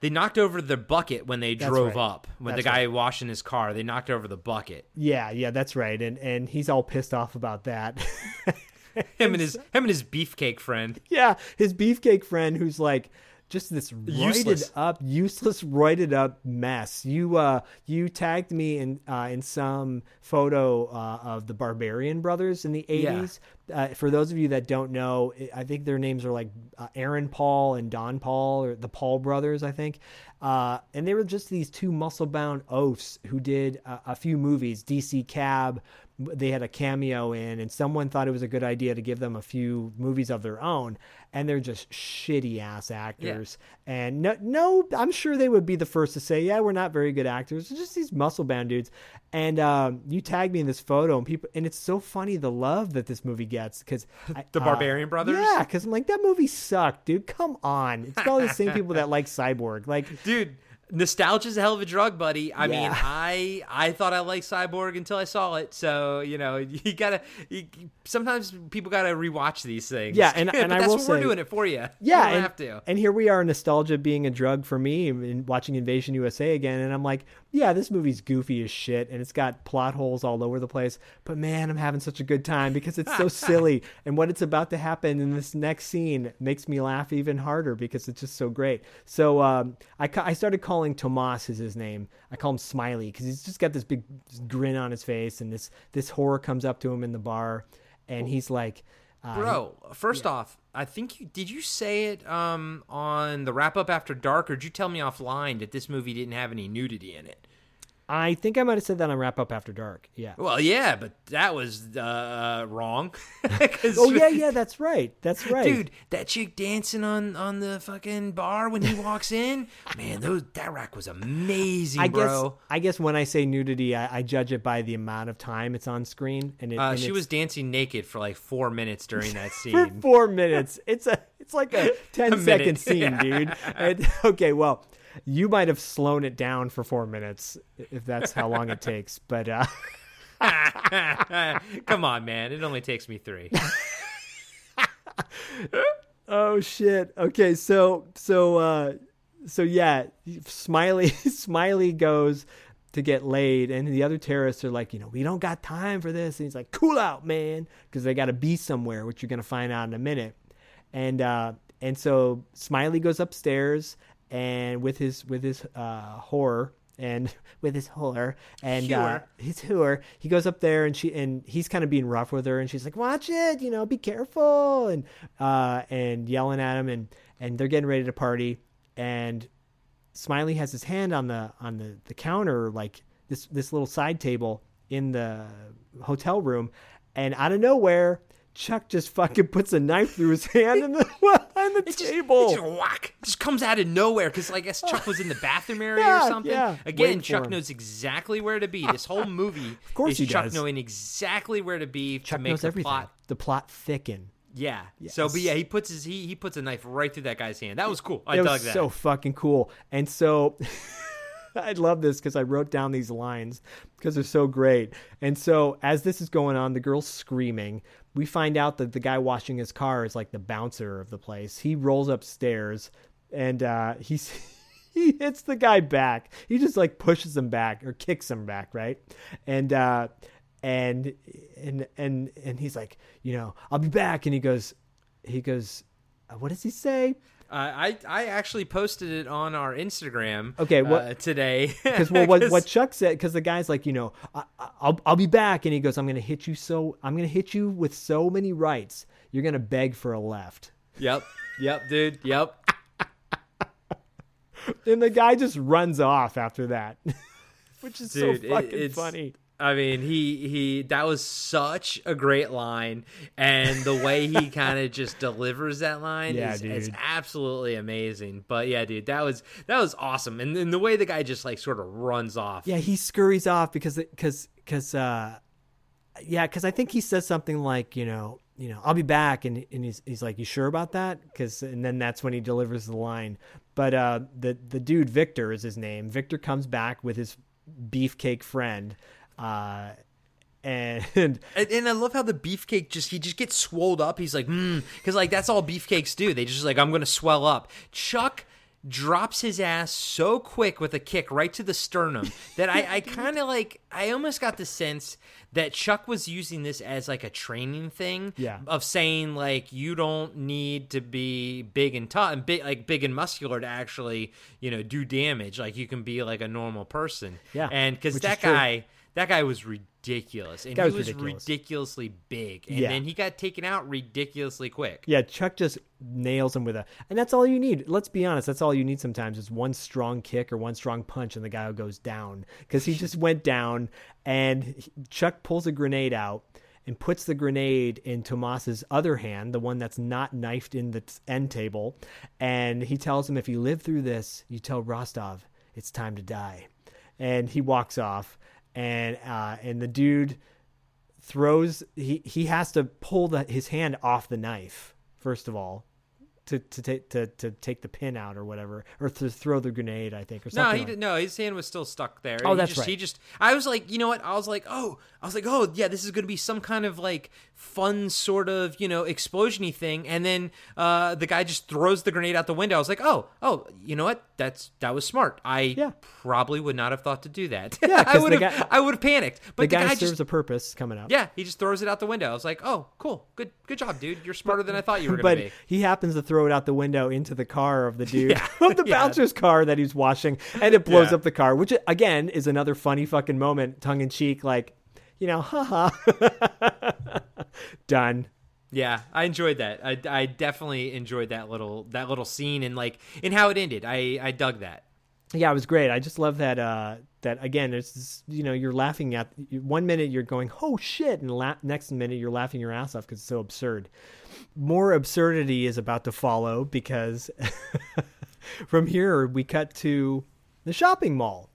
Speaker 4: They knocked over the bucket when they
Speaker 3: That's
Speaker 4: drove
Speaker 3: right.
Speaker 4: up. When
Speaker 3: That's
Speaker 4: the guy
Speaker 3: right.
Speaker 4: washing his car, they knocked over the bucket.
Speaker 3: Yeah, yeah, that's right. And and he's all pissed off about that.
Speaker 4: Him and his him and his beefcake friend.
Speaker 3: yeah, his beefcake friend who's like just this
Speaker 4: Useless.
Speaker 3: roided up, useless, roided up mess. You uh you tagged me in uh, in some photo uh, of the Barbarian brothers in the eighties. Uh, for those of you that don't know, I think their names are like uh, Aaron Paul and Don Paul, or the Paul brothers, I think. Uh, and they were just these two muscle bound oafs who did a few movies, DC Cab. They had a cameo in, and someone thought it was a good idea to give them a few movies of their own. And they're just shitty ass actors. And no, no, I'm sure they would be the first to say, "Yeah, we're not very good actors. They're just these muscle bound dudes." And um, you tagged me in this photo, and people, and it's so funny the love that this movie gets because
Speaker 4: The Barbarian Brothers?
Speaker 3: Yeah, because I'm like that movie sucked, dude. Come on, it's all the same people that like Cyborg. Like,
Speaker 4: Dude, nostalgia's a hell of a drug, buddy. I mean, I I thought I liked Cyborg until I saw it. So you know, you gotta. You, sometimes people gotta rewatch these things.
Speaker 3: Yeah, and- and I
Speaker 4: that's
Speaker 3: will
Speaker 4: what we're doing it for you.
Speaker 3: yeah,
Speaker 4: you don't
Speaker 3: and,
Speaker 4: have to.
Speaker 3: and here we are, nostalgia being a drug for me, and watching Invasion USA again, and I'm like, yeah, this movie's goofy as shit, and it's got plot holes all over the place. But man, I'm having such a good time because it's so silly, and what it's about to happen in this next scene makes me laugh even harder because it's just so great. So um, I I started calling Tomas is his name. I call him Smiley because he's just got this big grin on his face, and this this horror comes up to him in the bar, and he's like. Uh,
Speaker 4: Bro, first off, I think you did you say it um, on the wrap up after dark, or did you tell me offline that this movie didn't have any nudity in it?
Speaker 3: I think I might have said that on Wrap Up After Dark. Yeah.
Speaker 4: Well, yeah, but that was uh, wrong. 'Cause-
Speaker 3: Oh yeah, yeah, that's right. That's right.
Speaker 4: Dude, that chick dancing on on the fucking bar when he walks in, man, those that rack was amazing,
Speaker 3: I guess
Speaker 4: bro.
Speaker 3: I guess when I say nudity, I, I judge it by the amount of time it's on screen, and, it,
Speaker 4: Uh,
Speaker 3: and
Speaker 4: she was dancing naked for like four minutes during that scene.
Speaker 3: for four minutes. It's a it's like a 10
Speaker 4: A
Speaker 3: second
Speaker 4: minute.
Speaker 3: scene, dude. And, okay, well, you might have slowed it down for four minutes if that's how long it takes, but uh,
Speaker 4: Come on, man, it only takes me three.
Speaker 3: Oh shit. Okay, so so uh so yeah, Smiley Smiley goes to get laid and the other terrorists are like, you know, we don't got time for this and he's like, "Cool out, man," because they got to be somewhere, which you're going to find out in a minute. And uh and so Smiley goes upstairs and with his with his uh whore and with his whore and uh, his whore he goes up there and she and he's kind of being rough with her and she's like watch it you know be careful and uh and yelling at him and and they're getting ready to party and smiley has his hand on the on the the counter like this this little side table in the hotel room and out of nowhere chuck just fucking puts a knife through his hand in the on the
Speaker 4: It just,
Speaker 3: table
Speaker 4: it just whack, just comes out of nowhere because I guess Chuck was in the bathroom area
Speaker 3: Yeah,
Speaker 4: or something.
Speaker 3: yeah,
Speaker 4: Again, Chuck
Speaker 3: him.
Speaker 4: knows exactly where to be. This whole movie
Speaker 3: Of course
Speaker 4: is
Speaker 3: he
Speaker 4: Chuck
Speaker 3: does.
Speaker 4: knowing exactly where to be
Speaker 3: chuck
Speaker 4: to make
Speaker 3: knows
Speaker 4: the
Speaker 3: everything
Speaker 4: plot.
Speaker 3: the plot thicken
Speaker 4: Yeah. So, but yeah, he puts his he he puts a knife right through that guy's hand. That was cool. I
Speaker 3: it
Speaker 4: dug
Speaker 3: was
Speaker 4: that.
Speaker 3: so fucking cool. And so I love this because I wrote down these lines because they're so great. And so as this is going on, the girl's screaming. We find out that the guy washing his car is like the bouncer of the place. He rolls upstairs and uh, he's he hits the guy back. He just like pushes him back or kicks him back, right? And uh, and and and and he's like, you know, I'll be back. And he goes, he goes, what does he say?
Speaker 4: Uh, I I actually posted it on our Instagram.
Speaker 3: Okay, what-
Speaker 4: uh, today?
Speaker 3: Because well, what what Chuck said, because the guy's like, you know, I, I- I'll I'll be back, and he goes, I'm gonna hit you so I'm gonna hit you with so many rights, you're gonna beg for a left.
Speaker 4: Yep. Yep, dude. Yep.
Speaker 3: And the guy just runs off after that, which is
Speaker 4: Dude,
Speaker 3: so
Speaker 4: it-
Speaker 3: fucking
Speaker 4: it's-
Speaker 3: funny.
Speaker 4: I mean, he he that was such a great line, and the way he kind of just delivers that line
Speaker 3: Yeah,
Speaker 4: is it's absolutely amazing. But yeah, dude, that was that was awesome, and, and the way the guy just like sort of runs off.
Speaker 3: Yeah, he scurries off because because because uh, yeah, because I think he says something like, you know, you know, I'll be back, and and he's he's like, you sure about that? Because and then that's when he delivers the line. But uh, the the dude Victor is his name. Victor comes back with his beefcake friend, uh, and
Speaker 4: And, and I love how the beefcake just he just gets swolled up. He's like, mm, because like that's all beefcakes do. They just like I'm gonna swell up. Chuck drops his ass so quick with a kick right to the sternum that I, I kind of like I almost got the sense that Chuck was using this as like a training thing
Speaker 3: Yeah.
Speaker 4: of saying like you don't need to be big and tough and big like big and muscular to actually you know do damage like you can be like a normal person
Speaker 3: Yeah,
Speaker 4: and because that
Speaker 3: true.
Speaker 4: That guy was ridiculous and he
Speaker 3: was
Speaker 4: was
Speaker 3: ridiculous.
Speaker 4: ridiculously big and
Speaker 3: Yeah.
Speaker 4: then he got taken out ridiculously quick
Speaker 3: Yeah, Chuck just nails him with a, and that's all you need. Let's be honest, that's all you need sometimes is one strong kick or one strong punch, and the guy goes down because he just went down, and Chuck pulls a grenade out and puts the grenade in Tomas's other hand, the one that's not knifed in the end table, and he tells him, "If you live through this, you tell Rostov it's time to die," and he walks off, and uh, and the dude throws he he has to pull the, his hand off the knife first of all to to take to, to take the pin out or whatever or to throw the grenade I think or something.
Speaker 4: No, he
Speaker 3: like-
Speaker 4: did, no, his hand was still stuck there.
Speaker 3: Oh,
Speaker 4: He
Speaker 3: that's
Speaker 4: just,
Speaker 3: right.
Speaker 4: He just, I was like, you know what? I was like, oh, I was like, oh, yeah, this is going to be some kind of like fun sort of, you know, explosiony thing. And then uh, the guy just throws the grenade out the window. I was like, oh, oh, you know what? That's that was smart. I
Speaker 3: Yeah.
Speaker 4: probably would not have thought to do that.
Speaker 3: Yeah,
Speaker 4: I would have, I would have panicked. But the,
Speaker 3: guy,
Speaker 4: guy,
Speaker 3: serves
Speaker 4: just,
Speaker 3: a purpose coming up.
Speaker 4: yeah, he just throws it out the window. I was like, oh, cool, good, good job, dude. You're smarter than I thought you were going
Speaker 3: but
Speaker 4: to be.
Speaker 3: he happens to throw it out the window into the car of the dude
Speaker 4: Yeah,
Speaker 3: of the
Speaker 4: yeah.
Speaker 3: bouncer's car that he's washing and it blows
Speaker 4: Yeah.
Speaker 3: up the car which again is another funny fucking moment tongue in cheek like you know haha done
Speaker 4: Yeah, I enjoyed that. I, I definitely enjoyed that little that little scene and like and how it ended. I I dug that.
Speaker 3: Yeah, it was great. I just love that. Uh, that again, it's this, you know you're laughing at one minute you're going oh shit, and la- next minute you're laughing your ass off because it's so absurd. More absurdity is about to follow because from here we cut to the shopping mall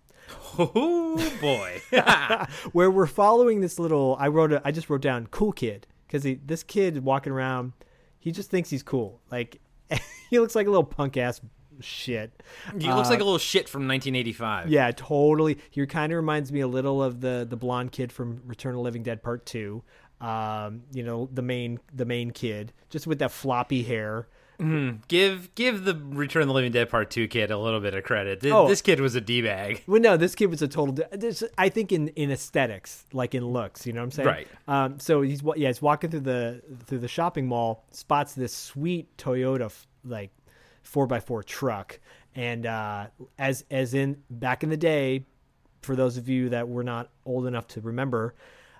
Speaker 4: Oh boy.
Speaker 3: where we're following this little. I wrote. A, I just wrote down cool kid because this kid walking around, he just thinks he's cool. Like he looks like a little punk ass shit.
Speaker 4: he looks like a little shit from 1985.
Speaker 3: Uh, Yeah, totally. He kind of reminds me a little of the the blonde kid from Return of the Living Dead Part Two. Um, you know, the main the main kid, just with that floppy hair.
Speaker 4: Give give the Return of the Living Dead Part 2 kid a little bit of credit. Th-
Speaker 3: Oh.
Speaker 4: This kid was a D-bag.
Speaker 3: Well, no, this kid was a total. This, I think in in aesthetics, like in looks, you know what I'm saying?
Speaker 4: Right.
Speaker 3: Um. So he's yeah, he's walking through the through the shopping mall, spots this sweet Toyota like four x four truck, and uh, as as in back in the day, for those of you that were not old enough to remember,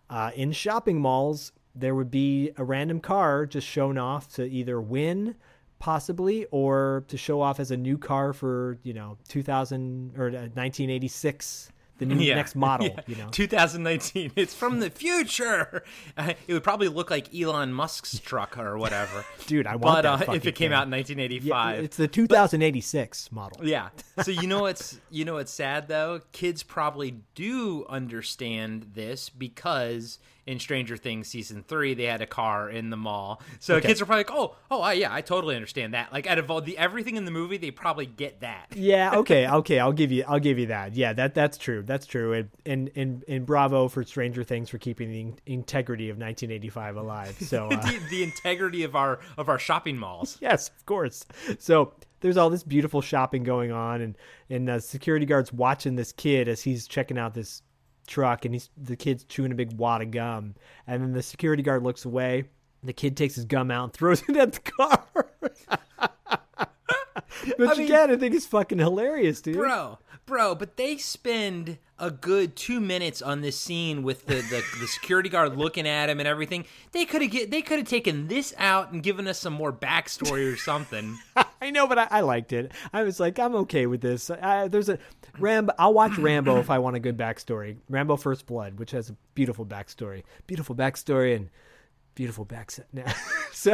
Speaker 3: uh, in shopping malls there would be a random car just shown off to either win possibly or to show off as a new car for you know 2000 or uh, 1986 the new
Speaker 4: Yeah.
Speaker 3: next model
Speaker 4: Yeah.
Speaker 3: you know
Speaker 4: 2019. It's from the future. Uh, it would probably look like Elon Musk's truck or whatever.
Speaker 3: Dude, I want
Speaker 4: but
Speaker 3: that
Speaker 4: uh, if it came
Speaker 3: thing.
Speaker 4: out in
Speaker 3: yeah,
Speaker 4: 1985.
Speaker 3: it's the 2086 model
Speaker 4: Yeah. So you know it's you know it's sad though? Kids probably do understand this because in Stranger Things season three they had a car in the mall. So
Speaker 3: Okay.
Speaker 4: kids are probably like, oh, oh, I, yeah, I totally understand that. Like out of all the everything in the movie, they probably get that.
Speaker 3: yeah okay okay i'll give you i'll give you that yeah that that's true that's true and and and, and bravo for stranger things for keeping the in- integrity of 1985 alive so uh,
Speaker 4: the, the integrity of our of our shopping malls.
Speaker 3: yes, of course. So there's all this beautiful shopping going on, and and uh, security guards watching this kid as he's checking out this truck, and he's the kid's chewing a big wad of gum, and then the security guard looks away. The kid takes his gum out and throws it at the car. Which
Speaker 4: mean-
Speaker 3: again, I think is fucking hilarious, dude.
Speaker 4: Bro, bro, but they spend a good two minutes on this scene with the, the, the security guard looking at him and everything. They could have get they could have taken this out and given us some more backstory or something.
Speaker 3: I know, but I, I liked it. I was like, I'm okay with this. I, there's a Rambo. I'll watch Rambo if I want a good backstory. Rambo First Blood, which has a beautiful backstory, beautiful backstory, and beautiful backset. So,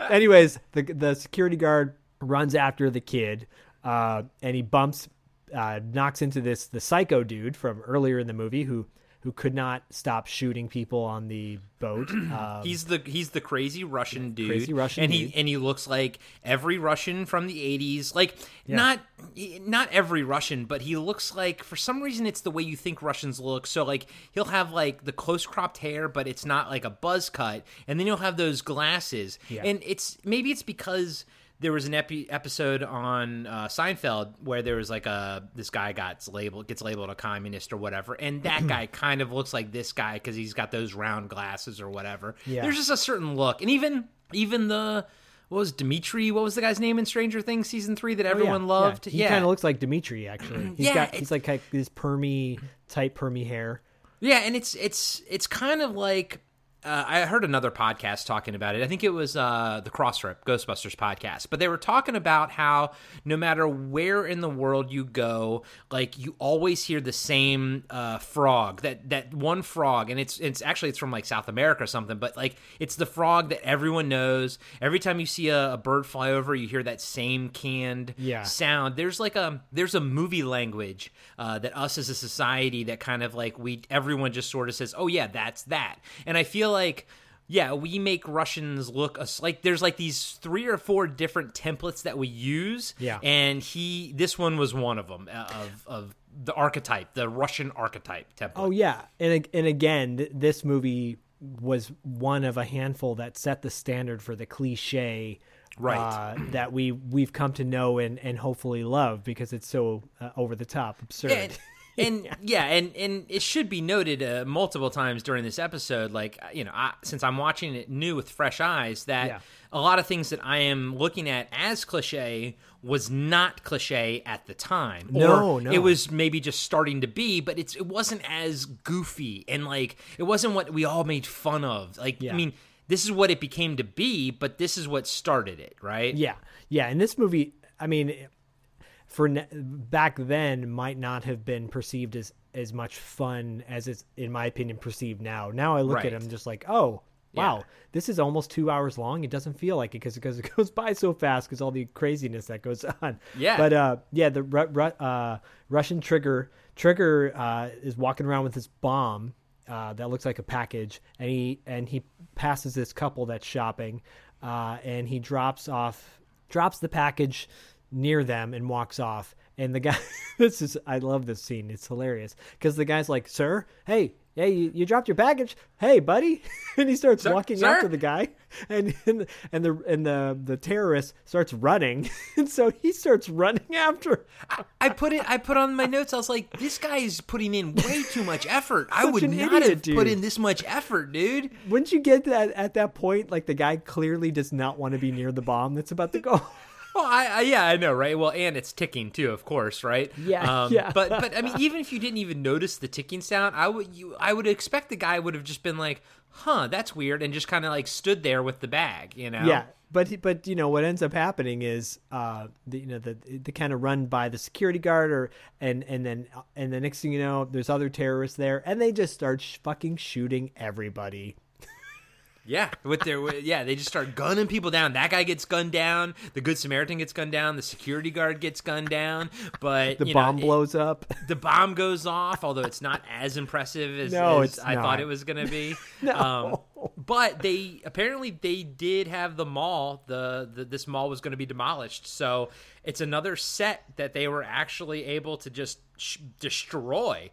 Speaker 3: anyways, the the security guard runs after the kid, uh, and he bumps, uh, knocks into this the psycho dude from earlier in the movie who who could not stop shooting people on the boat. Um,
Speaker 4: He's the he's the crazy Russian dude.
Speaker 3: crazy Russian
Speaker 4: and
Speaker 3: dude.
Speaker 4: he and he looks like every Russian from the eighties. Like not not every Russian, but he looks like for some reason it's the way you think Russians look. So like he'll have like the close cropped hair, but it's not like a buzz cut, and then he'll have those glasses.
Speaker 3: Yeah.
Speaker 4: And it's maybe it's because there was an epi- episode on uh, Seinfeld where there was like a this guy got labeled gets labeled a communist or whatever, and that guy kind of looks like this guy because he's got those round glasses or whatever.
Speaker 3: Yeah.
Speaker 4: There's just a certain look, and even even the what was Dimitri? What was the guy's name in Stranger Things season three that everyone
Speaker 3: Oh, yeah,
Speaker 4: loved?
Speaker 3: Yeah. He kind of looks like Dimitri actually. He's
Speaker 4: Yeah,
Speaker 3: got he's like, like this permy tight permy hair.
Speaker 4: Yeah, and it's it's it's kind of like uh, I heard another podcast talking about it. I think it was uh, the Crossrip Ghostbusters podcast, but they were talking about how no matter where in the world you go, like you always hear the same uh, frog that that one frog, and it's it's actually it's from like South America or something, but like it's the frog that everyone knows. Every time you see a, a bird fly over, you hear that same canned
Speaker 3: Yeah.
Speaker 4: sound. There's like a there's a movie language uh, that us as a society that kind of like we everyone just sort of says, oh yeah, that's that. And I feel like yeah, we make Russians look us like there's like these three or four different templates that we use.
Speaker 3: Yeah.
Speaker 4: and he this one was one of them uh, of of the archetype, the Russian archetype template.
Speaker 3: Oh yeah, and and again, th- this movie was one of a handful that set the standard for the cliche,
Speaker 4: Right.
Speaker 3: Uh, that we we've come to know and and hopefully love because it's so uh, over the top absurd.
Speaker 4: and yeah, and and it should be noted uh, multiple times during this episode, like uh, you know, I, since I'm watching it new with fresh eyes, that
Speaker 3: Yeah.
Speaker 4: a lot of things that I am looking at as cliche was not cliche at the time.
Speaker 3: No,
Speaker 4: or
Speaker 3: no.
Speaker 4: It was maybe just starting to be, but it's it wasn't as goofy and like it wasn't what we all made fun of. Like
Speaker 3: Yeah.
Speaker 4: I mean, this is what it became to be, but this is what started it, right?
Speaker 3: Yeah, yeah. And this movie, I mean, for ne- back then, might not have been perceived as as much fun as it's, in my opinion, perceived now. Now I look
Speaker 4: Right.
Speaker 3: at him just like, oh. Wow,
Speaker 4: Yeah.
Speaker 3: this is almost two hours long. It doesn't feel like it because because it goes by so fast because all the craziness that goes on.
Speaker 4: Yeah.
Speaker 3: but uh, yeah, the Ru- Ru- uh, Russian trigger trigger uh, is walking around with this bomb uh, that looks like a package, and he and he passes this couple that's shopping, uh, and he drops off drops the package near them and walks off. And the guy, this is I love this scene. It's hilarious because the guy's like, "Sir, hey." Hey, you, you dropped your package. Hey, buddy, and he starts
Speaker 4: Sir-
Speaker 3: walking
Speaker 4: sir?
Speaker 3: after the guy, and and, and the and the the terrorist starts running, and so he starts running after.
Speaker 4: I put it. I put on my notes. I was like, "This guy is putting in way too much effort. I would not
Speaker 3: idiot,
Speaker 4: have put in this much effort, dude."
Speaker 3: Wouldn't you get that at that point? Like the guy clearly does not want to be near the bomb that's about to go.
Speaker 4: Well, I, I yeah, I know, right? Well, and it's ticking too, of course, right?
Speaker 3: Yeah,
Speaker 4: um,
Speaker 3: yeah.
Speaker 4: But but I mean, even if you didn't even notice the ticking sound, I would you I would expect the guy would have just been like, "Huh, that's weird," and just kind of like stood there with the bag, you know?
Speaker 3: Yeah, but but you know what ends up happening is uh the, you know the the kind of run by the security guard or and and then and the next thing you know there's other terrorists there and they just start sh- fucking shooting everybody.
Speaker 4: Yeah, with their yeah, they just start gunning people down. That guy gets gunned down. The good Samaritan gets gunned down. The security guard gets gunned down. But
Speaker 3: The
Speaker 4: you know,
Speaker 3: bomb
Speaker 4: it-
Speaker 3: blows up.
Speaker 4: the bomb goes off, although it's not as impressive as,
Speaker 3: No,
Speaker 4: as I
Speaker 3: not.
Speaker 4: thought it was going to be.
Speaker 3: No.
Speaker 4: Um, but they apparently they did have the mall. The, the this mall was going to be demolished, so it's another set that they were actually able to just sh- destroy.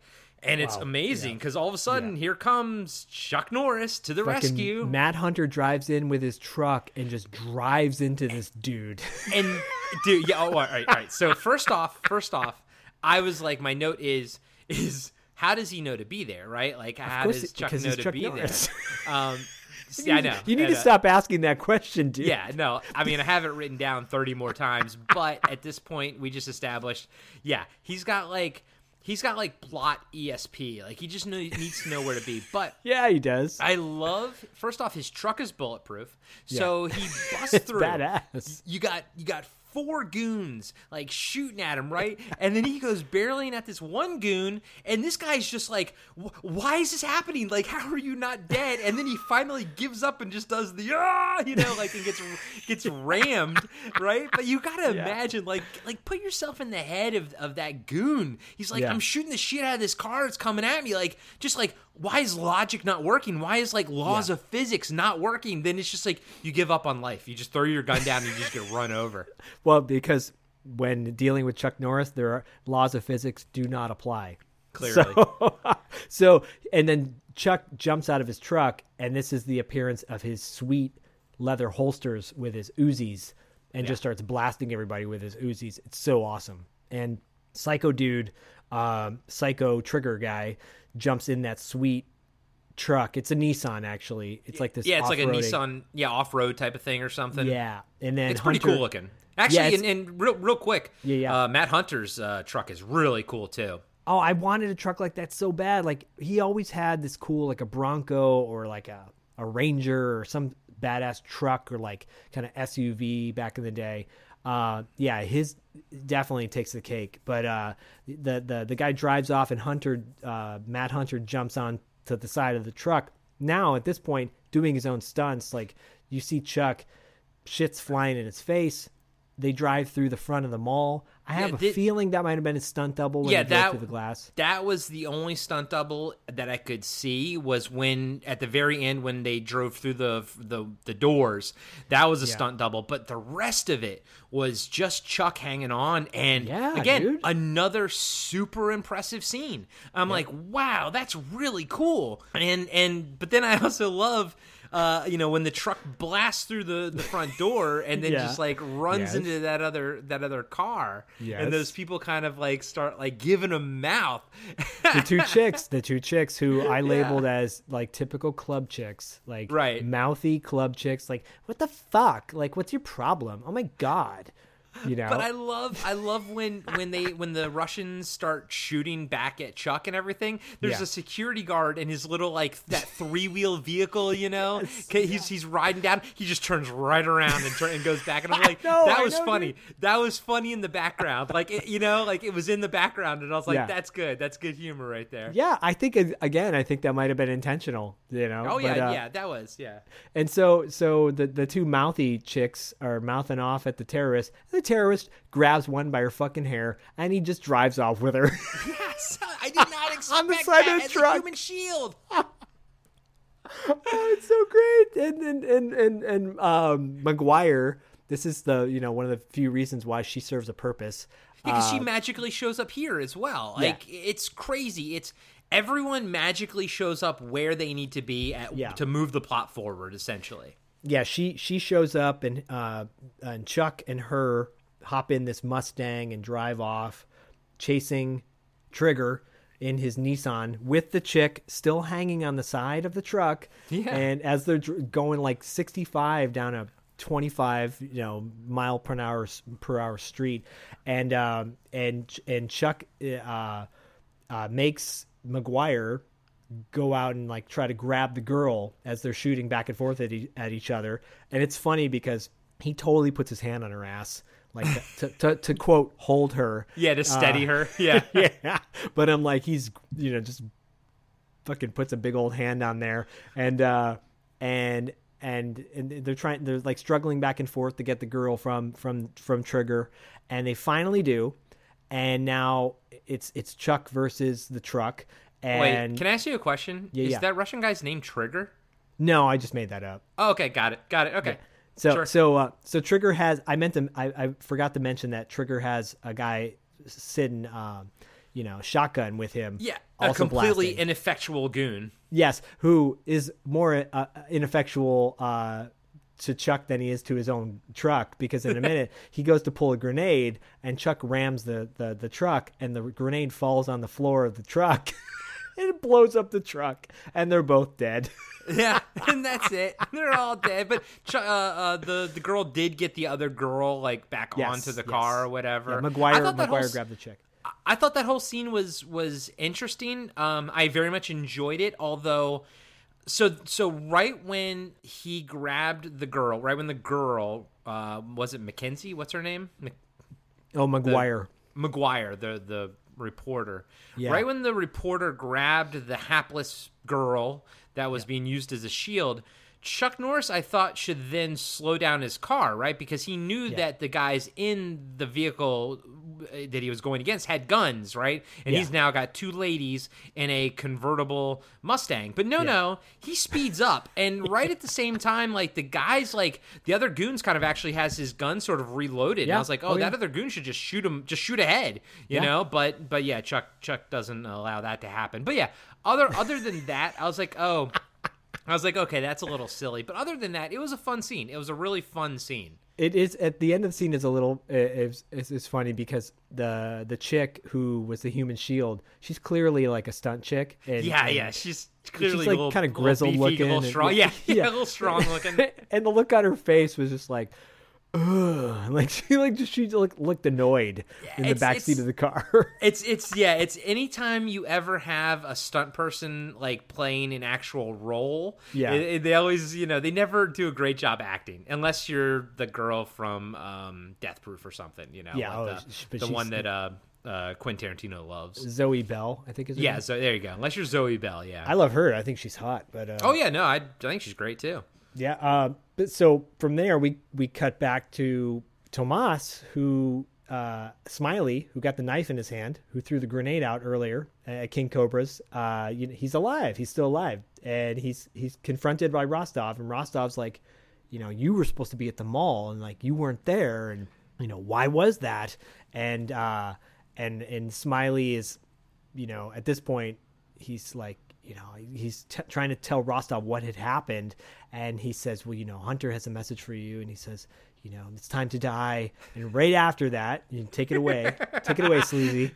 Speaker 4: And it's
Speaker 3: Wow.
Speaker 4: amazing because all of a sudden here comes Chuck Norris to the
Speaker 3: Fucking
Speaker 4: rescue.
Speaker 3: Matt Hunter drives in with his truck and just drives into this dude.
Speaker 4: and dude, yeah. Oh, all right, all right. So first off, first off, I was like, my note is is how does he know to be there, right? Like, how does
Speaker 3: it-
Speaker 4: Chuck know to
Speaker 3: Chuck
Speaker 4: be
Speaker 3: Norris.
Speaker 4: there? Um, yeah, I know.
Speaker 3: You need to stop asking that question, dude.
Speaker 4: Yeah, no. I mean, I have it written down 30 more times, but at this point, we just established, yeah, he's got like, he's got like plot ESP. Like, he just know, needs to know where to be. But
Speaker 3: Yeah, he does.
Speaker 4: I love, first off, his truck is bulletproof. So he busts through.
Speaker 3: badass.
Speaker 4: You got, you got four goons like shooting at him, right? And then he goes barreling at this one goon, and this guy's just like, "Why is this happening? Like, how are you not dead?" And then he finally gives up and just does the ah, you know, like and gets gets rammed, right? But you gotta imagine, like, like put yourself in the head of of that goon. He's like,
Speaker 3: Yeah.
Speaker 4: "I'm shooting the shit out of this car It's coming at me." Like, just like. Why is logic not working? Why is like laws
Speaker 3: Yeah.
Speaker 4: of physics not working? Then it's just like you give up on life. You just throw your gun down and you just get run over.
Speaker 3: Well, because when dealing with Chuck Norris, there are laws of physics do not apply.
Speaker 4: Clearly.
Speaker 3: So, so and then Chuck jumps out of his truck, and this is the appearance of his sweet leather holsters with his Uzis. and just starts blasting everybody with his Uzis. It's so awesome. And Psycho Dude, um, Psycho Trigger guy, jumps in that sweet truck. It's a Nissan actually. It's like this.
Speaker 4: Yeah, it's like a Nissan, yeah, off road type of thing or something.
Speaker 3: Yeah, and then
Speaker 4: it's pretty cool looking. Actually,
Speaker 3: Yeah,
Speaker 4: and, and real, real quick,
Speaker 3: Yeah, yeah.
Speaker 4: Uh, Matt Hunter's uh, truck is really cool too.
Speaker 3: Oh, I wanted a truck like that so bad. Like he always had this cool, like a Bronco or like a a Ranger or some badass truck or like kind of SUV back in the day. Uh, yeah, his definitely takes the cake. But uh, the the the guy drives off and Hunter, uh, Matt Hunter jumps on to the side of the truck. Now at this point, doing his own stunts. Like you see Chuck, shit's flying in his face. They drive through the front of the mall. I have
Speaker 4: Yeah,
Speaker 3: a
Speaker 4: did-
Speaker 3: feeling that might have been a stunt double when
Speaker 4: Yeah,
Speaker 3: he
Speaker 4: that-
Speaker 3: through the glass.
Speaker 4: That was the only stunt double that I could see was when at the very end when they drove through the the, the doors. That was a
Speaker 3: Yeah.
Speaker 4: stunt double, but the rest of it was just Chuck hanging on and
Speaker 3: Yeah,
Speaker 4: again
Speaker 3: dude.
Speaker 4: another super impressive scene. I'm like, "Wow, that's really cool." And and but then I also love uh, you know, when the truck blasts through the, the front door and then
Speaker 3: Yeah.
Speaker 4: just like runs
Speaker 3: Yes.
Speaker 4: into that other that other car,
Speaker 3: Yes.
Speaker 4: and those people kind of like start like giving him mouth.
Speaker 3: the two chicks, the two chicks who I labeled as like typical club chicks, like
Speaker 4: Right.
Speaker 3: mouthy club chicks. Like, what the fuck? Like, what's your problem? Oh my god, you know.
Speaker 4: But I love I love when when they when the Russians start shooting back at Chuck and everything. There's
Speaker 3: Yeah.
Speaker 4: a security guard in his little like that three wheel vehicle, you know. He's he's riding down. He just turns right around and, turn, and goes back. And I'm like,
Speaker 3: know,
Speaker 4: that was
Speaker 3: know,
Speaker 4: funny. That was funny in the background, like it, you know, like it was in the background, and I was like,
Speaker 3: Yeah.
Speaker 4: that's good. That's good humor right there.
Speaker 3: yeah, I think again, I think that might have been intentional. You know.
Speaker 4: Oh yeah,
Speaker 3: But, uh,
Speaker 4: yeah, that was yeah.
Speaker 3: And so, so the the two mouthy chicks are mouthing off at the terrorists. The terrorist grabs one by her fucking hair, and he just drives off with her.
Speaker 4: Yes, I did not expect
Speaker 3: On the side
Speaker 4: that
Speaker 3: of the
Speaker 4: as
Speaker 3: truck.
Speaker 4: a human shield.
Speaker 3: oh, it's so great. And and and and, and um, McGuire. This is the you know one of the few reasons why she serves a purpose.
Speaker 4: because she
Speaker 3: Uh,
Speaker 4: magically shows up here as well.
Speaker 3: Yeah.
Speaker 4: Like it's crazy. It's everyone magically shows up where they need to be at
Speaker 3: Yeah.
Speaker 4: to move the plot forward. Essentially,
Speaker 3: yeah, she she shows up and uh and Chuck and her hop in this Mustang and drive off, chasing Trigger in his Nissan with the chick still hanging on the side of the truck.
Speaker 4: Yeah.
Speaker 3: And as they're dr- going like 65 down a 25 you know mile per hour per hour street and um and and Chuck uh uh makes McGuire go out and like try to grab the girl as they're shooting back and forth at, e- at each other and it's funny because he totally puts his hand on her ass like to, to, to quote hold her.
Speaker 4: Yeah, to steady
Speaker 3: Uh,
Speaker 4: her. Yeah,
Speaker 3: yeah. But i'm like he's you know just fucking puts a big old hand on there. And uh and and and they're trying they're like struggling back and forth to get the girl from from from trigger. And they finally do. And now it's it's chuck versus the truck. And
Speaker 4: Wait, can I ask you a question?
Speaker 3: Yeah,
Speaker 4: Is
Speaker 3: yeah.
Speaker 4: that Russian guy's name Trigger?
Speaker 3: no i just made that up.
Speaker 4: Oh, okay, got it, got it. Okay,
Speaker 3: So
Speaker 4: Sure.
Speaker 3: so uh, so Trigger has I meant to I, I forgot to mention that Trigger has a guy sitting um, you know shotgun with him.
Speaker 4: yeah, a completely
Speaker 3: blasting.
Speaker 4: ineffectual goon.
Speaker 3: yes, who is more uh, ineffectual uh, to Chuck than he is to his own truck because in a minute he goes to pull a grenade and Chuck rams the the, the truck and the grenade falls on the floor of the truck. it blows up the truck and they're both dead.
Speaker 4: Yeah, and that's it. They're all dead. But uh, uh, the the girl did get the other girl like back
Speaker 3: Yes,
Speaker 4: onto the
Speaker 3: yes.
Speaker 4: car or whatever.
Speaker 3: Yeah,
Speaker 4: I
Speaker 3: McGuire
Speaker 4: whole
Speaker 3: McGuire grabbed the chick.
Speaker 4: I thought that whole scene was was interesting. Um, I very much enjoyed it. Although, so so right when he grabbed the girl, right when the girl uh, was it Mackenzie? What's her name? Mc-
Speaker 3: Oh, McGuire.
Speaker 4: McGuire, the the reporter.
Speaker 3: Yeah.
Speaker 4: Right when the reporter grabbed the hapless girl that was being used as a shield, Chuck Norris, I thought, should then slow down his car, right? Because he knew that the guys in the vehicle uh, that he was going against had guns, right? And
Speaker 3: Yeah.
Speaker 4: he's now got two ladies in a convertible Mustang. But no, no, he speeds up, and right at the same time, like the guys, like the other goons, kind of actually has his gun sort of reloaded. And I was like, oh,
Speaker 3: Oh,
Speaker 4: that
Speaker 3: yeah.
Speaker 4: other goon should just shoot him, just shoot ahead, you
Speaker 3: Yeah.
Speaker 4: know. But but yeah, Chuck Chuck doesn't allow that to happen. But yeah, other other than that, I was like, oh, I was like, okay, that's a little silly. But other than that, it was a fun scene. It was a really fun scene.
Speaker 3: It is at the end of the scene is a little it's, it's, it's funny because the the chick who was the human shield she's clearly like a stunt chick and,
Speaker 4: yeah,
Speaker 3: and
Speaker 4: yeah, she's clearly
Speaker 3: like
Speaker 4: little,
Speaker 3: kind of grizzled
Speaker 4: beefy,
Speaker 3: looking,
Speaker 4: little
Speaker 3: and-
Speaker 4: Yeah, yeah,
Speaker 3: yeah.
Speaker 4: a little strong looking.
Speaker 3: and the look on her face was just like Ugh. like she like just she looked, looked annoyed in the
Speaker 4: it's-
Speaker 3: back seat of the car
Speaker 4: It's it's yeah, it's anytime you ever have a stunt person like playing an actual role.
Speaker 3: Yeah.
Speaker 4: it- it- they always you know they never do a great job acting unless you're the girl from um, Death Proof or something. You know,
Speaker 3: Yeah,
Speaker 4: like
Speaker 3: oh,
Speaker 4: the, the one that uh, uh, Quentin Tarantino loves.
Speaker 3: Zoe Bell I think is her
Speaker 4: Yeah,
Speaker 3: name.
Speaker 4: so there you go. Unless you're Zoe Bell, yeah.
Speaker 3: I love her I think she's hot but uh,
Speaker 4: oh yeah, no, I, I think she's great too.
Speaker 3: Yeah. Uh, but so from there, we we cut back to Tomas, who uh, Smiley, who got the knife in his hand, who threw the grenade out earlier at King Cobra's. Uh, you know, he's alive. He's still alive, and he's he's confronted by Rostov, and Rostov's like, you know, you were supposed to be at the mall, and like you weren't there, and you know why was that? And uh, and and Smiley is, you know, at this point, he's like you know he's t- trying to tell Rostov what had happened, and he says, "Well, you know, Hunter has a message for you," and he says, "You know, it's time to die." And right after that, you take it away, take it away, sleazy.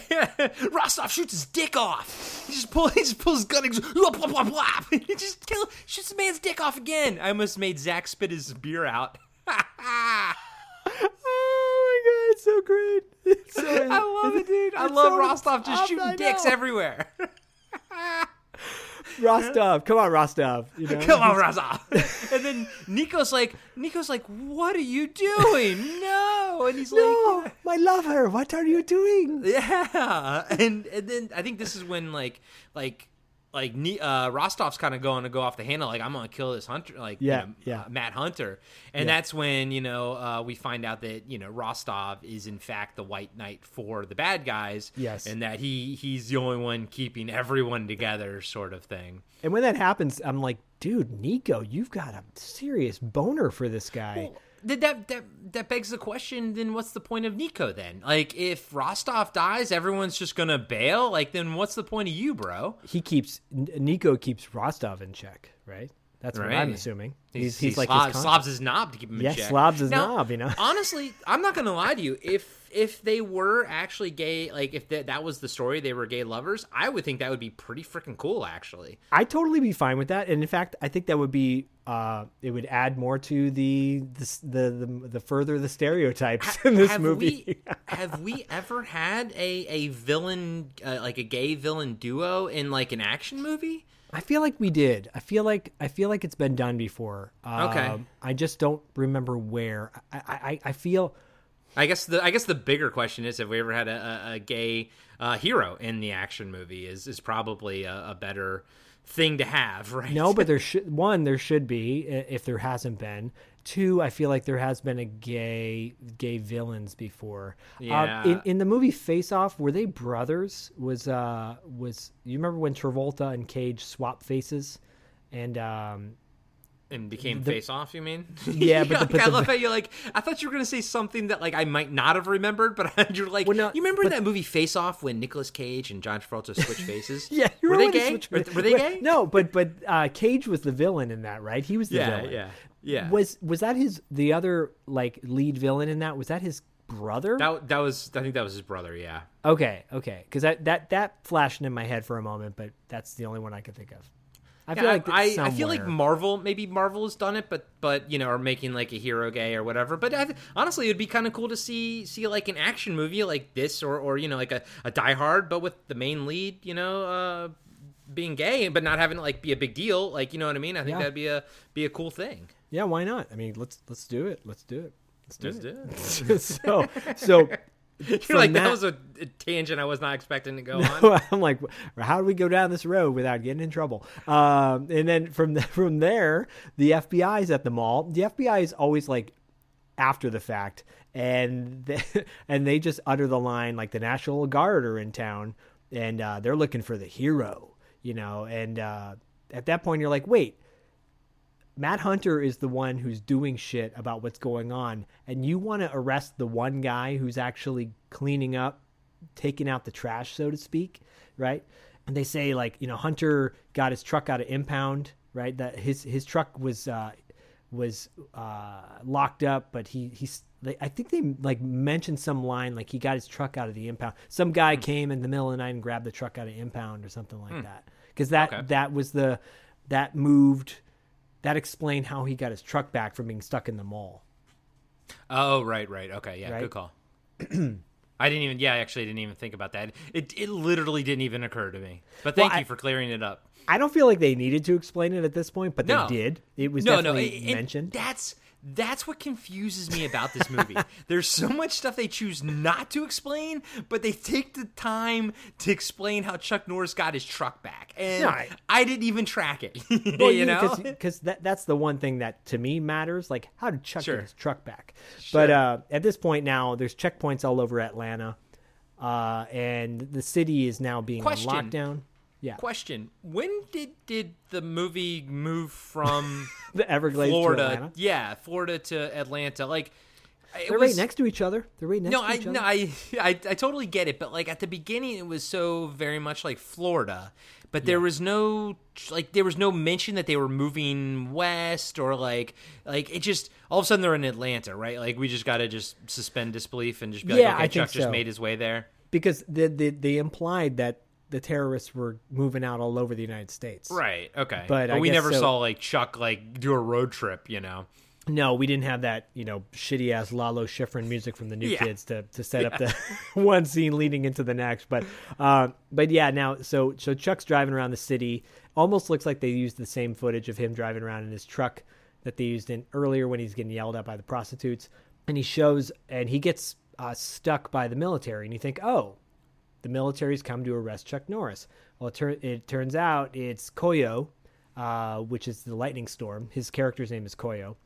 Speaker 4: Rostov shoots his dick off. He just pulls, he just pulls his gun and goes, "Whop, whop, whop, whop." He just kill, shoots the man's dick off again. I almost made Zach spit his beer out.
Speaker 3: Oh my god, it's so great! It's so,
Speaker 4: I love it, dude. I love
Speaker 3: so
Speaker 4: Rostov just shooting dicks everywhere.
Speaker 3: Rostov, come on, Rostov. You know?
Speaker 4: Come on, Rostov. and then Nico's like, Nico's like, what are you doing? No. And he's
Speaker 3: No,
Speaker 4: like,
Speaker 3: my lover, what are you doing?
Speaker 4: Yeah, and and then I think this is when like like like uh, Rostov's kind of going to go off the handle, like I'm gonna kill this hunter, like you
Speaker 3: Yeah,
Speaker 4: know,
Speaker 3: yeah.
Speaker 4: uh, Matt Hunter, and
Speaker 3: Yeah.
Speaker 4: that's when you know uh, we find out that you know Rostov is in fact the White Knight for the bad guys,
Speaker 3: Yes.
Speaker 4: and that he he's the only one keeping everyone together, sort of thing.
Speaker 3: And when that happens, I'm like, dude, Nico, you've got a serious boner for this guy.
Speaker 4: That, that that that begs the question. Then what's the point of Nico? Then, like, if Rostov dies, everyone's just gonna bail. Like, then what's the point of you, bro?
Speaker 3: he keeps Nico keeps Rostov in check, right? That's what I'm assuming.
Speaker 4: He's,
Speaker 3: He's he's,
Speaker 4: he
Speaker 3: like
Speaker 4: slob-
Speaker 3: his
Speaker 4: slobs his knob to keep him
Speaker 3: Yeah,
Speaker 4: in check.
Speaker 3: slobs his
Speaker 4: Now,
Speaker 3: knob, you know?
Speaker 4: honestly, I'm not gonna lie to you. If if they were actually gay, like if that that was the story, they were gay lovers, I would think that would be pretty freaking cool. Actually,
Speaker 3: I'd totally be fine with that, and in fact, I think that would be uh, it would add more to the the the, the, the further the stereotypes in this
Speaker 4: have
Speaker 3: movie.
Speaker 4: we have we ever had a a villain uh, like a gay villain duo in like an action movie?
Speaker 3: I feel like we did. I feel like I feel like it's been done before.
Speaker 4: Okay.
Speaker 3: Um, I just don't remember where. I I, I- I feel.
Speaker 4: I guess the I guess the bigger question is: Have we ever had a, a, gay uh, hero in the action movie? Is is probably a, a better thing to have, right?
Speaker 3: No, but there should one there should be if there hasn't been. Two, I feel like there has been a gay gay villains before.
Speaker 4: Yeah.
Speaker 3: Uh, in in the movie Face Off, were they brothers? Was uh was you remember when Travolta and Cage swap faces? And um
Speaker 4: and became
Speaker 3: The-
Speaker 4: face off. You mean?
Speaker 3: Yeah, but the- but
Speaker 4: I
Speaker 3: the-
Speaker 4: love how you're like. I thought you were gonna say something that like I might not have remembered, but you're like,
Speaker 3: Well, no,
Speaker 4: you remember
Speaker 3: but-
Speaker 4: that movie Face Off when Nicolas Cage and John Travolta switch faces?
Speaker 3: yeah, you
Speaker 4: were they gay? Were, were they gay?
Speaker 3: No, but but uh Cage was the villain in that, right? He was the
Speaker 4: Yeah,
Speaker 3: villain.
Speaker 4: yeah, yeah.
Speaker 3: Was was that his the other like lead villain in that? Was that his brother?
Speaker 4: That that was. I think that was his brother. Yeah.
Speaker 3: Okay, okay, because that that that flashed in my head for a moment, but that's the only one I could think of. I
Speaker 4: Yeah,
Speaker 3: feel like
Speaker 4: I, I feel like. Marvel, maybe Marvel has done it, but but you know, are making like a hero gay or whatever. But I, honestly, it'd be kind of cool to see see like an action movie like this, or or you know, like a, a Die Hard, but with the main lead, you know, uh, being gay, but not having it like be a big deal. Like you know what I mean? I think
Speaker 3: Yeah.
Speaker 4: that'd be a be a cool thing.
Speaker 3: yeah, why not? I mean, let's let's do it. Let's do it. Let's do
Speaker 4: Let's
Speaker 3: it.
Speaker 4: do it.
Speaker 3: so so
Speaker 4: You're like that, was a, a tangent I was not expecting to go on.
Speaker 3: I'm like, how do we go down this road without getting in trouble? Um, and then from the, from there, the FBI is at the mall. The FBI is always like after the fact, and they, and they just utter the line like the National Guard are in town, and uh, they're looking for the hero, you know. And uh, at that point, you're like, wait. Matt Hunter is the one who's doing shit about what's going on, and you want to arrest the one guy who's actually cleaning up, taking out the trash, so to speak, right? And they say like, you know, Hunter got his truck out of impound, right? That his his truck was uh, was uh, locked up, but he he's. I think they like mentioned some line like he got his truck out of the impound. Some guy came in the middle of the night and grabbed the truck out of impound or something like that. Because that
Speaker 4: Okay.
Speaker 3: that was the that moved that explained how he got his truck back from being stuck in the mall.
Speaker 4: Oh, right, right. Okay, yeah,
Speaker 3: Right?
Speaker 4: good call. I didn't even. Yeah, I actually didn't even think about that. It it literally didn't even occur to me. But thank
Speaker 3: Well, I-
Speaker 4: you for clearing it up.
Speaker 3: I don't feel like they needed to explain it at this point, but
Speaker 4: No.
Speaker 3: they did. It was
Speaker 4: no, no,
Speaker 3: definitely
Speaker 4: and- and
Speaker 3: mentioned.
Speaker 4: That's that's what confuses me about this movie. There's so much stuff they choose not to explain, but they take the time to explain how Chuck Norris got his truck back, and
Speaker 3: No, I-
Speaker 4: didn't even track it.
Speaker 3: Well,
Speaker 4: you know,
Speaker 3: because that that's the one thing that to me matters. Like, how did Chuck
Speaker 4: Sure.
Speaker 3: get his truck back? But uh, at this point now, there's checkpoints all over Atlanta, uh, and the city is now being
Speaker 4: Question.
Speaker 3: on lockdown. Yeah,
Speaker 4: Question: When did did the movie move from
Speaker 3: the Everglades to
Speaker 4: Florida? Yeah, Florida to Atlanta. Like it
Speaker 3: They're
Speaker 4: was,
Speaker 3: right next to each other. They're right next
Speaker 4: no,
Speaker 3: to
Speaker 4: I
Speaker 3: each other.
Speaker 4: no, I, I I totally get it, but like at the beginning, it was so very much like Florida, but there was no like there was no mention that they were moving west or like like it just all of a sudden they're in Atlanta, right? Like we just got to just suspend disbelief and just be
Speaker 3: Yeah,
Speaker 4: like, okay,
Speaker 3: I
Speaker 4: Chuck just
Speaker 3: so.
Speaker 4: made his way there.
Speaker 3: because they, they they implied that the terrorists were moving out all over the United States.
Speaker 4: Right. Okay.
Speaker 3: But I
Speaker 4: we never
Speaker 3: so-
Speaker 4: saw like Chuck like do a road trip, you know.
Speaker 3: No, we didn't have that, you know, shitty ass Lalo Schifrin music from the New
Speaker 4: Yeah.
Speaker 3: Kids to, to set up the one scene leading into the next. But, uh, but yeah, now so so Chuck's driving around the city. Almost looks like they used the same footage of him driving around in his truck that they used in earlier when he's getting yelled at by the prostitutes. And he shows and he gets uh, stuck by the military, and you think, oh, the military's come to arrest Chuck Norris. Well, it, tur- it turns out it's Koyo, uh, which is the lightning storm. His character's name is Koyo.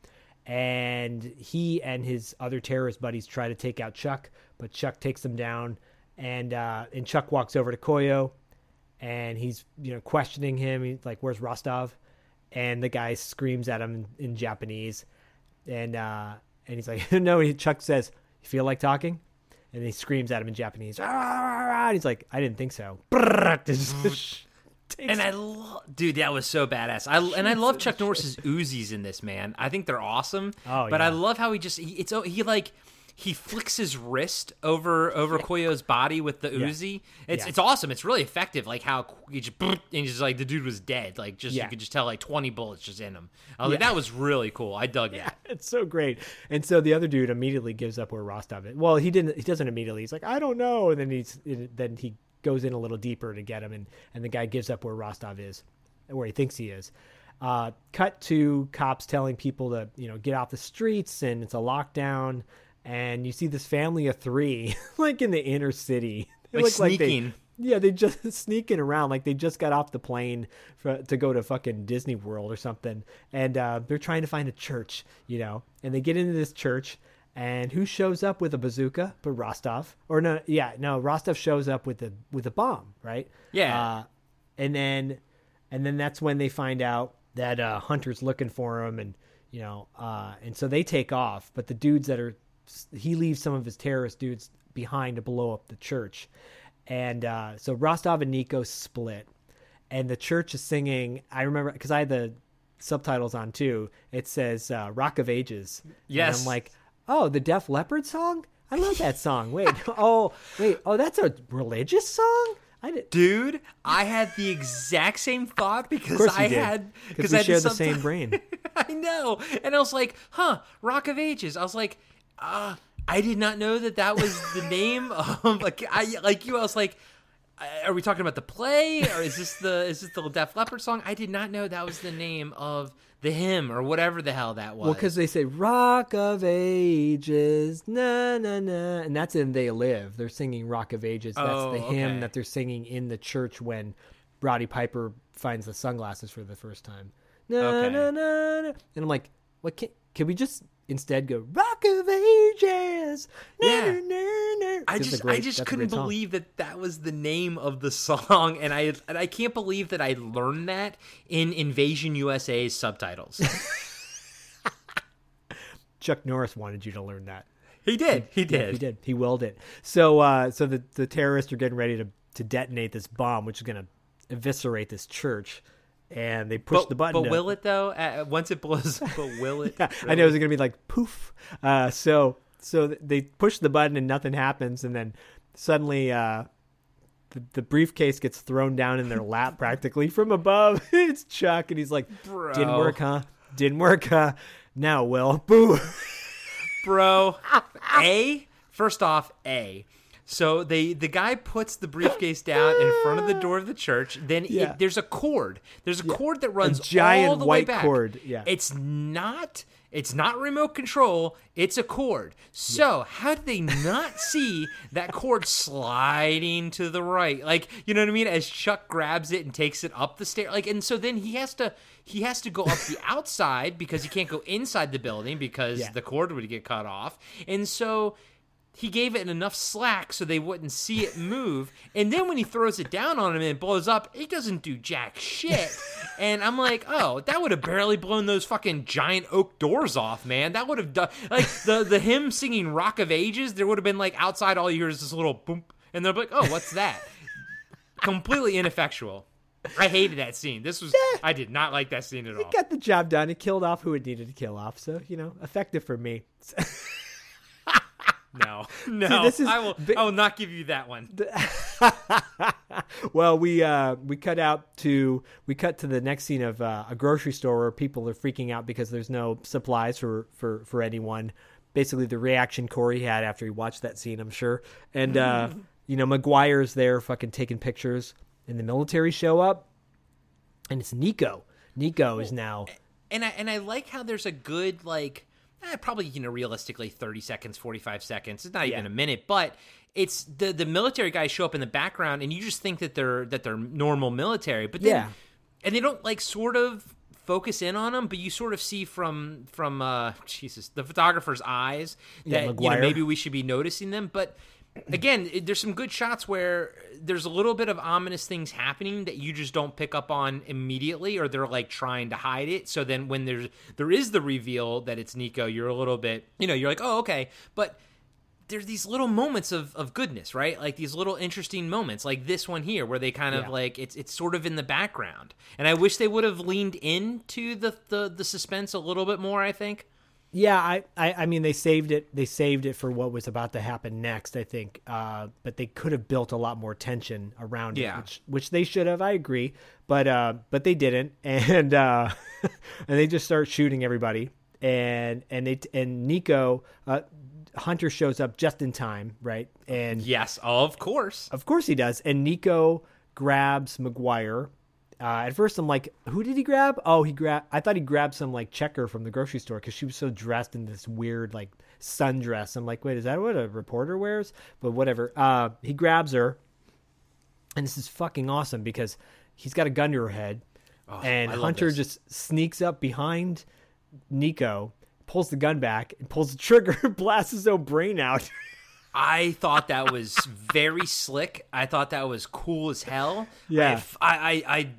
Speaker 3: And he and his other terrorist buddies try to take out Chuck, but Chuck takes them down. And uh, and Chuck walks over to Koyo, and he's you know questioning him. He's like, "Where's Rostov?" And the guy screams at him in, Japanese, and uh, and he's like, "No." Chuck says, "You feel like talking?" And he screams at him in Japanese. And he's like, "I didn't think so."
Speaker 4: And I, lo- dude, that was so badass. I and I love Chuck Norris's Uzis in this man. I think they're awesome.
Speaker 3: Oh,
Speaker 4: but I love how he just he, it's oh, he like he flicks his wrist over over Koyo's body with the Uzi. It's
Speaker 3: Yeah.
Speaker 4: it's awesome. It's really effective. Like how he just and he's just like the dude was dead. Like just
Speaker 3: Yeah.
Speaker 4: you could just tell like twenty bullets just in him. I was like that was really cool. I dug that.
Speaker 3: it's so great. And so the other dude immediately gives up where Rostov is. Well, he didn't. He doesn't immediately. He's like, I don't know. And then he's then he goes in a little deeper to get him, and and the guy gives up where Rostov is, where he thinks he is. Uh, cut to cops telling people to you know get off the streets, and it's a lockdown. And you see this family of three, like in the inner city, They
Speaker 4: Like
Speaker 3: look they-
Speaker 4: sneaking.
Speaker 3: yeah, they just sneaking around like they just got off the plane for, to go to fucking Disney World or something, and uh, they're trying to find a church, you know. And they get into this church, and who shows up with a bazooka? But Rostov, or no, yeah, no, Rostov shows up with a with a bomb, right?
Speaker 4: Yeah.
Speaker 3: Uh, and then, and then that's when they find out that uh, Hunter's looking for him, and you know, uh, and so they take off. But the dudes that are, he leaves some of his terrorist dudes behind to blow up the church, and uh, so Rostov and Nico split, and the church is singing. I remember because I had the subtitles on too. It says uh, "Rock of Ages." And
Speaker 4: Yes.
Speaker 3: I'm like, oh, the Def Leppard song. I love that song. Wait, oh, wait, oh, that's a religious song. I did.
Speaker 4: Dude, I had the exact same thought because I
Speaker 3: did. because
Speaker 4: I
Speaker 3: we
Speaker 4: had
Speaker 3: share the same brain.
Speaker 4: I know, and I was like, "Huh, Rock of Ages." I was like, "Uh, I did not know that that was the name of like I like you." I was like, "Uh, "Are we talking about the play, or is this the is this the Def Leppard song?" I did not know that was the name of the hymn or whatever the hell that was.
Speaker 3: Well, because they say "Rock of Ages," na na na, and that's in "They Live." They're singing "Rock of Ages." That's
Speaker 4: Oh,
Speaker 3: the hymn
Speaker 4: okay.
Speaker 3: that they're singing in the church when Roddy Piper finds the sunglasses for the first time. Na
Speaker 4: Okay.
Speaker 3: na na na, and I'm like, "What? Can can we just instead go Rock of Ages?"
Speaker 4: Yeah. I just
Speaker 3: great-
Speaker 4: I just couldn't believe that that was the name of the song, and I and I can't believe that I learned that in Invasion USA's subtitles.
Speaker 3: Chuck Norris wanted you to learn that.
Speaker 4: he did, he
Speaker 3: Yeah,
Speaker 4: did,
Speaker 3: he did. He willed it. So, uh, so the the terrorists are getting ready to to detonate this bomb, which is going to eviscerate this church. And they push
Speaker 4: but,
Speaker 3: the button.
Speaker 4: But
Speaker 3: to-
Speaker 4: will it though? Uh, once it blows, but will it?
Speaker 3: Yeah, I know it's gonna be like poof. Uh, so so they push the button and nothing happens, and then suddenly uh, the, the briefcase gets thrown down in their lap practically from above. it's Chuck, and he's like,
Speaker 4: Bro.
Speaker 3: "Didn't work, huh? Didn't work, huh? Now, Will, boo."
Speaker 4: bro. A first off, A. So they the guy puts the briefcase down in front of the door of the church. Then it- there's a cord. There's a cord that runs
Speaker 3: giant
Speaker 4: all the
Speaker 3: white
Speaker 4: way back.
Speaker 3: cord, yeah.
Speaker 4: It's not. It's not remote control. It's a cord. So how did they not see that cord sliding to the right? Like you know what I mean? As Chuck grabs it and takes it up the stair. Like and so then he has to he has to go up the outside because he can't go inside the building because
Speaker 3: Yeah.
Speaker 4: the cord would get cut off. And so he gave it enough slack so they wouldn't see it move. And then when he throws it down on him and it blows up, it doesn't do jack shit. And I'm like, oh, that would have barely blown those fucking giant oak doors off, man. That would have done like the the him singing Rock of Ages. There would have been like outside all you hear is this little boom, and they're like, oh, what's that? Completely ineffectual. I hated that scene. This was I did not like that scene at all.
Speaker 3: Got the job done. It killed off who it needed to kill off. So you know, effective for me.
Speaker 4: No, no,
Speaker 3: this is
Speaker 4: I will.
Speaker 3: bi-
Speaker 4: I will not give you that one.
Speaker 3: well, we uh, we cut out to we cut to the next scene of uh, a grocery store where people are freaking out because there's no supplies for for for anyone. Basically, the reaction Corey had after he watched that scene, I'm sure. And uh, you know, McGuire's there, fucking taking pictures, and the military show up, and it's Nico. Nico is now.
Speaker 4: and I and I like how there's a good like eh, probably you know realistically 30 seconds 45 seconds. It's not even a minute but it's the the military guys show up in the background and you just think that they're that they're normal military but then
Speaker 3: Yeah.
Speaker 4: and they don't like sort of focus in on them but you sort of see from from uh jesus the photographer's eyes
Speaker 3: Yeah,
Speaker 4: that you know maybe we should be noticing them but again there's some good shots where there's a little bit of ominous things happening that you just don't pick up on immediately or they're like trying to hide it so then when there's there is the reveal that it's nico you're a little bit you know you're like oh okay but there's these little moments of, of goodness, right? Like these little interesting moments, like this one here, where they kind of
Speaker 3: Yeah.
Speaker 4: like it's it's sort of in the background. And I wish they would have leaned into the, the the suspense a little bit more. I think.
Speaker 3: Yeah, I, I, I mean, they saved it. They saved it for what was about to happen next. I think, uh, but they could have built a lot more tension around it, which, which they should have. I agree, but, uh, but they didn't, and uh, and they just start shooting everybody, and and they and Nico uh, Hunter shows up just in time, right? And
Speaker 4: Yes, of course.
Speaker 3: of course he does. And Nico grabs McGuire. Uh, at first, I'm like, who did he grab? Oh, he grabbed. I thought he grabbed some like checker from the grocery store because she was so dressed in this weird like sundress. I'm like, wait, is that what a reporter wears? But whatever. Uh, he grabs her, and this is fucking awesome because he's got a gun to her head, and Hunter
Speaker 4: this.
Speaker 3: just sneaks up behind Nico, pulls the gun back, and pulls the trigger, blasts his own brain out.
Speaker 4: I thought that was very slick. I thought that was cool as hell.
Speaker 3: Yeah.
Speaker 4: I, I, I,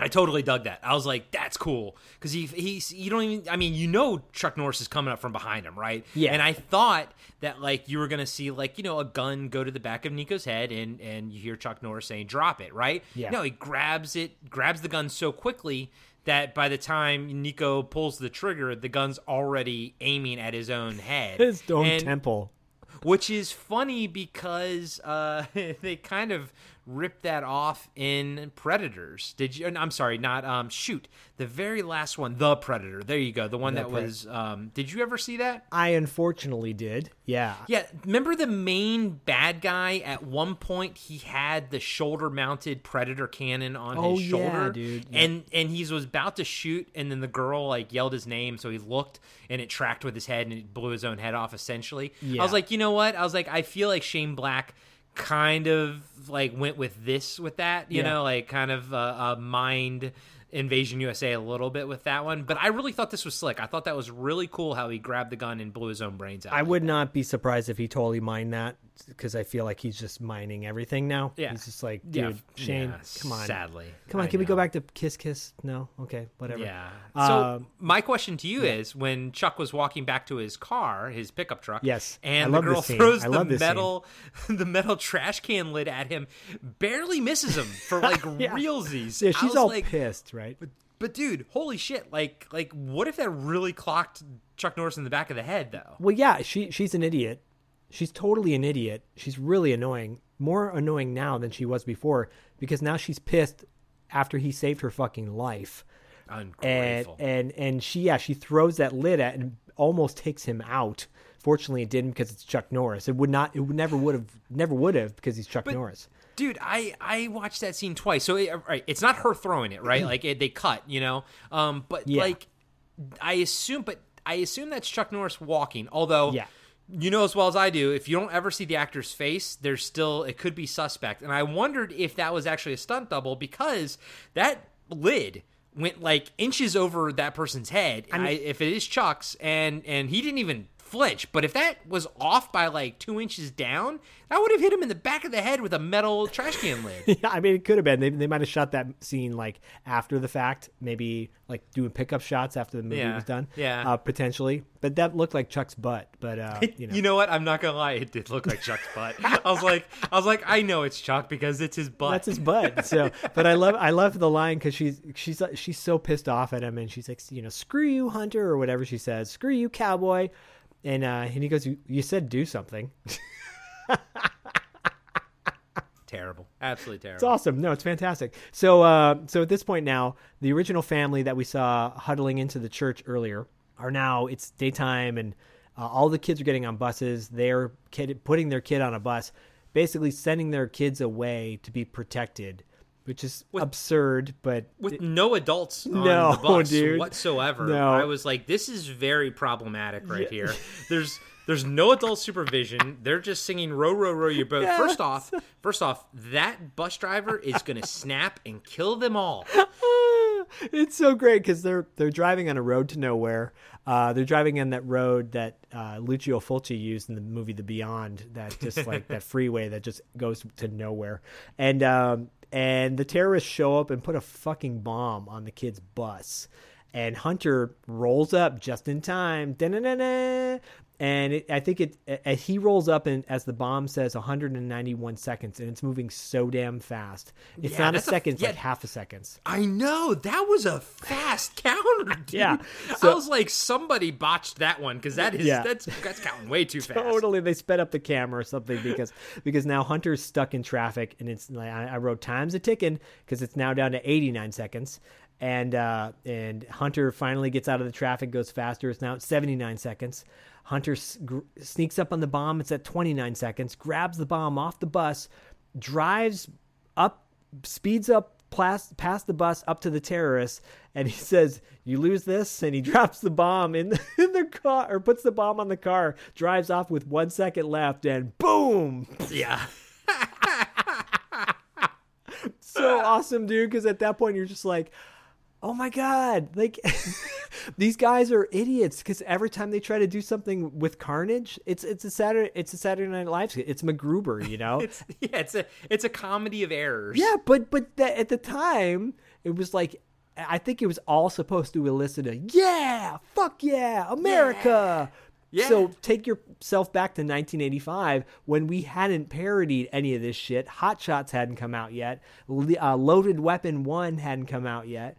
Speaker 4: I, totally dug that. I was like, "That's cool," because he, he's, you don't even. I mean, you know, Chuck Norris is coming up from behind him, right?
Speaker 3: Yeah.
Speaker 4: And I thought that like you were gonna see like you know a gun go to the back of Nico's head, and and you hear Chuck Norris saying, "Drop it," right?
Speaker 3: Yeah.
Speaker 4: No, he grabs it, grabs the gun so quickly that by the time Nico pulls the trigger, the gun's already aiming at his own head,
Speaker 3: his own
Speaker 4: And-
Speaker 3: temple.
Speaker 4: which is funny because uh, they kind of ripped that off in Predators. Did you? I'm sorry, not um. Shoot, the very last one, the Predator. There you go, the one
Speaker 3: The
Speaker 4: that
Speaker 3: Pred-
Speaker 4: was. Um, did you ever see that?
Speaker 3: I unfortunately did. Yeah.
Speaker 4: Yeah, remember the main bad guy? At one point, he had the shoulder-mounted Predator cannon on
Speaker 3: Oh,
Speaker 4: his
Speaker 3: yeah,
Speaker 4: shoulder,
Speaker 3: dude. Yeah.
Speaker 4: and and he was about to shoot, and then the girl like yelled his name, so he looked, and it tracked with his head, and it blew his own head off. Essentially, I was like, you know what? I was like, I feel like Shane Black kind of like went with this with that, you
Speaker 3: Yeah.
Speaker 4: know, like kind of uh, uh, mind. Invasion USA a little bit with that one, but I really thought this was slick. I thought that was really cool how he grabbed the gun and blew his own brains out.
Speaker 3: I would not be surprised if he totally mined that because I feel like he's just mining everything now.
Speaker 4: Yeah.
Speaker 3: he's just like, dude,
Speaker 4: Yeah,
Speaker 3: Shane,
Speaker 4: yeah,
Speaker 3: come on,
Speaker 4: sadly.
Speaker 3: come on,
Speaker 4: I
Speaker 3: can we go back to kiss kiss? No, okay, whatever.
Speaker 4: Yeah.
Speaker 3: Um,
Speaker 4: So my question to you is: When Chuck was walking back to his car, his pickup truck,
Speaker 3: Yes.
Speaker 4: And the girl throws the metal, the metal trash can lid at him, barely misses him for like
Speaker 3: Yeah.
Speaker 4: realsies.
Speaker 3: yeah, she's all
Speaker 4: like,
Speaker 3: pissed, right?
Speaker 4: But, But dude, holy shit! Like, like, what if that really clocked Chuck Norris in the back of the head, though?
Speaker 3: Well, yeah, she she's an idiot. She's totally an idiot. She's really annoying. More annoying now than she was before because now she's pissed after he saved her fucking life. And
Speaker 4: Ungrateful.
Speaker 3: and and she yeah, she throws that lid at and almost takes him out. Fortunately, it didn't because it's Chuck Norris. It would not. It would never would have. Never would have because he's Chuck Norris.
Speaker 4: Dude, I I watched that scene twice. So it, right, it's not her throwing it, right? Like it, they cut, you know. Um, but
Speaker 3: Yeah.
Speaker 4: like, I assume, but I assume that's Chuck Norris walking. Although,
Speaker 3: Yeah.
Speaker 4: You know as well as I do, if you don't ever see the actor's face, there's still it could be suspect. And I wondered if that was actually a stunt double because that lid went like inches over that person's head. I if it is Chuck's, and and he didn't even flinch. But if that was off by like two inches down, that would have hit him in the back of the head with a metal trash can lid.
Speaker 3: Yeah, I mean, it could have been. They, they might have shot that scene like after the fact, maybe like doing pickup shots after the movie
Speaker 4: Yeah,
Speaker 3: was done.
Speaker 4: yeah.
Speaker 3: uh, potentially. But that looked like Chuck's butt. But uh, you know,
Speaker 4: You know what? I'm not gonna lie. It did look like Chuck's butt. I was like, I was like, I know it's Chuck because it's his butt.
Speaker 3: that's his butt. So, but I love I love the line because she's she's she's so pissed off at him, and she's like, you know, screw you, Hunter, or whatever she says, screw you, cowboy. And uh, and he goes, you, you said do something.
Speaker 4: terrible. Absolutely terrible.
Speaker 3: It's awesome. No, it's fantastic. So, uh, so at this point now, the original family that we saw huddling into the church earlier are now. It's daytime, and uh, all the kids are getting on buses. They're kid, putting their kid on a bus, basically sending their kids away to be protected, which is absurd. But
Speaker 4: With no adults on
Speaker 3: No,
Speaker 4: the bus
Speaker 3: dude.
Speaker 4: whatsoever.
Speaker 3: No.
Speaker 4: I was like, this is very problematic right here. There's there's no adult supervision. They're just singing row row row your boat. First off, first off, that bus driver is gonna snap and kill them all.
Speaker 3: it's so great because they're they're driving on a road to nowhere. Uh, they're driving on that road that uh, Lucio Fulci used in the movie The Beyond. That just like that freeway that just goes to nowhere. And um, and the terrorists show up and put a fucking bomb on the kid's bus. And Hunter rolls up just in time. Da-na-na-na. And it, I think it as he rolls up and as the bomb says 191 seconds, and it's moving so damn fast. It's
Speaker 4: Yeah,
Speaker 3: not a
Speaker 4: that's a-
Speaker 3: second, it's
Speaker 4: yeah.
Speaker 3: like half a second.
Speaker 4: I know that was a fast counter, dude.
Speaker 3: Yeah,
Speaker 4: I was like, somebody botched that one because that is
Speaker 3: Yeah.
Speaker 4: that's that's counting way too fast.
Speaker 3: Totally, they sped up the camera or something because because now Hunter's stuck in traffic and it's like I, I wrote times a ticking because it's now down to 89 seconds and uh, and Hunter finally gets out of the traffic, goes faster. It's now at 79 seconds. Hunter s- sneaks up on the bomb. It's at 29 seconds. Grabs the bomb off the bus, drives up, speeds up past, past the bus up to the terrorists, and he says, "You lose this," and he drops the bomb in the, in the car or puts the bomb on the car. Drives off with one second left, and boom!
Speaker 4: Yeah.
Speaker 3: So awesome, dude. Because at that point, you're just like. Oh my god! Like these guys are idiots. Because every time they try to do something with Carnage, it's it's a Saturday it's a Saturday Night Live. skit. It's MacGruber, you know.
Speaker 4: It's yeah, it's a it's a comedy of errors.
Speaker 3: Yeah, but but that, at the time, it was like I think it was all supposed to elicit a yeah, fuck yeah, America.
Speaker 4: Yeah.
Speaker 3: So take yourself back to 1985 when we hadn't parodied any of this shit. Hot Shots hadn't come out yet. Uh, Loaded Weapon One hadn't come out yet.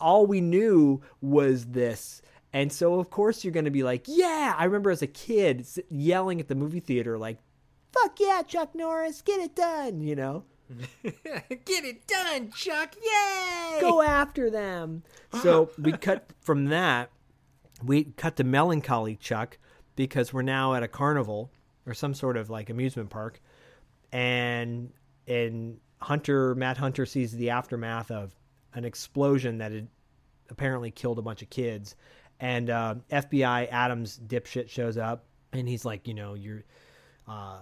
Speaker 3: All we knew was this. And so, of course, you're going to be like, yeah. I remember as a kid yelling at the movie theater, like, fuck yeah, Chuck Norris, get it done, you know?
Speaker 4: Get it done, Chuck! Yay!
Speaker 3: go after them. So we cut from that. We cut to melancholy Chuck because we're now at a carnival or some sort of like amusement park, and and Hunter Matt Hunter sees the aftermath of an explosion that had apparently killed a bunch of kids, and uh, FBI Adams dipshit shows up and he's like, you know, you're. Uh,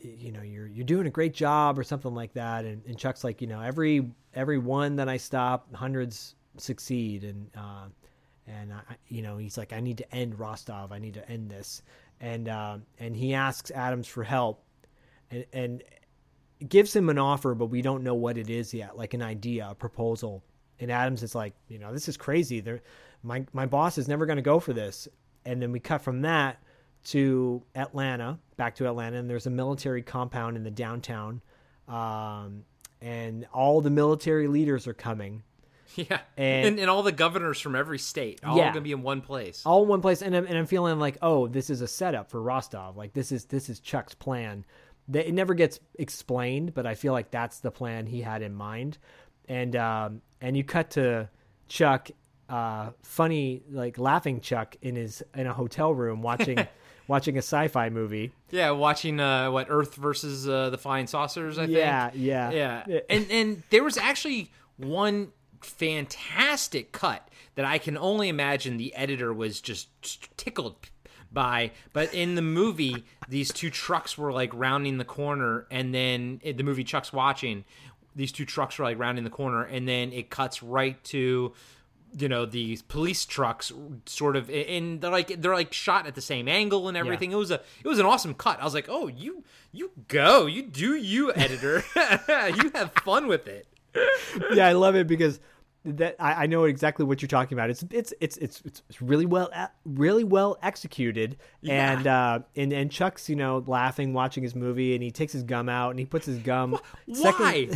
Speaker 3: you know you're you're doing a great job or something like that. And, and chuck's like you know every every one that i stop hundreds succeed. And uh and I, you know he's like i need to end rostov. I need to end this. And uh, and he asks adams for help. And and gives him an offer, but we don't know what it is yet, like an idea, a proposal. And Adams is like, you know, this is crazy. There, my my boss is never going to go for this. And then we cut from that to Atlanta, back to Atlanta, and there's a military compound in the downtown, um, and all the military leaders are coming.
Speaker 4: Yeah,
Speaker 3: And-
Speaker 4: and, and all the governors from every state, all
Speaker 3: Yeah.
Speaker 4: gonna be in one place.
Speaker 3: all in one place and I'm, and I'm feeling like oh this is a setup for Rostov like this is this is Chuck's plan that it never gets explained but I feel like that's the plan he had in mind and um and you cut to Chuck uh funny like laughing Chuck in his in a hotel room watching watching a sci-fi movie
Speaker 4: Yeah, watching uh, what Earth versus uh, the Flying Saucers. I
Speaker 3: Yeah,
Speaker 4: think.
Speaker 3: yeah.
Speaker 4: yeah.
Speaker 3: Yeah.
Speaker 4: And and there was actually one fantastic cut that I can only imagine the editor was just tickled by. But in the movie, these two trucks were like rounding the corner, and then in the movie Chuck's watching, these two trucks were like rounding the corner, and then it cuts right to you know these police trucks sort of and they're like they're like shot at the same angle and everything. It was a it was an awesome cut. I was like oh you you go. You do you editor. You have fun with it.
Speaker 3: Yeah, I love it because that I, I know exactly what you're talking about. It's it's it's it's it's really well really well executed, and uh, and and Chuck's you know laughing watching his movie, and he takes his gum out and he puts his gum.
Speaker 4: why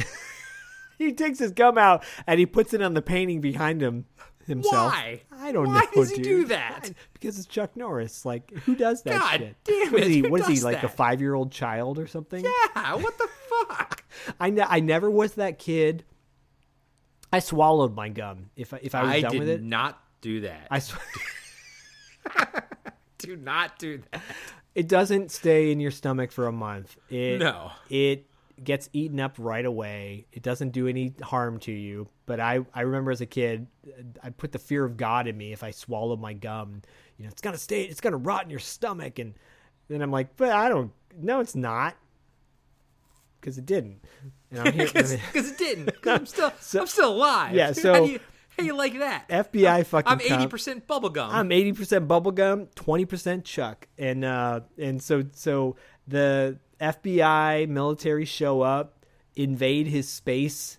Speaker 3: he takes his gum out and he puts it on the painting behind him himself.
Speaker 4: Why?
Speaker 3: I don't
Speaker 4: Why
Speaker 3: know.
Speaker 4: Why does he
Speaker 3: dude.
Speaker 4: do that?
Speaker 3: Because it's Chuck Norris. Like who does that
Speaker 4: God
Speaker 3: shit?
Speaker 4: damn
Speaker 3: What is
Speaker 4: it,
Speaker 3: he? What is he like a five year old child or something?
Speaker 4: yeah what the fuck
Speaker 3: I ne- I never was that kid. I swallowed my gum if I, if I was
Speaker 4: i
Speaker 3: done with it.
Speaker 4: not do that
Speaker 3: I sw-
Speaker 4: do not do that
Speaker 3: it doesn't stay in your stomach for a month. It,
Speaker 4: No.
Speaker 3: it gets eaten up right away. It doesn't do any harm to you. But I, I remember as a kid, uh, I put the fear of God in me. If I swallowed my gum, you know, it's gonna stay. It's gonna rot in your stomach. And then I'm like, but I don't. No, it's not. Because it didn't. I'm
Speaker 4: because it didn't. 'Cause i'm still i'm still alive.
Speaker 3: Yeah,
Speaker 4: how
Speaker 3: so-
Speaker 4: do you, how you like that?
Speaker 3: FBI fucking.
Speaker 4: i'm 80% bubblegum
Speaker 3: I'm eighty percent bubblegum, twenty percent Chuck, and uh, and so so the FBI military show up, invade his space,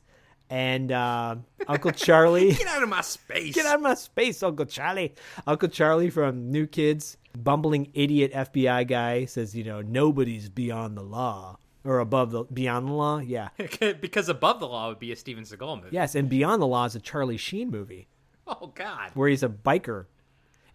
Speaker 3: and uh, Uncle Charlie
Speaker 4: get out of my space.
Speaker 3: Get out of my space, Uncle Charlie. Uncle Charlie from New Kids, bumbling idiot FBI guy says, you know, nobody's beyond the law or above the beyond the law. Yeah,
Speaker 4: because above the law would be a Steven Seagal movie.
Speaker 3: yes, and Beyond the Law is a Charlie Sheen movie.
Speaker 4: Oh God.
Speaker 3: where he's a biker.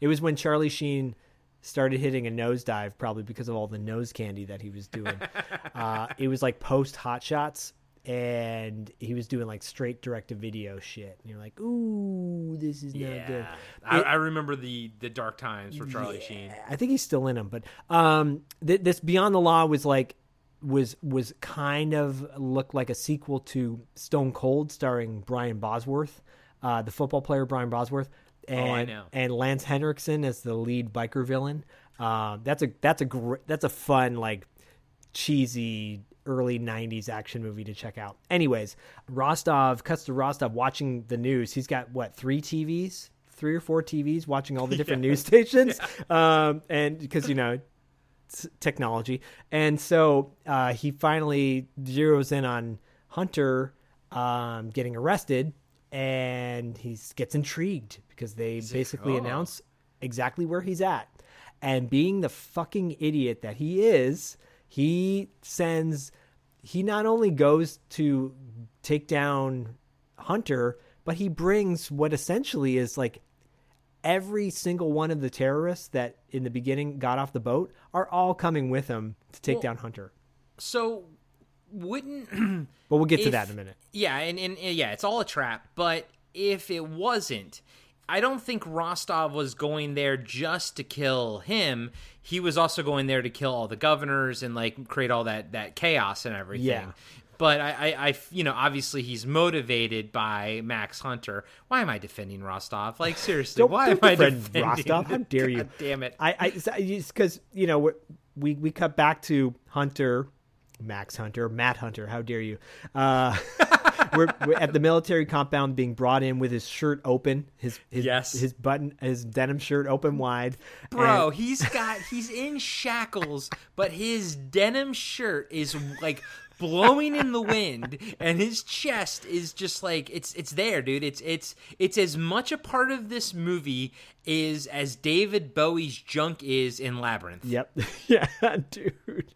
Speaker 3: It was when Charlie Sheen started hitting a nosedive, probably because of all the nose candy that he was doing. uh, it was like post Hot Shots, and he was doing like straight direct to video shit. And you're like, ooh, this is not good.
Speaker 4: Yeah, I, I remember the the dark times for Charlie Sheen.
Speaker 3: I think he's still in them, but um, th- this Beyond the Law was like was was kind of looked like a sequel to Stone Cold, starring Brian Bosworth, uh, the football player Brian Bosworth, and
Speaker 4: Oh, I know.
Speaker 3: and Lance Henriksen as the lead biker villain. Uh, that's a that's a gr- that's a fun like cheesy early 90s action movie to check out. Anyways, Rostov cuts to Rostov watching the news. He's got what, three TVs? Three or four TVs watching all the different news stations. Um, and because, you know, technology. And so uh, he finally zeroes in on Hunter um, getting arrested and he gets intrigued because they basically
Speaker 4: oh.
Speaker 3: announce exactly where he's at. And being the fucking idiot that he is, he sends, he not only goes to take down Hunter, but he brings what essentially is like every single one of the terrorists that in the beginning got off the boat are all coming with him to take
Speaker 4: Well-
Speaker 3: down Hunter.
Speaker 4: So wouldn't
Speaker 3: But we'll get to that in a minute.
Speaker 4: Yeah, and, and, and yeah, it's all a trap. But if it wasn't, I don't think Rostov was going there just to kill him. He was also going there to kill all the governors and like create all that that chaos and everything.
Speaker 3: Yeah.
Speaker 4: But I, I, I, you know, obviously he's motivated by Max Hunter. Why am I defending Rostov? Like seriously,
Speaker 3: Don't,
Speaker 4: why
Speaker 3: don't
Speaker 4: am I defending
Speaker 3: Rostov? How dare you?
Speaker 4: God damn it!
Speaker 3: I, I, because you know we we cut back to Hunter, Max Hunter, Matt Hunter. How dare you? Uh, we're, we're at the military compound being brought in with his shirt open, his his
Speaker 4: Yes.
Speaker 3: his button, his denim shirt open wide.
Speaker 4: Bro,
Speaker 3: And-
Speaker 4: he's got he's in shackles, but his denim shirt is like blowing in the wind and his chest is just like it's it's there, dude. It's it's it's as much a part of this movie is as David Bowie's junk is in Labyrinth.
Speaker 3: Yep. yeah, dude.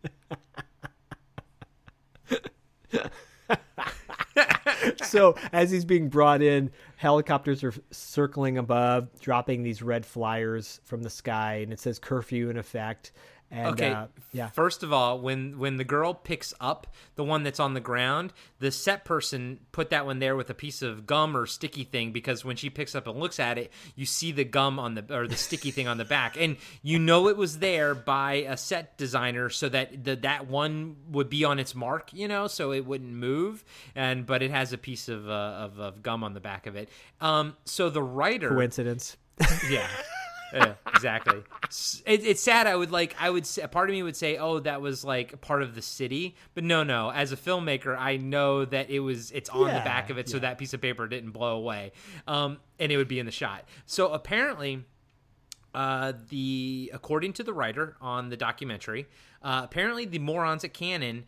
Speaker 3: so as he's being brought in, helicopters are circling above, dropping these red flyers from the sky, and it says curfew in effect. And,
Speaker 4: Okay.
Speaker 3: uh, yeah.
Speaker 4: First of all, when when the girl picks up the one that's on the ground, the set person put that one there with a piece of gum or sticky thing because when she picks up and looks at it, you see the gum on the or the sticky thing on the back, and you know it was there by a set designer so that the, that one would be on its mark, you know, so it wouldn't move. And but it has a piece of uh, of, of gum on the back of it. Um, so the writer
Speaker 3: Coincidence.
Speaker 4: yeah. Yeah, exactly. It, it's sad. I would like. I would. say- Part of me would say, "Oh, that was like part of the city," but no, no. As a filmmaker, I know that it was. It's on the back of it, so that piece of paper didn't blow away, um, and it would be in the shot. So apparently, uh, the according to the writer on the documentary, uh, apparently the morons at Cannon,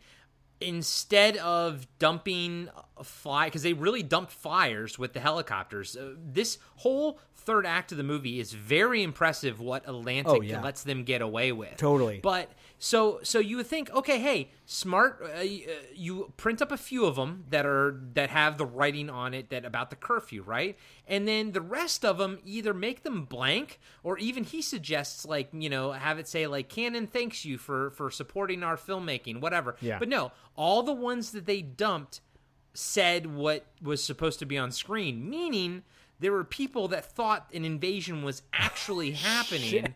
Speaker 4: instead of dumping fly, because they really dumped flyers with the helicopters. Uh, this whole third act of the movie is very impressive. What Atlanta
Speaker 3: Oh, yeah.
Speaker 4: lets them get away with,
Speaker 3: Totally.
Speaker 4: But so so you would think, okay, hey, smart. Uh, uh, you print up a few of them that are that have the writing on it that about the curfew, right? And then the rest of them either make them blank, or even he suggests like you know have it say like Cannon thanks you for for supporting our filmmaking, whatever.
Speaker 3: Yeah.
Speaker 4: But no, all the ones that they dumped said what was supposed to be on screen, meaning there were people that thought an invasion was actually happening.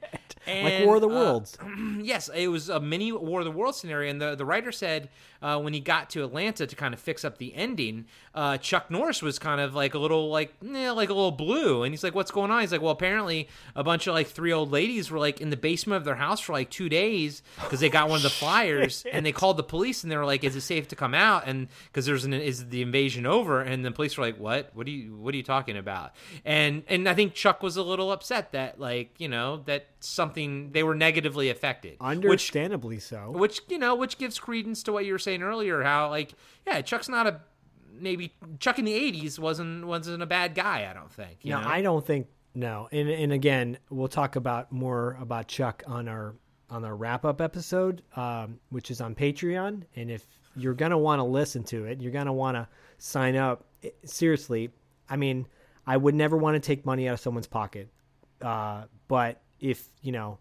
Speaker 3: like War of the
Speaker 4: uh,
Speaker 3: Worlds.
Speaker 4: yes, it was a mini War of the World scenario, and the the writer said uh, when he got to Atlanta to kind of fix up the ending, uh, Chuck Norris was kind of like a little like eh, like a little blue, and he's like, "What's going on?" He's like, "Well, apparently a bunch of like three old ladies were like in the basement of their house for like two days because they got one of the flyers, and they called the police, and they were like, "Is it safe to come out?" And because there's an is the invasion over, and the police were like, "What? What are you What are you talking about?" And and I think Chuck was a little upset that like you know that something they were negatively affected, which
Speaker 3: Understandably so.
Speaker 4: which you know which gives credence to what you were saying earlier how like yeah chuck's not a maybe chuck in the 80s wasn't wasn't a bad guy i don't think you
Speaker 3: no,
Speaker 4: know?
Speaker 3: I don't think no. And and again, we'll talk about more about Chuck on our on our wrap up episode, um, which is on Patreon. And if you're gonna want to listen to it, you're gonna want to sign up. It- seriously, I mean, I would never want to take money out of someone's pocket, uh, but if you know,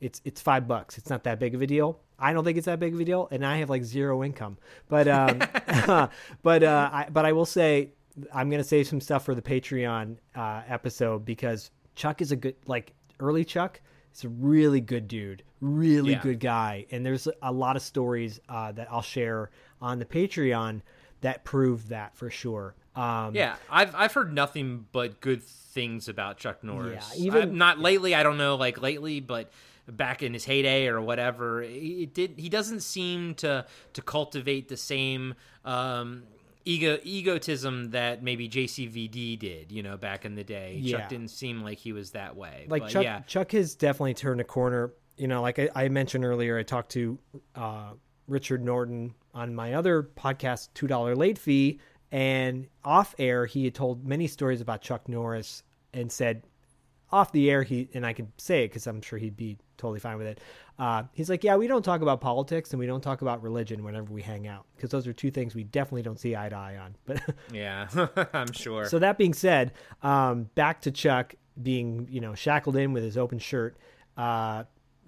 Speaker 3: it's it's five bucks. It's not that big of a deal. I don't think it's that big of a deal, and I have like zero income. But um, but uh, I, but I will say I'm gonna save some stuff for the Patreon uh, episode because Chuck is a good like early Chuck. is a really good dude, really
Speaker 4: Yeah.
Speaker 3: good guy, and there's a lot of stories uh, that I'll share on the Patreon that prove that for sure. Um,
Speaker 4: yeah i've i've heard nothing but good things about chuck norris
Speaker 3: Yeah, even-
Speaker 4: I- not lately i don't know like lately but back in his heyday or whatever it did he doesn't seem to to cultivate the same um ego egotism that maybe jcvd did you know back in the day
Speaker 3: Yeah.
Speaker 4: chuck didn't seem like he was that way
Speaker 3: like
Speaker 4: But
Speaker 3: Chuck,
Speaker 4: yeah
Speaker 3: Chuck has definitely turned a corner. You know, like I, I mentioned earlier, I talked to uh, Richard Norton on my other podcast, Two Dollar Late Fee, and off air he had told many stories about Chuck Norris and said off the air he and I could say it because I'm sure he'd be totally fine with it. Uh, he's like, yeah, we don't talk about politics and we don't talk about religion whenever we hang out because those are two things we definitely don't see eye to eye on. But
Speaker 4: yeah i'm sure
Speaker 3: so that being said, um, back to Chuck being you know shackled in with his open shirt. Uh,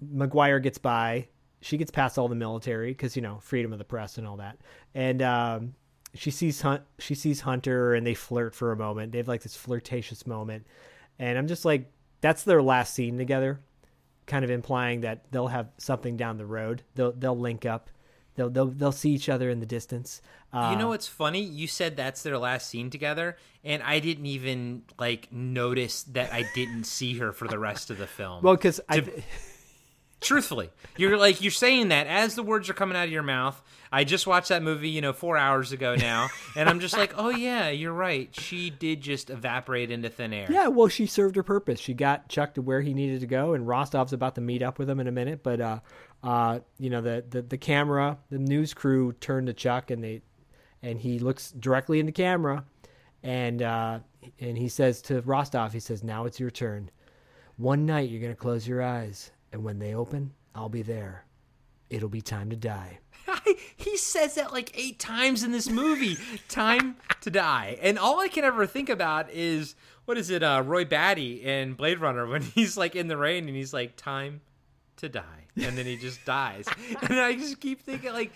Speaker 3: McGuire gets by. She gets past all the military because you know freedom of the press and all that. And um, she sees Hunt. She sees Hunter, and they flirt for a moment. They have like this flirtatious moment, and I'm just like, that's their last scene together, kind of implying that they'll have something down the road. They'll they'll link up. They'll they'll they'll see each other in the distance. Uh,
Speaker 4: You know what's funny? You said that's their last scene together, and I didn't even like notice that I didn't see her for the rest of the film.
Speaker 3: well, because I.
Speaker 4: Truthfully, you're like you're saying that as the words are coming out of your mouth. I just watched that movie, you know, four hours ago now, and I'm just like, oh yeah, you're right. She did just evaporate into thin air.
Speaker 3: Yeah, well, she served her purpose. She got Chuck to where he needed to go, and Rostov's about to meet up with him in a minute. But, uh, uh, you know, the, the the camera, the news crew turned to Chuck, and they, and he looks directly in the camera, and uh, and he says to Rostov, he says, "Now it's your turn. One night you're gonna close your eyes, and when they open, I'll be there. It'll be time to die."
Speaker 4: he says that like eight times in this movie. Time to die, and all I can ever think about is what is it, uh, Roy Batty in Blade Runner when he's like in the rain and he's like, "Time to die," and then he just dies, and I just keep thinking like.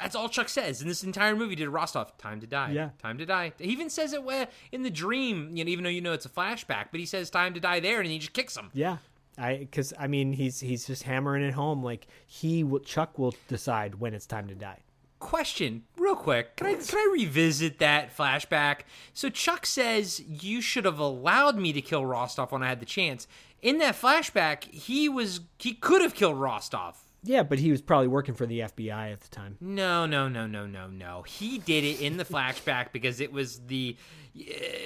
Speaker 4: That's all Chuck says in this entire movie. Did Rostov time to die?
Speaker 3: Yeah,
Speaker 4: time to die. He even says it in the dream, you know, even though you know it's a flashback. But he says time to die there, and he just kicks him.
Speaker 3: Yeah, I because I mean he's he's just hammering it home like he will, Chuck will decide when it's time to die.
Speaker 4: Question, real quick, can I can I revisit that flashback? So Chuck says you should have allowed me to kill Rostov when I had the chance. In that flashback, he was he could have killed Rostov.
Speaker 3: Yeah, but he was probably working for the FBI at the time.
Speaker 4: No, no, no, no, no, no. He did it in the flashback because it was the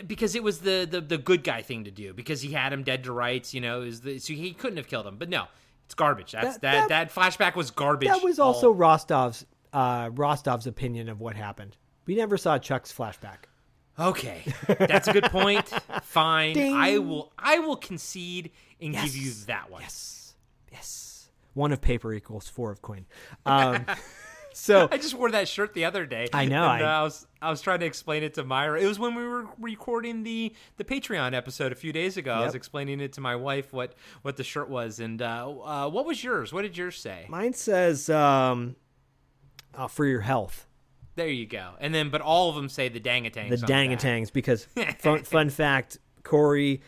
Speaker 4: because it was the, the the good guy thing to do because he had him dead to rights. You know, is the so he couldn't have killed him. But no, it's garbage. That's that that, that, that flashback was garbage.
Speaker 3: That was also all. Rostov's uh, Rostov's opinion of what happened. We never saw Chuck's flashback.
Speaker 4: Okay, that's a good point. Fine, Ding. I will I will concede and
Speaker 3: yes.
Speaker 4: give you that one.
Speaker 3: Yes, yes. One of paper equals four of coin. Um, so
Speaker 4: I just wore that shirt the other day.
Speaker 3: I know.
Speaker 4: I, I, was I was trying to explain it to Myra. It was when we were recording the the Patreon episode a few days ago. Yep. I was explaining it to my wife what what the shirt was, and uh, uh, what was yours? What did yours say?
Speaker 3: Mine says um, uh, for your health.
Speaker 4: There you go. And then, but all of them say the dangatangs.
Speaker 3: The dangatangs, because fun, fun fact, Corey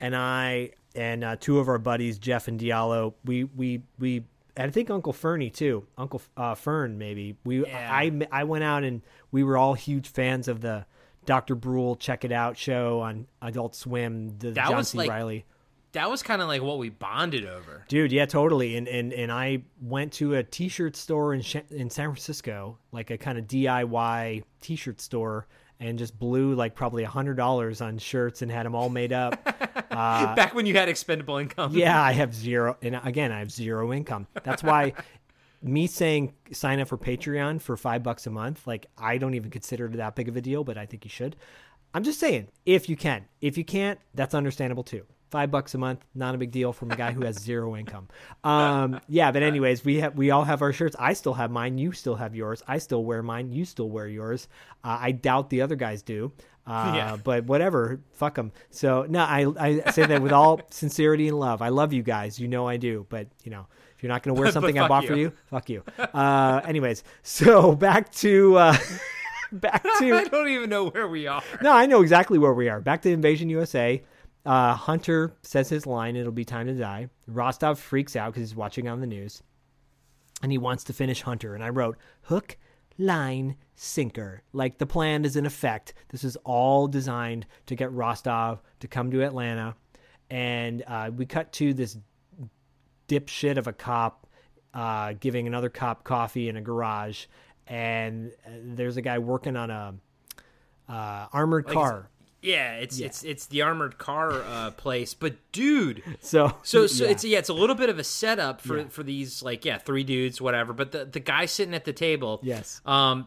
Speaker 3: and I and uh, two of our buddies, Jeff and Diallo, we we we and I think Uncle Fernie too, Uncle uh, Fern maybe. We yeah. I I went out and we were all huge fans of the Dr. Brule Check It Out show on Adult Swim. The
Speaker 4: that
Speaker 3: John
Speaker 4: was
Speaker 3: C.
Speaker 4: like,
Speaker 3: Reilly.
Speaker 4: That was kind of like what we bonded over,
Speaker 3: dude. Yeah, totally. And and and I went to a T-shirt store in in San Francisco, like a kind of DIY T-shirt store, and just blew like probably a hundred dollars on shirts and had them all made up.
Speaker 4: Uh, Back when you had expendable income.
Speaker 3: yeah, I have zero, and again, I have zero income. That's why me saying sign up for Patreon for five bucks a month, like I don't even consider it that big of a deal, but I think you should. I'm just saying, if you can, if you can't, that's understandable too five bucks a month not a big deal from a guy who has zero income. Um, yeah but anyways we have we all have our shirts. I still have mine. You still have yours. I still wear mine. You still wear yours. Uh, i doubt the other guys do. Uh, yeah. but whatever. Fuck them so no I, I say that with all sincerity and love. I love you guys. You know i do. But you know if you're not going to wear something i bought you. for you fuck you. Uh, anyways so back to uh, back to
Speaker 4: i don't even know where we are.
Speaker 3: No i know exactly where we are. Back to invasion usa uh, Hunter says his line, it'll be time to die. Rostov freaks out because he's watching on the news. And he wants to finish Hunter. And I wrote, hook, line, sinker. Like the plan is in effect. This is all designed to get Rostov to come to Atlanta. And uh, we cut to this dipshit of a cop uh, giving another cop coffee in a garage. And uh, there's a guy working on a uh, armored
Speaker 4: like
Speaker 3: car.
Speaker 4: Yeah, it's yeah. it's it's the armored car uh, place. But dude,
Speaker 3: so
Speaker 4: so so yeah. it's yeah, it's a little bit of a setup for yeah. for these like yeah three dudes whatever. But the the guy sitting at the table,
Speaker 3: yes,
Speaker 4: um,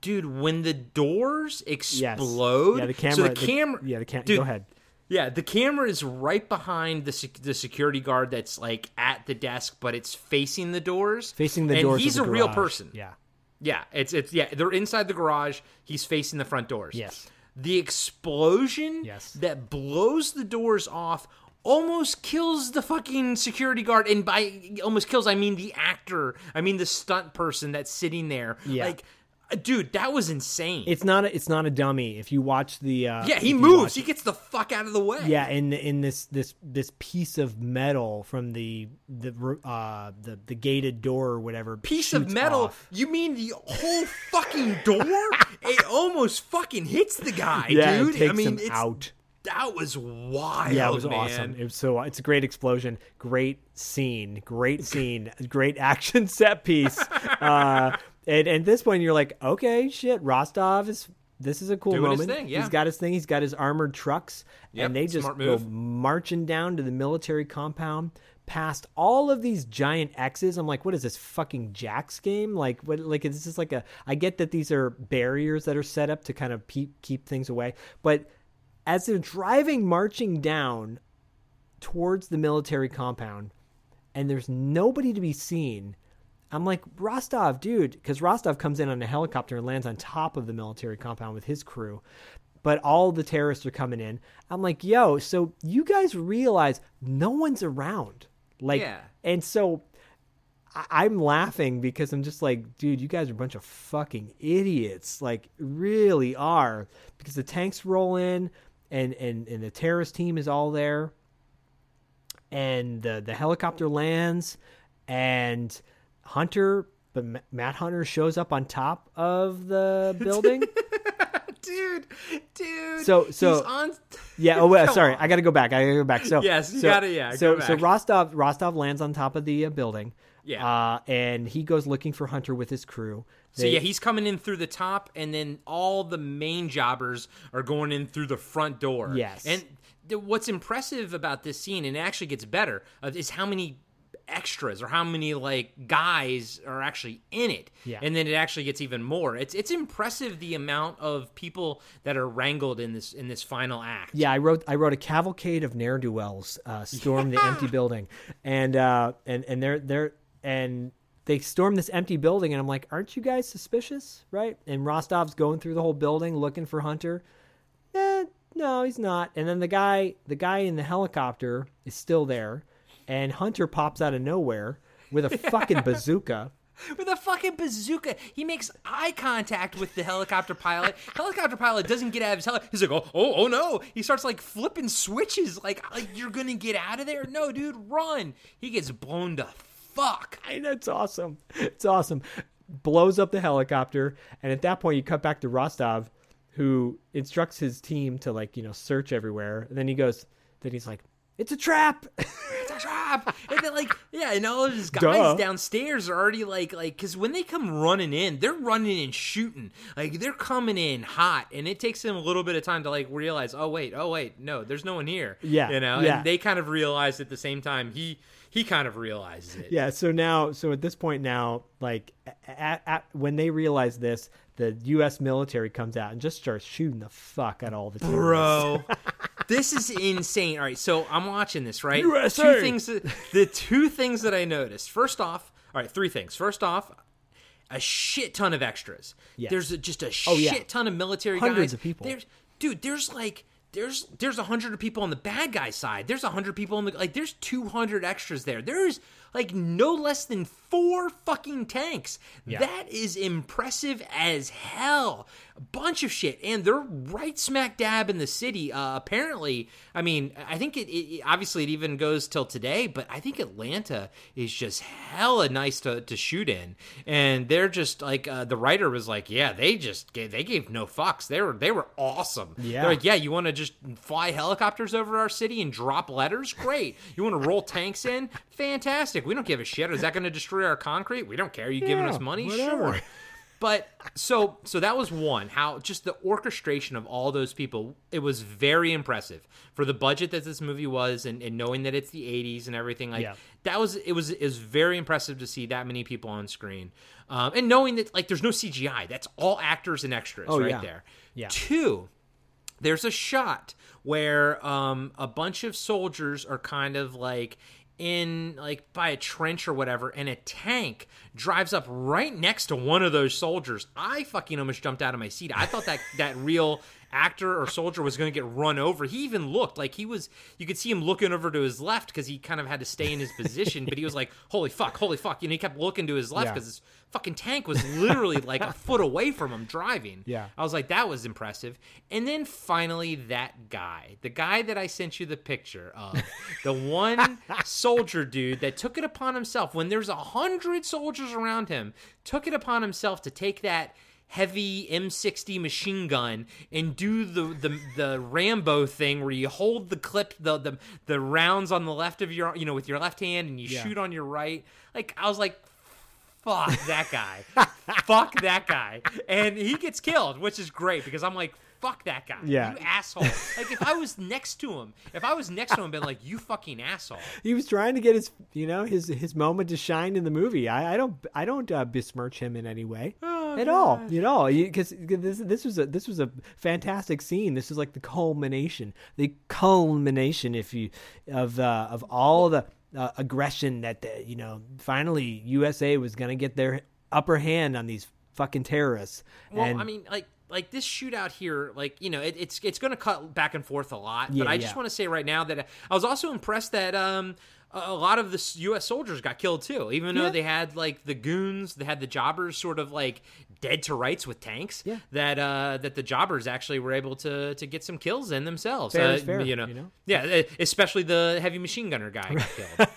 Speaker 4: dude, when the doors explode,
Speaker 3: yes. yeah, the camera,
Speaker 4: so the camera,
Speaker 3: yeah, the camera. Go ahead.
Speaker 4: Yeah, the camera is right behind the sec- the security guard that's like at the desk, but it's facing the doors.
Speaker 3: Facing the
Speaker 4: and
Speaker 3: doors.
Speaker 4: He's
Speaker 3: a
Speaker 4: real person.
Speaker 3: Yeah.
Speaker 4: Yeah, it's it's yeah, they're inside the garage. He's facing the front doors.
Speaker 3: Yes
Speaker 4: the explosion
Speaker 3: yes.
Speaker 4: that blows the doors off almost kills the fucking security guard and by almost kills i mean the actor i mean the stunt person that's sitting there
Speaker 3: yeah.
Speaker 4: like dude that was insane
Speaker 3: it's not a, it's not a dummy if you watch the uh,
Speaker 4: yeah he moves he gets the fuck out of the way
Speaker 3: yeah in in this this this piece of metal from the the uh the the gated door or whatever
Speaker 4: piece of metal
Speaker 3: off.
Speaker 4: you mean the whole fucking door it almost fucking hits the guy
Speaker 3: yeah,
Speaker 4: dude
Speaker 3: it takes
Speaker 4: i mean
Speaker 3: him
Speaker 4: it's
Speaker 3: out
Speaker 4: that was wild.
Speaker 3: yeah, it was
Speaker 4: man.
Speaker 3: awesome. It was so it's a great explosion, great scene, great scene, great action set piece. Uh, and, and at this point, you're like, okay, shit, Rostov is. This is a cool
Speaker 4: Doing his
Speaker 3: moment.
Speaker 4: thing, yeah.
Speaker 3: He's got his thing. He's got his armored trucks,
Speaker 4: Yep,
Speaker 3: and they just go marching down to the military compound past all of these giant X's. I'm like, what is this fucking Jax game? Like, what? Like, is this like a? I get that these are barriers that are set up to kind of keep keep things away, but as they're driving, marching down towards the military compound, and there's nobody to be seen. I'm like, Rostov, dude, because Rostov comes in on a helicopter and lands on top of the military compound with his crew. But all the terrorists are coming in. I'm like, yo, so you guys realize no one's around. Like,
Speaker 4: Yeah.
Speaker 3: and so I- I'm laughing because I'm just like, dude, you guys are a bunch of fucking idiots. Like, really are. Because the tanks roll in and, and, and the terrorist team is all there. And the, the helicopter lands and Hunter, but Matt Hunter shows up on top of the building.
Speaker 4: dude, dude.
Speaker 3: So- so-
Speaker 4: he's on.
Speaker 3: Yeah. Oh, wait, sorry.
Speaker 4: on.
Speaker 3: I got to go back. I got to go back. So
Speaker 4: Yes, you
Speaker 3: so-
Speaker 4: gotta- yeah,
Speaker 3: So so. Rostov Rostov lands on top of the uh, building.
Speaker 4: Yeah.
Speaker 3: Uh, and he goes looking for Hunter with his crew.
Speaker 4: So yeah, he's coming in through the top, and then all the main jobbers are going in through the front door.
Speaker 3: Yes.
Speaker 4: And th- what's impressive about this scene, and it actually gets better, uh, is how many extras or how many like guys are actually in it.
Speaker 3: Yeah.
Speaker 4: And then it actually gets even more. It's it's impressive the amount of people that are wrangled in this in this final act.
Speaker 3: Yeah, I wrote I wrote a cavalcade of ne'er do wells uh, storm the empty building, and uh, and and they're they're and they storm this empty building, and I'm like, aren't you guys suspicious, right? And Rostov's going through the whole building looking for Hunter. Eh, no, he's not. And then the guy the guy in the helicopter is still there, and Hunter pops out of nowhere with a fucking bazooka.
Speaker 4: with a fucking bazooka. He makes eye contact with the helicopter pilot. helicopter pilot doesn't get out of his helicopter. He's like, oh, oh, oh no. He starts like flipping switches. Like, like you're gonna get out of there? No, dude, run. He gets blown to fuck.
Speaker 3: I know it's awesome. It's awesome. Blows up the helicopter, and at that point, you cut back to Rostov, who instructs his team to like you know search everywhere. And then he goes, then he's like, "It's a trap."
Speaker 4: It's a trap. And then like, yeah, and all of his guys
Speaker 3: Duh.
Speaker 4: downstairs are already like, like, because when they come running in, they're running and shooting. Like they're coming in hot, and it takes them a little bit of time to like realize, oh wait, oh wait, no, there's no one here.
Speaker 3: Yeah,
Speaker 4: you know,
Speaker 3: yeah.
Speaker 4: and they kind of realize at the same time he he kind of realizes it.
Speaker 3: yeah. So now, so at this point now, like at, at, when they realize this, the U.S. military comes out and just starts shooting the fuck at all the terrorists.
Speaker 4: bro. this is insane. All right, so I'm watching this, right?
Speaker 3: USA.
Speaker 4: Two things. That, the two things that I noticed. First off, all right, three things. First off, a shit ton of extras.
Speaker 3: Yes.
Speaker 4: There's a, just a
Speaker 3: Oh,
Speaker 4: shit
Speaker 3: yeah.
Speaker 4: ton of military
Speaker 3: Hundreds
Speaker 4: guys.
Speaker 3: of people.
Speaker 4: There's, dude. There's like. There's there's a hundred people on the bad guy side. There's a hundred people on the like. There's two hundred extras there. There's like no less than four fucking tanks. That is impressive as hell. A bunch of shit, and they're right smack dab in the city. Uh, apparently, I mean, I think it, it obviously it even goes till today, but I think Atlanta is just hella nice to, to shoot in, and they're just like uh, the writer was like, yeah, they just gave, they gave no fucks. They were they were awesome.
Speaker 3: Yeah.
Speaker 4: They're like, yeah, you want to just fly helicopters over our city and drop letters? Great. You want to roll tanks in? Fantastic. We don't give a shit. Is that going to destroy our concrete? We don't care. You giving us money?
Speaker 3: whatever.
Speaker 4: Sure. But so so that was one. How just the orchestration of all those people, it was very impressive for the budget that this movie was, and, and knowing that it's the '80s and everything. Like
Speaker 3: Yeah.
Speaker 4: that was it was was very impressive to see that many people on screen, um, and knowing that like there's no CGI. That's all actors and extras
Speaker 3: Oh,
Speaker 4: right
Speaker 3: yeah.
Speaker 4: there.
Speaker 3: Yeah.
Speaker 4: Two, there's a shot where um, a bunch of soldiers are kind of like in like by a trench or whatever and a tank drives up right next to one of those soldiers. I fucking almost jumped out of my seat. I thought that that real actor or soldier was going to get run over he even looked like he was you could see him looking over to his left because he kind of had to stay in his position but he was like holy fuck holy fuck you know he kept looking to his left
Speaker 3: Yeah.
Speaker 4: because his fucking tank was literally like a foot away from him driving
Speaker 3: Yeah.
Speaker 4: I was like, that was impressive. And then finally, that guy, the guy that I sent you the picture of, the one soldier dude that took it upon himself when there's a hundred soldiers around him, took it upon himself to take that heavy M60 machine gun and do the the the Rambo thing where you hold the clip the the the rounds on the left of your you know with your left hand and you
Speaker 3: Yeah.
Speaker 4: shoot on your right. Like I was like fuck that guy. fuck that guy. And he gets killed, which is great because I'm like fuck that guy.
Speaker 3: Yeah.
Speaker 4: You asshole. Like if I was next to him, if I was next to him been like you fucking asshole.
Speaker 3: he was trying to get his you know his his moment to shine in the movie. I, I don't I don't uh, besmirch him in any way at all. You know, because this this was a this was a fantastic scene. This is like the culmination, the culmination, if you of uh, of all the uh, aggression that the, you know finally USA was gonna get their upper hand on these fucking terrorists.
Speaker 4: Well,
Speaker 3: and
Speaker 4: I mean, like like this shootout here, like you know, it, it's it's going to cut back and forth a lot. but
Speaker 3: Yeah,
Speaker 4: I just want to say right now that I was also impressed that um a lot of the U.S. soldiers got killed too, even though
Speaker 3: Yeah.
Speaker 4: they had like the goons, they had the jobbers sort of like dead to rights with tanks.
Speaker 3: Yeah.
Speaker 4: That uh that the jobbers actually were able to to get some kills in themselves.
Speaker 3: Fair
Speaker 4: uh,
Speaker 3: fair,
Speaker 4: you know.
Speaker 3: you know?
Speaker 4: Yeah, especially the heavy machine gunner guy got killed.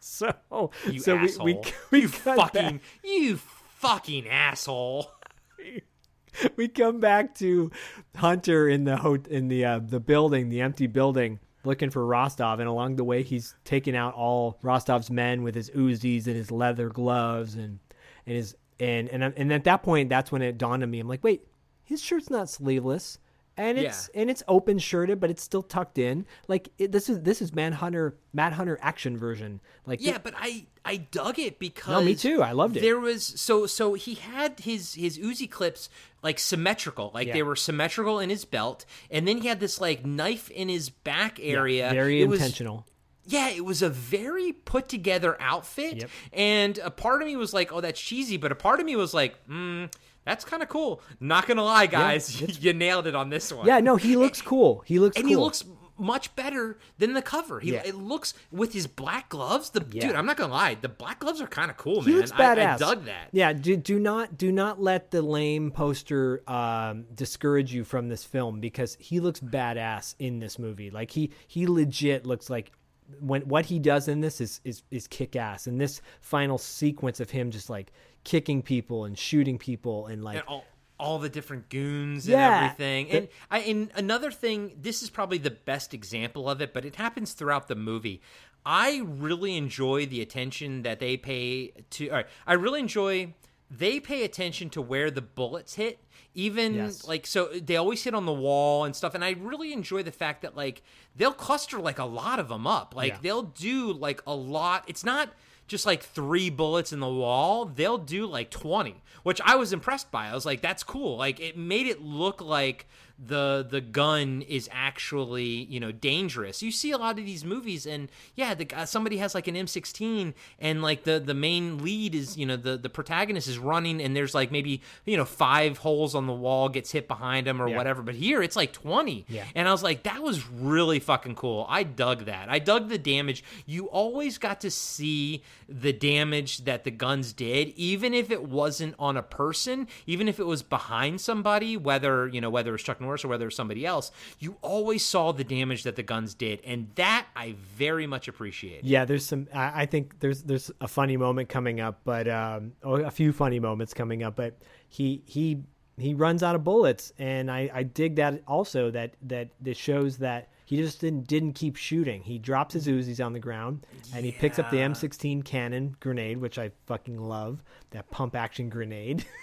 Speaker 3: so
Speaker 4: You
Speaker 3: so
Speaker 4: asshole.
Speaker 3: we we
Speaker 4: you
Speaker 3: cut back-
Speaker 4: fucking you fucking asshole.
Speaker 3: we come back to Hunter in the ho- in the uh, the building, the empty building, looking for Rostov, and along the way he's taking out all Rostov's men with his Uzis and his leather gloves and and his and and and at that point, that's when it dawned on me. I'm like, wait, his shirt's not sleeveless. And it's and it's open shirted, but it's still tucked in. Like it, this is this is Manhunter Matt Hunter action version. Like
Speaker 4: Yeah, but I I dug it because no,
Speaker 3: me too. I loved it.
Speaker 4: There was so so he had his his Uzi clips like symmetrical, like
Speaker 3: Yeah.
Speaker 4: they were symmetrical in his belt, and then he had this like knife in his back area.
Speaker 3: very
Speaker 4: It was-
Speaker 3: intentional.
Speaker 4: yeah, it was a very put together outfit,
Speaker 3: Yep.
Speaker 4: and a part of me was like, "Oh, that's cheesy," but a part of me was like, "Hmm, that's kind of cool." Not gonna lie, guys, you nailed it on this one.
Speaker 3: yeah, no, he looks cool. He looks
Speaker 4: and
Speaker 3: cool.
Speaker 4: he looks much better than the cover. He
Speaker 3: Yeah.
Speaker 4: it looks with his black gloves. The
Speaker 3: Yeah.
Speaker 4: dude, I'm not gonna lie, the black gloves are kind of cool,
Speaker 3: He
Speaker 4: man.
Speaker 3: looks
Speaker 4: I,
Speaker 3: badass.
Speaker 4: I dug that.
Speaker 3: Yeah, do, do not do not let the lame poster um, discourage you from this film because he looks badass in this movie. Like he he legit looks like when what he does in this is is is kick ass. And this final sequence of him just like kicking people and shooting people and like
Speaker 4: and all, all the different goons
Speaker 3: Yeah.
Speaker 4: and everything. And I and another thing, this is probably the best example of it, but it happens throughout the movie. I really enjoy the attention that they pay to. All right, I really enjoy they pay attention to where the bullets hit. Even
Speaker 3: Yes.
Speaker 4: like so, they always hit on the wall and stuff. And I really enjoy the fact that like they'll cluster like a lot of them up. Like
Speaker 3: Yeah.
Speaker 4: they'll do like a lot. It's not just like three bullets in the wall. They'll do like 20, which I was impressed by. I was like, that's cool. Like it made it look like the the gun is actually you know dangerous. You see a lot of these movies, and yeah, the guy- somebody has like an M16, and like the the main lead is you know the the protagonist is running, and there's like maybe you know five holes on the wall, gets hit behind him or
Speaker 3: Yeah.
Speaker 4: whatever. But here it's like 20,
Speaker 3: Yeah.
Speaker 4: and I was like, that was really fucking cool. I dug that. I dug the damage. You always got to see the damage that the guns did, even if it wasn't on a person, even if it was behind somebody, whether, you know, whether it was Chuck Or whether it was somebody else, you always saw the damage that the guns did. And that I very much appreciate.
Speaker 3: Yeah, there's some. I, think there's there's a funny moment coming up, but um, or a few funny moments coming up. But he he he runs out of bullets, and I I dig that also that that this shows that he just didn't didn't keep shooting. He drops his Uzis on the ground, and he picks up the M16 cannon grenade, which I fucking love. That pump action grenade.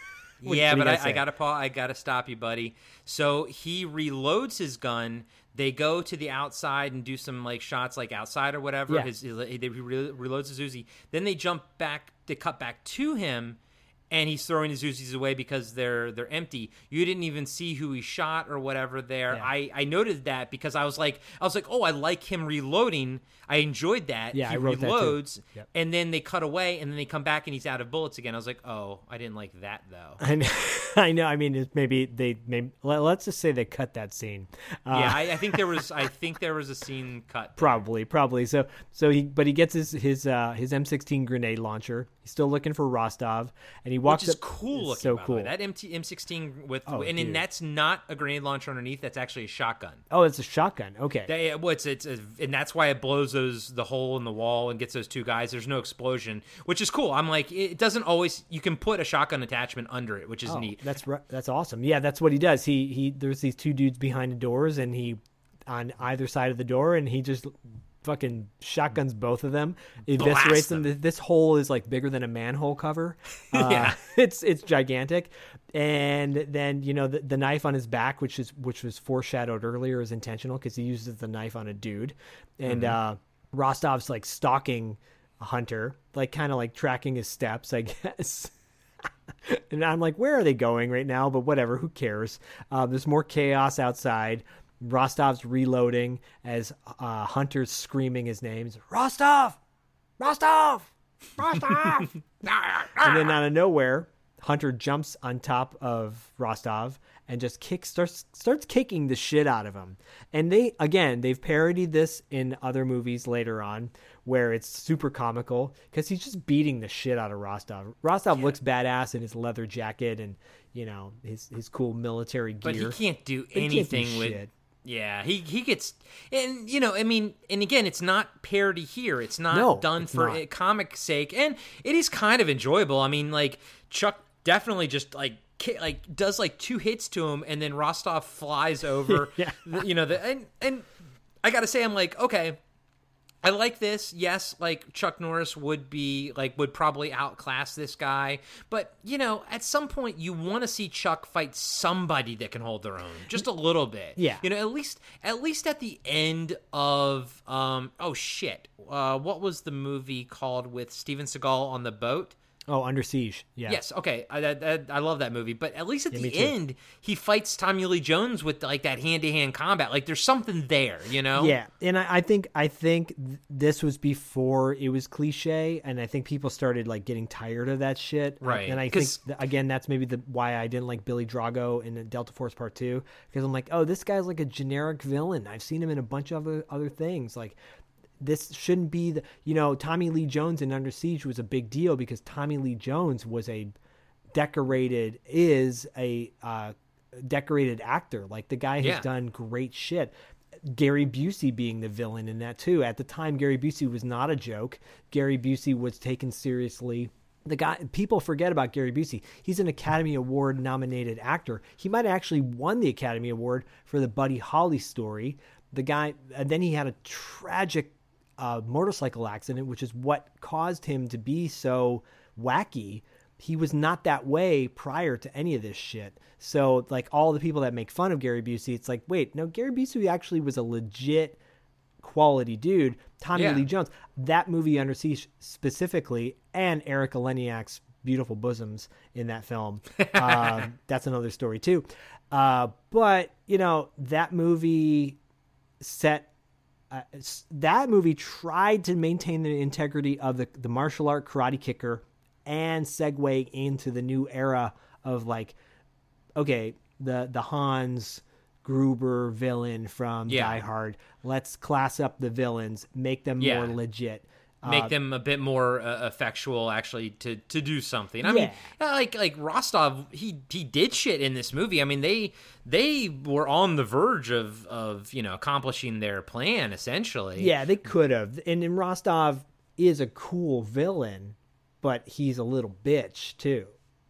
Speaker 3: What-
Speaker 4: yeah,
Speaker 3: what
Speaker 4: but I, I gotta pa- I gotta stop you, buddy. So he reloads his gun. They go to the outside and do some like shots, like outside or whatever.
Speaker 3: Yeah.
Speaker 4: His, his he re- reloads his Uzi. Then they jump back. They cut back to him, and he's throwing his Uzis away because they're they're empty. You didn't even see who he shot or whatever. There,
Speaker 3: Yeah.
Speaker 4: I I noted that because I was like I was like, oh, I like him reloading. I enjoyed that.
Speaker 3: Yeah,
Speaker 4: he
Speaker 3: I wrote that too.
Speaker 4: reloads,
Speaker 3: Yep.
Speaker 4: and then they cut away, and then they come back, and he's out of bullets again. I was like, oh, I didn't like that though.
Speaker 3: I know, I know. I mean, maybe they maybe let, let's just say they cut that scene. Uh,
Speaker 4: yeah, I, I think there was. I think there was a scene cut.
Speaker 3: Probably, probably. So, so he, but he gets his his uh, his M16 grenade launcher. He's still looking for Rostov, and he walks
Speaker 4: Which is
Speaker 3: up.
Speaker 4: cool looking.
Speaker 3: So cool.
Speaker 4: That MT, M16 with,
Speaker 3: Oh,
Speaker 4: and then that's not a grenade launcher underneath. That's actually a shotgun.
Speaker 3: oh, it's a shotgun. Okay.
Speaker 4: They, well, it's, it's and that's why it blows those the hole in the wall and gets those two guys. There's no explosion, which is cool. I'm like, it doesn't always. You can put a shotgun attachment under it, which is
Speaker 3: Oh,
Speaker 4: neat.
Speaker 3: That's that's awesome. Yeah, that's what he does. He he there's these two dudes behind the doors and he on either side of the door and he just fucking shotguns both of them, eviscerates them.
Speaker 4: them.
Speaker 3: This hole is like bigger than a manhole cover. Uh,
Speaker 4: Yeah.
Speaker 3: it's it's gigantic. And then you know the, the knife on his back, which is which was foreshadowed earlier, is intentional because he uses the knife on a dude, and uh, Rostov's like stalking a hunter, like kind of like tracking his steps, I guess. and I'm like, where are they going right now? But whatever, who cares? Uh, there's more chaos outside. Rostov's reloading as uh, Hunter's screaming his name names. Rostov, Rostov, Rostov. and then out of nowhere, Hunter jumps on top of Rostov and just kicks starts starts kicking the shit out of him. And they again, they've parodied this in other movies later on where it's super comical because he's just beating the shit out of Rostov. Rostov looks badass in his leather jacket and you know his his cool military gear.
Speaker 4: but he can't do
Speaker 3: But he can't do
Speaker 4: anything with.
Speaker 3: shit.
Speaker 4: Yeah, he he gets, and you know, I mean, and again, it's not parody here. It's not
Speaker 3: No,
Speaker 4: done
Speaker 3: it's
Speaker 4: for
Speaker 3: not.
Speaker 4: comic sake, and it is kind of enjoyable. I mean, like Chuck definitely just like like does like two hits to him, and then Rostov flies over.
Speaker 3: Yeah.
Speaker 4: the- you know, the and and I got to say, I'm like, okay. I like this. Yes, like Chuck Norris would be like would probably outclass this guy, but you know, at some point you want to see Chuck fight somebody that can hold their own, just a little bit.
Speaker 3: Yeah.
Speaker 4: you know, at least at least at the end of um oh shit, uh, what was the movie called with Steven Seagal on the boat?
Speaker 3: Oh, Under Siege. Yeah.
Speaker 4: Yes, okay, I, that, I love that movie. But at least at
Speaker 3: Yeah,
Speaker 4: the end, he fights Tommy Lee Jones with like that hand to hand combat. Like there's something there, you know?
Speaker 3: Yeah, and I, I think I think th- this was before it was cliche, and I think people started like getting tired of that shit.
Speaker 4: Right,
Speaker 3: And I think th- again that's maybe the why I didn't like Billy Drago in Delta Force Part Two because I'm like, oh, this guy's like a generic villain. I've seen him in a bunch of other other things. Like this shouldn't be the you know Tommy Lee Jones in Under Siege was a big deal because Tommy Lee Jones was a decorated is a uh, decorated actor. Like the guy has
Speaker 4: Yeah.
Speaker 3: done great shit. Gary Busey being the villain in that too. At the time, Gary Busey was not a joke. Gary Busey was taken seriously. The guy people forget about Gary Busey. He's an Academy Award nominated actor. He might have actually won the Academy Award for the Buddy Holly story. The guy, and then he had a tragic uh, motorcycle accident, which is what caused him to be so wacky. He was not that way prior to any of this shit. So, like all the people that make fun of Gary Busey, it's like, wait, no, Gary Busey actually was a legit quality dude. Tommy
Speaker 4: Yeah.
Speaker 3: Lee Jones, that movie Under Siege specifically, and Erika Eleniak's beautiful bosoms in that film. um, that's another story too. Uh, but you know that movie set uh, that movie tried to maintain the integrity of the, the martial art karate kicker and segue into the new era of like okay the the Hans Gruber villain from
Speaker 4: Yeah.
Speaker 3: Die Hard let's class up the villains make them
Speaker 4: Yeah.
Speaker 3: more legit
Speaker 4: make
Speaker 3: Uh,
Speaker 4: them a bit more uh, effectual actually to to do something. I mean,
Speaker 3: Yeah.
Speaker 4: uh, like like Rostov, he he did shit in this movie. I mean, they they were on the verge of of you know accomplishing their plan essentially.
Speaker 3: yeah they could have and, and Rostov is a cool villain but he's a little bitch too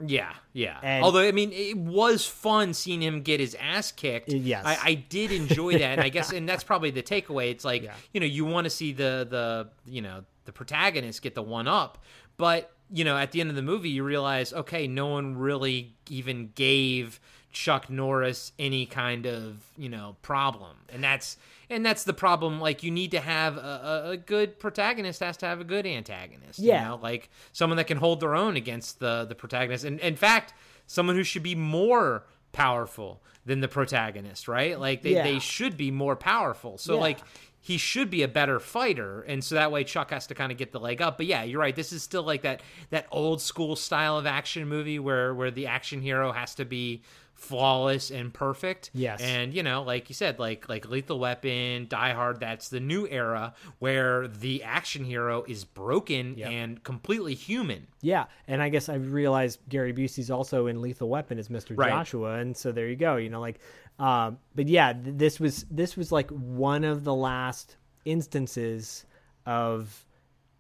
Speaker 4: Yeah, yeah.
Speaker 3: And-
Speaker 4: Although I mean, it was fun seeing him get his ass kicked.
Speaker 3: Yes.
Speaker 4: I, I did enjoy that, and I guess, and that's probably the takeaway. It's like
Speaker 3: Yeah.
Speaker 4: you know, you want to see the the you know the protagonist get the one up, but you know, at the end of the movie, you realize, okay, no one really even gave Chuck Norris any kind of you know problem, and that's and that's the problem. Like, you need to have a, a, a good protagonist has to have a good antagonist.
Speaker 3: Yeah.
Speaker 4: you know? like someone that can hold their own against the the protagonist, and in fact, someone who should be more powerful than the protagonist, right? Like they,
Speaker 3: Yeah.
Speaker 4: they should be more powerful. So
Speaker 3: Yeah.
Speaker 4: like he should be a better fighter, and so that way Chuck has to kind of get the leg up. But yeah, you're right. This is still like that that old school style of action movie where where the action hero has to be flawless and perfect.
Speaker 3: Yes.
Speaker 4: And you know, like you said, like like Lethal Weapon, Die Hard, that's the new era where the action hero is broken
Speaker 3: Yep.
Speaker 4: and completely human.
Speaker 3: Yeah, and I guess I realized Gary Busey's also in Lethal Weapon as Mr.
Speaker 4: Right.
Speaker 3: Joshua, and so there you go. You know, like, um, but yeah, th- this was this was like one of the last instances of,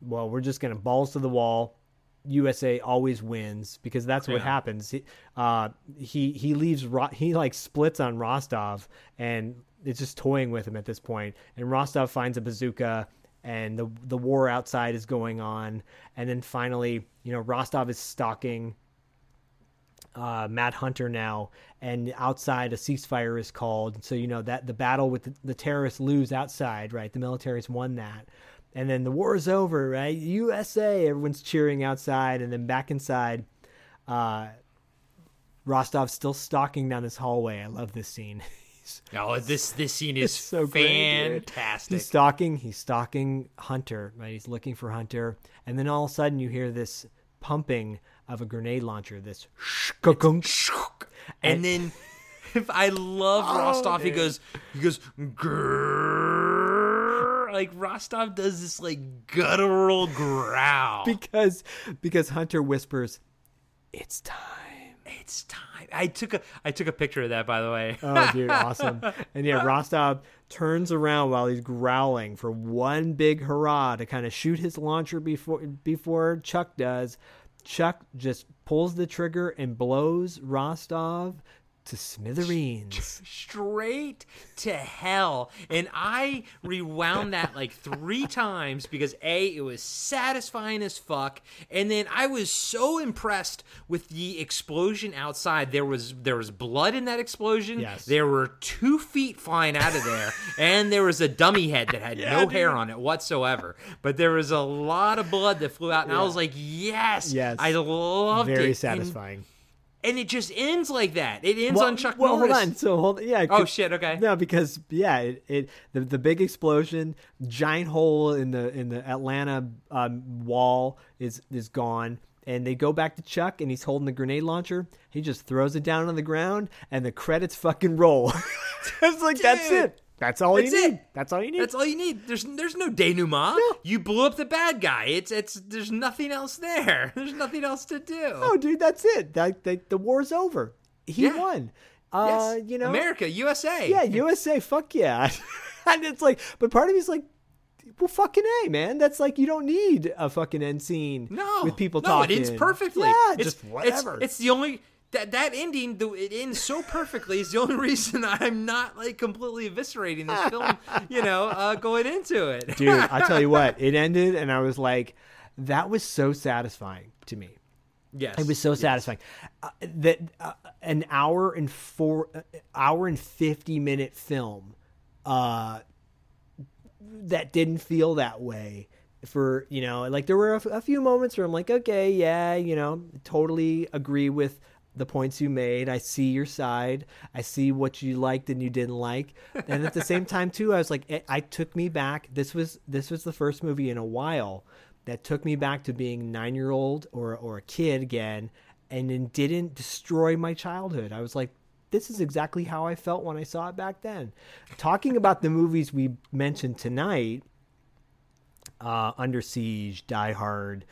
Speaker 3: well, we're just gonna balls to the wall. USA always wins because that's what
Speaker 4: Yeah.
Speaker 3: happens. He, uh, he he leaves. Ro- he like splits on Rostov, and it's just toying with him at this point. And Rostov finds a bazooka, and the the war outside is going on. And then finally, you know, Rostov is stalking uh, Matt Hunter now, and outside a ceasefire is called. So you know that the battle with the, the terrorists lose outside, right? The military's won that, and then the war is over, right? USA, everyone's cheering outside, and then back inside, uh, Rostov's still stalking down this hallway. I love this scene.
Speaker 4: Oh, this this scene is
Speaker 3: so great,
Speaker 4: fantastic.
Speaker 3: He's stalking. He's stalking Hunter. Right. He's looking for Hunter, and then all of a sudden you hear this pumping of a grenade launcher. This shkunk.
Speaker 4: and then if I love
Speaker 3: Oh,
Speaker 4: Rostov, he goes he goes grrr. like Rostov does this like guttural growl.
Speaker 3: because because Hunter whispers, "It's time."
Speaker 4: it's time. I took a I took a picture of that by the way.
Speaker 3: Oh, dude, awesome! And yeah, Rostov turns around while he's growling for one big hurrah to kind of shoot his launcher before before Chuck does. Chuck just pulls the trigger and blows Rostov to smithereens.
Speaker 4: straight to hell. And I rewound that like three times because A, it was satisfying as fuck. And then I was so impressed with the explosion outside. There was there was blood in that explosion.
Speaker 3: Yes.
Speaker 4: There were two feet flying out of there. and there was a dummy head that had no hair on it whatsoever. But there was a lot of blood that flew out. And I was like, yes.
Speaker 3: Yes.
Speaker 4: I loved it.
Speaker 3: Very satisfying.
Speaker 4: And, it just ends like that. It ends
Speaker 3: well,
Speaker 4: on Chuck
Speaker 3: well,
Speaker 4: Norris.
Speaker 3: hold on. So hold yeah.
Speaker 4: Oh, shit, okay.
Speaker 3: No, because yeah, it, it the the big explosion, giant hole in the in the Atlanta um, wall is is gone. And they go back to Chuck, and he's holding the grenade launcher. He just throws it down on the ground, and the credits fucking roll. it's like that's it. That's all
Speaker 4: That's
Speaker 3: you need. That's all you need.
Speaker 4: That's all you need. There's there's no denouement. You blew up the bad guy. It's it's there's nothing else there. There's nothing else to do.
Speaker 3: oh, dude, that's it. That, that the war's over. He
Speaker 4: Yeah.
Speaker 3: won. Uh,
Speaker 4: Yes.
Speaker 3: you know,
Speaker 4: America, USA.
Speaker 3: yeah, USA, fuck yeah. and it's like, but part of me's like, well, fucking a, man. That's like you don't need a fucking end scene
Speaker 4: No,
Speaker 3: with people
Speaker 4: no,
Speaker 3: talking.
Speaker 4: it ends perfectly.
Speaker 3: Yeah,
Speaker 4: it's,
Speaker 3: just whatever.
Speaker 4: It's, it's the only that that ending. The, it ends so perfectly. Is the only reason I'm not like completely eviscerating this film. You know, uh, going into it.
Speaker 3: dude. I tell you what, it ended, and I was like, that was so satisfying to me.
Speaker 4: yes,
Speaker 3: It was so satisfying. Uh, that uh, an hour and four, uh, hour and fifty minute film, uh, that didn't feel that way. For you know, like there were a, f- a few moments where I'm like, okay, yeah, you know, totally agree with the points you made. I see your side. I see what you liked and you didn't like. And at the same time, too, I was like, it, I took me back. This was this was the first movie in a while that took me back to being nine year old or or a kid again, and then didn't destroy my childhood. I was like, this is exactly how I felt when I saw it back then. Talking about the movies we mentioned tonight, uh, Under Siege, Die Hard,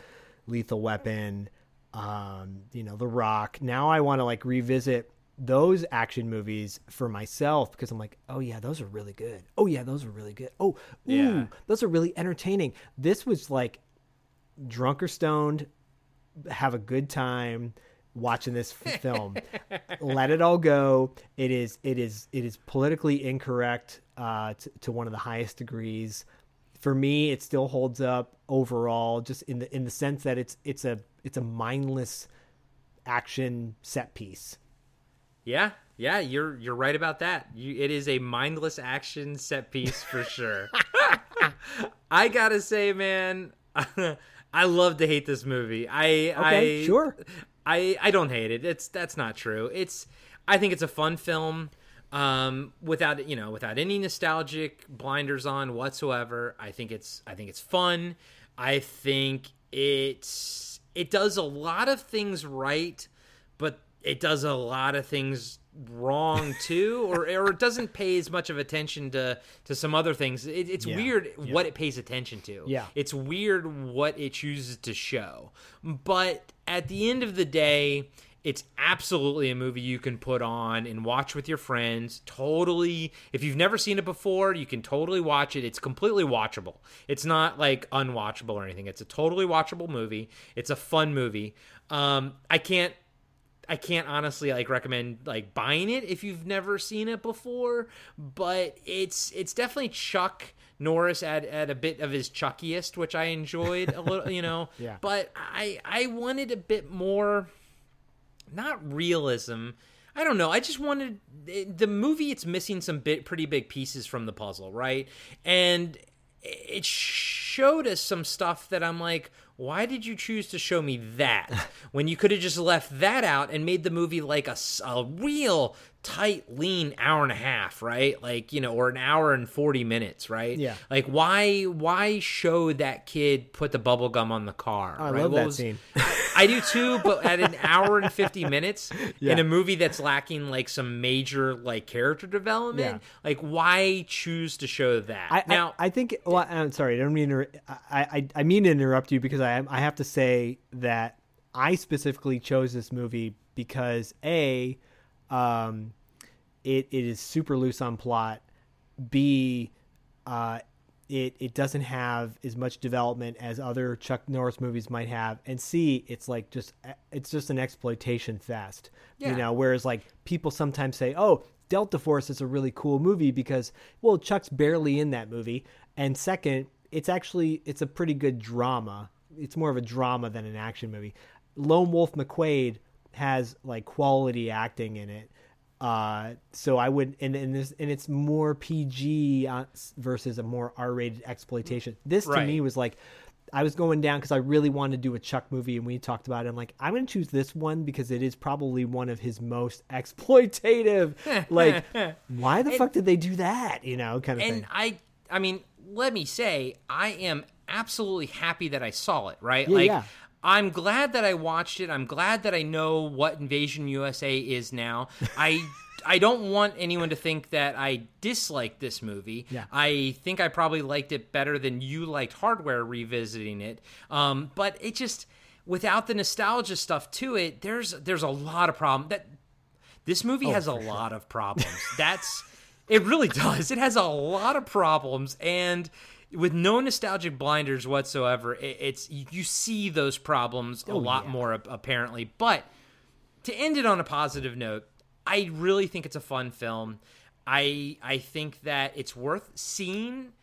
Speaker 3: Lethal Weapon, um, you know, The Rock. Now I want to like revisit those action movies for myself because I'm like, oh yeah, those are really good. Oh yeah, those are really good. Oh, ooh,
Speaker 4: Yeah.
Speaker 3: those are really entertaining. This was like drunk or stoned, have a good time watching this film. Let it all go. It is it is it is politically incorrect uh, to, to one of the highest degrees. For me, it still holds up overall, just in the in the sense that it's it's a it's a mindless action set piece.
Speaker 4: Yeah, yeah, you're you're right about that. You, it is a mindless action set piece for sure. I gotta say, man, I love to hate this movie. I
Speaker 3: Okay,
Speaker 4: I,
Speaker 3: sure.
Speaker 4: I I don't hate it. It's that's not true. It's I think it's a fun film. Um, without you know, without any nostalgic blinders on whatsoever. I think it's I think it's fun. I think it's it does a lot of things right, but it does a lot of things wrong too or or it doesn't pay as much of attention to to some other things it, it's
Speaker 3: Yeah.
Speaker 4: weird
Speaker 3: Yeah.
Speaker 4: what it pays attention to
Speaker 3: Yeah.
Speaker 4: it's weird what it chooses to show but at the end of the day it's absolutely a movie you can put on and watch with your friends. Totally if you've never seen it before you can totally watch it. It's completely watchable. It's not like unwatchable or anything. It's a totally watchable movie. It's a fun movie. Um i can't I can't honestly like recommend like buying it if you've never seen it before, but it's it's definitely Chuck Norris at, at a bit of his chuckiest, which I enjoyed a little, you know.
Speaker 3: Yeah.
Speaker 4: But I I wanted a bit more not realism. I don't know. I just wanted eh, the movie. It's missing some bit pretty big pieces from the puzzle, right? And it showed us some stuff that I'm like, why did you choose to show me that when you could have just left that out and made the movie like a, a real tight, lean hour and a half, right? Like you know, or an hour and forty minutes, right?
Speaker 3: Yeah.
Speaker 4: Like why why show that kid put the bubble gum on the car?
Speaker 3: I
Speaker 4: right?
Speaker 3: love
Speaker 4: What
Speaker 3: that
Speaker 4: was-
Speaker 3: scene.
Speaker 4: I do too, but at an hour and 50 minutes
Speaker 3: Yeah.
Speaker 4: in a movie that's lacking like some major like character development,
Speaker 3: Yeah.
Speaker 4: like why choose to show that?
Speaker 3: I,
Speaker 4: now,
Speaker 3: I, I think. Well, I'm sorry. I don't mean. To, I, I I mean to interrupt you because I I have to say that I specifically chose this movie because a, um, it it is super loose on plot. B, uh, it it doesn't have as much development as other Chuck Norris movies might have, and C, it's like just it's just an exploitation fest.
Speaker 4: Yeah.
Speaker 3: You know, whereas like people sometimes say, "Oh, Delta Force is a really cool movie because well, Chuck's barely in that movie." And second, it's actually it's a pretty good drama. It's more of a drama than an action movie. Lone Wolf McQuade has like quality acting in it. Uh, so I would, and and this, and it's more PG uh, versus a more R-rated exploitation. This to
Speaker 4: Right.
Speaker 3: me was like, I was going down because I really wanted to do a Chuck movie, and we talked about it. I'm like, I'm going to choose this one because it is probably one of his most exploitative. like, why the fuck did they do that? You know, kind of
Speaker 4: and
Speaker 3: thing.
Speaker 4: I, I mean, let me say, I am absolutely happy that I saw it. Right,
Speaker 3: Yeah,
Speaker 4: like.
Speaker 3: yeah.
Speaker 4: I'm glad that I watched it. I'm glad that I know what Invasion USA is now. I I don't want anyone to think that I dislike this movie.
Speaker 3: Yeah.
Speaker 4: I think I probably liked it better than you liked Hardware revisiting it. Um, but it just without the nostalgia stuff to it, there's there's a lot of problem that this movie
Speaker 3: Oh,
Speaker 4: has a lot of problems. That's it really does. It has a lot of problems and with no nostalgic blinders whatsoever, it, it's you, see those problems a
Speaker 3: Oh,
Speaker 4: lot
Speaker 3: yeah.
Speaker 4: more apparently. But to end it on a positive note, I really think it's a fun film. I I think that it's worth seeing.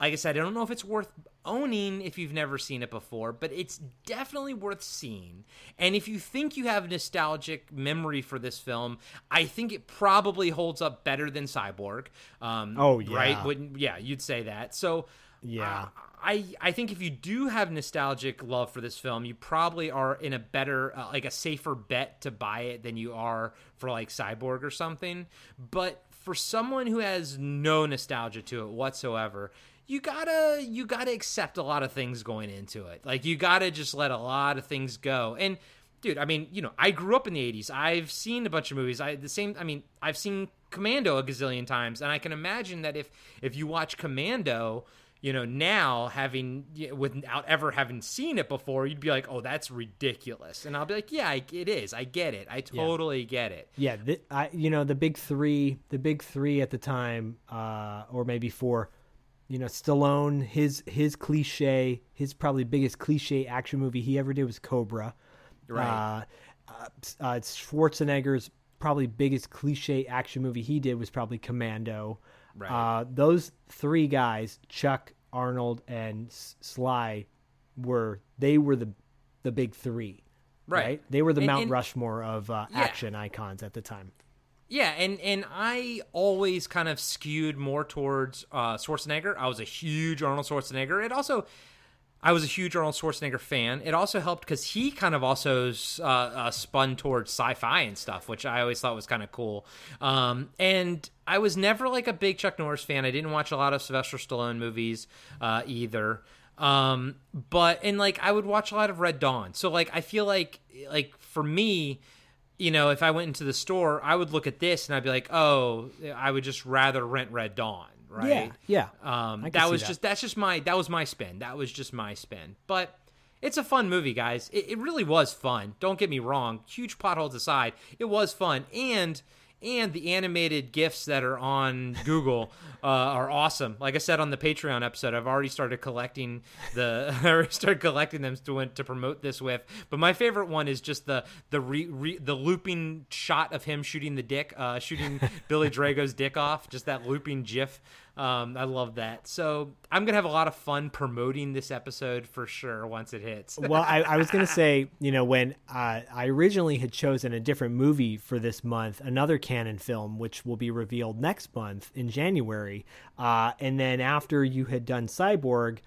Speaker 4: Like I said, I don't know if it's worth owning if you've never seen it before, but it's definitely worth seeing. And if you think you have nostalgic memory for this film, I think it probably holds up better than Cyborg. Um,
Speaker 3: Oh, yeah.
Speaker 4: right? Wouldn't yeah? You'd say that. So
Speaker 3: Yeah.
Speaker 4: I I think if you do have nostalgic love for this film, you probably are in a better uh, like a safer bet to buy it than you are for like Cyborg or something. But for someone who has no nostalgia to it whatsoever, you gotta you gotta accept a lot of things going into it. Like you gotta just let a lot of things go. And dude, I mean, you know, I grew up in the '80s. I've seen a bunch of movies. I the same. I mean, I've seen Commando a gazillion times, and I can imagine that if if you watch Commando, you know, now having without ever having seen it before, you'd be like, "Oh, that's ridiculous," and I'll be like, "Yeah, I, it is. I get it. I totally get it."
Speaker 3: Yeah, th- I you know the big three, the big three at the time, uh, or maybe four. You know, Stallone, his his cliche, his probably biggest cliche action movie he ever did was Cobra.
Speaker 4: Right.
Speaker 3: Uh, uh, uh, Schwarzenegger's probably biggest cliche action movie he did was probably Commando.
Speaker 4: Right.
Speaker 3: Uh, those three guys, Chuck, Arnold, and S- Sly, were they were the the big three.
Speaker 4: Right.
Speaker 3: They were the
Speaker 4: And-
Speaker 3: Mount
Speaker 4: and-
Speaker 3: Rushmore of uh,
Speaker 4: Yeah.
Speaker 3: action icons at the time.
Speaker 4: Yeah, and and I always kind of skewed more towards uh, Schwarzenegger. I was a huge Arnold Schwarzenegger. It also, I was a huge Arnold Schwarzenegger fan. It also helped because he kind of also uh, uh, spun towards sci-fi and stuff, which I always thought was kind of cool. Um, and I was never like a big Chuck Norris fan. I didn't watch a lot of Sylvester Stallone movies uh, either. Um, but and like I would watch a lot of Red Dawn. So like I feel like like for me you know, if I went into the store, I would look at this and I'd be like, oh, I would just rather rent Red Dawn, right?
Speaker 3: Yeah,
Speaker 4: Um,
Speaker 3: I
Speaker 4: that was
Speaker 3: that.
Speaker 4: just that's just my that was my spin. That was just my spin. But it's a fun movie, guys. It, it really was fun. Don't get me wrong. Huge potholes aside, it was fun, and and the animated gifs that are on Google uh, are awesome. Like I said on the Patreon episode, I've already started collecting the I already started collecting them to to promote this with. But my favorite one is just the the re, re, the looping shot of him shooting the dick, uh, shooting Billy Drago's dick off. Just that looping GIF. Um, I love that. So I'm gonna have a lot of fun promoting this episode for sure once it hits.
Speaker 3: well, I, I was to say, you know, when uh, I originally had chosen a different movie for this month, another Cannon film, which will be revealed next month in January. Uh, and then after you had done Cyborg,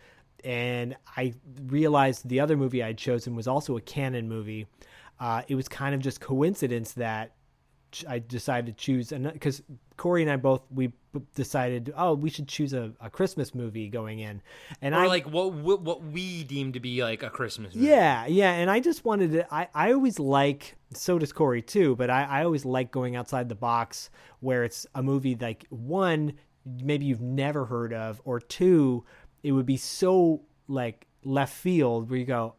Speaker 3: and I realized the other movie I'd chosen was also a Cannon movie, uh, it was kind of just coincidence that I decided to choose because Corey and I both we decided oh we should choose a, a Christmas movie going in, and
Speaker 4: or
Speaker 3: I
Speaker 4: like what, what what we deem to be like a Christmas movie.
Speaker 3: yeah, yeah, and I just wanted to. I, I always like. So does Corey too, but I, I always like going outside the box where it's a movie like one maybe you've never heard of, or two it would be so like left field where you go,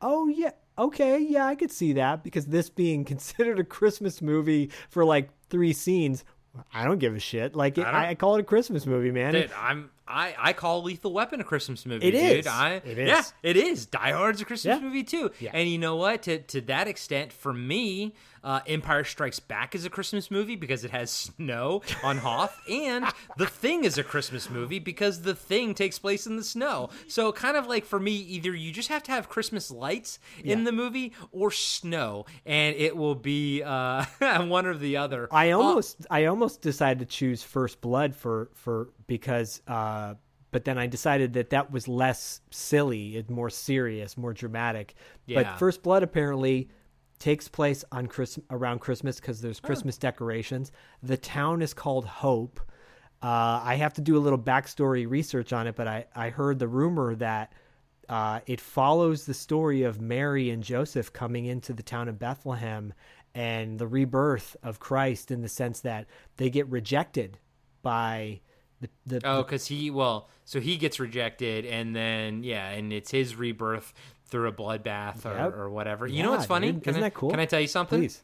Speaker 3: oh yeah, okay, yeah, I could see that because this being considered a Christmas movie for like three scenes. I don't give a shit. Like
Speaker 4: I
Speaker 3: I, call it a Christmas movie, man.
Speaker 4: Dude, I'm I, I call Lethal Weapon a Christmas movie.
Speaker 3: It
Speaker 4: dude.
Speaker 3: is.
Speaker 4: I,
Speaker 3: It is.
Speaker 4: Yeah, it is. Die Hard's a Christmas
Speaker 3: Yeah.
Speaker 4: movie too.
Speaker 3: Yeah.
Speaker 4: And you know what? To to that extent, for me, uh, Empire Strikes Back is a Christmas movie because it has snow on Hoth, and The Thing is a Christmas movie because The Thing takes place in the snow. So kind of like for me, either you just have to have Christmas lights in
Speaker 3: Yeah.
Speaker 4: the movie or snow, and it will be uh, one or the other.
Speaker 3: I
Speaker 4: Uh,
Speaker 3: almost I almost decided to choose First Blood for for because uh but then I decided that that was less silly and more serious, more dramatic.
Speaker 4: Yeah.
Speaker 3: But First Blood apparently takes place on Chris around Christmas because there's Christmas decorations. The town is called Hope. Uh, I have to do a little backstory research on it, but I, I heard the rumor that uh, it follows the story of Mary and Joseph coming into the town of Bethlehem and the rebirth of Christ in the sense that they get rejected by the, the,
Speaker 4: Oh, because he well, so he gets rejected, and then yeah, and it's his rebirth through a bloodbath or,
Speaker 3: Yep.
Speaker 4: or whatever. You
Speaker 3: Yeah,
Speaker 4: know what's funny?
Speaker 3: dude. Isn't
Speaker 4: I,
Speaker 3: that cool?
Speaker 4: Can I tell you something?
Speaker 3: Please.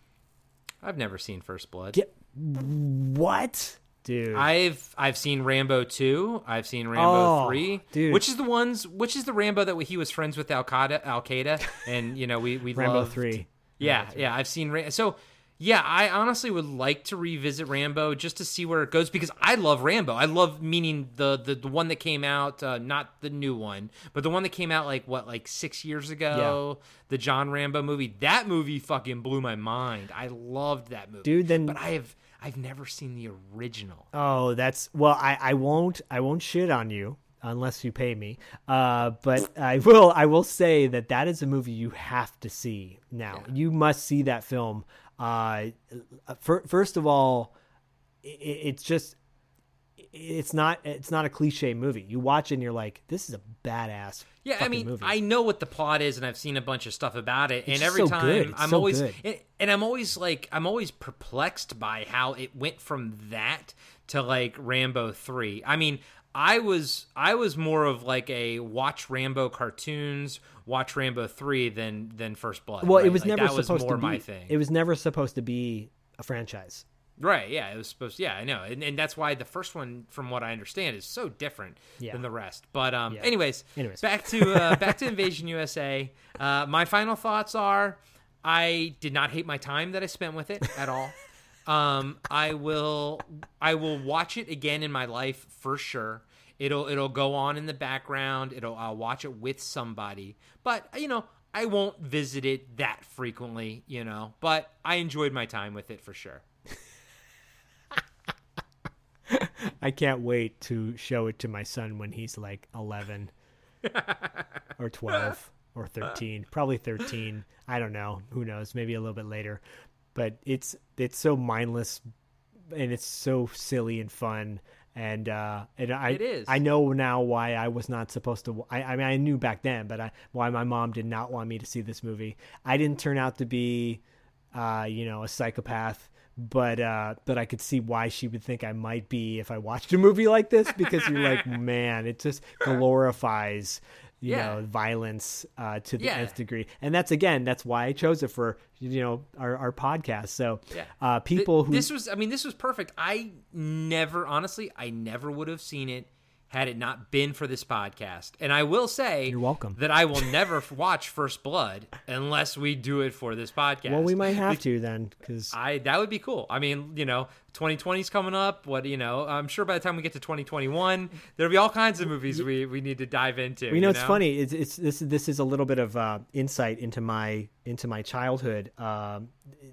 Speaker 4: I've never seen First Blood.
Speaker 3: Get what, dude?
Speaker 4: I've I've seen Rambo two. I've seen Rambo
Speaker 3: oh,
Speaker 4: three.
Speaker 3: dude.
Speaker 4: which is the ones which is the Rambo that he was friends with Al Qaeda, Al Qaeda, and you know we we
Speaker 3: Rambo
Speaker 4: loved-
Speaker 3: three.
Speaker 4: Yeah, yeah, I've seen Ra- so. Yeah, I honestly would like to revisit Rambo just to see where it goes because I love Rambo. I love meaning the the, the one that came out, uh, not the new one, but the one that came out like what, like six years ago. The John Rambo movie. That movie fucking blew my mind. I loved that movie,
Speaker 3: Dude, then-
Speaker 4: But I have I've never seen the original.
Speaker 3: Oh, that's well. I, I won't I won't shit on you unless you pay me. Uh, but I will I will say that that is a movie you have to see. Now you must see that film. Uh, fir- first of all, i it's just it's not it's not a cliche movie. You watch it and you're like, this is a badass.
Speaker 4: Yeah, I mean,
Speaker 3: movie.
Speaker 4: I know what the plot is, and I've seen a bunch of stuff about it.
Speaker 3: It's
Speaker 4: and every
Speaker 3: so
Speaker 4: time I'm
Speaker 3: so
Speaker 4: always and I'm always like I'm always perplexed by how it went from that to like Rambo three. I mean, I was I was more of like a watch Rambo cartoons, watch Rambo three than than First Blood.
Speaker 3: well,
Speaker 4: right?
Speaker 3: it was
Speaker 4: Like,
Speaker 3: never
Speaker 4: that was
Speaker 3: supposed
Speaker 4: more
Speaker 3: to be.
Speaker 4: my thing.
Speaker 3: It was never supposed to be a franchise.
Speaker 4: Right, yeah, it was supposed. Yeah, I know, and, and that's why the first one, from what I understand, is so different
Speaker 3: Yeah.
Speaker 4: than the rest. But um,
Speaker 3: Yeah.
Speaker 4: anyways,
Speaker 3: Anyways.
Speaker 4: back to uh, back to Invasion USA. Uh, my final thoughts are: I did not hate my time that I spent with it at all. Um, I will I will watch it again in my life for sure. It'll it'll go on in the background. It'll I'll watch it with somebody, but you know. I won't visit it that frequently, you know, but I enjoyed my time with it for sure.
Speaker 3: I can't wait to show it to my son when he's like 11 or 12 or 13, probably 13. I don't know. Who knows? Maybe a little bit later. But it's it's so mindless and it's so silly and fun and uh and I
Speaker 4: It is.
Speaker 3: I know now why I was not supposed to I I mean I knew back then, but I why my mom did not want me to see this movie. I didn't turn out to be uh, you know, a psychopath. But uh, but I could see why she would think I might be if I watched a movie like this because you're like, man, it just glorifies you
Speaker 4: Yeah.
Speaker 3: know violence uh, to the
Speaker 4: Yeah.
Speaker 3: nth degree, and that's again that's why I chose it for you know our, our podcast. So
Speaker 4: Yeah.
Speaker 3: uh, people
Speaker 4: Th-
Speaker 3: who
Speaker 4: this was i mean this was perfect i never honestly i never would have seen it had it not been for this podcast and i will say
Speaker 3: You're welcome.
Speaker 4: that i will never watch first blood unless we do it for this podcast
Speaker 3: well we might have to then because
Speaker 4: I that would be cool. I mean, you know, 2020 is coming up. What you know, I'm sure by the time we get to 2021, there'll be all kinds of movies we, we need to dive into.
Speaker 3: you know it's funny it's, it's this this is a little bit of uh, insight into my into my childhood um,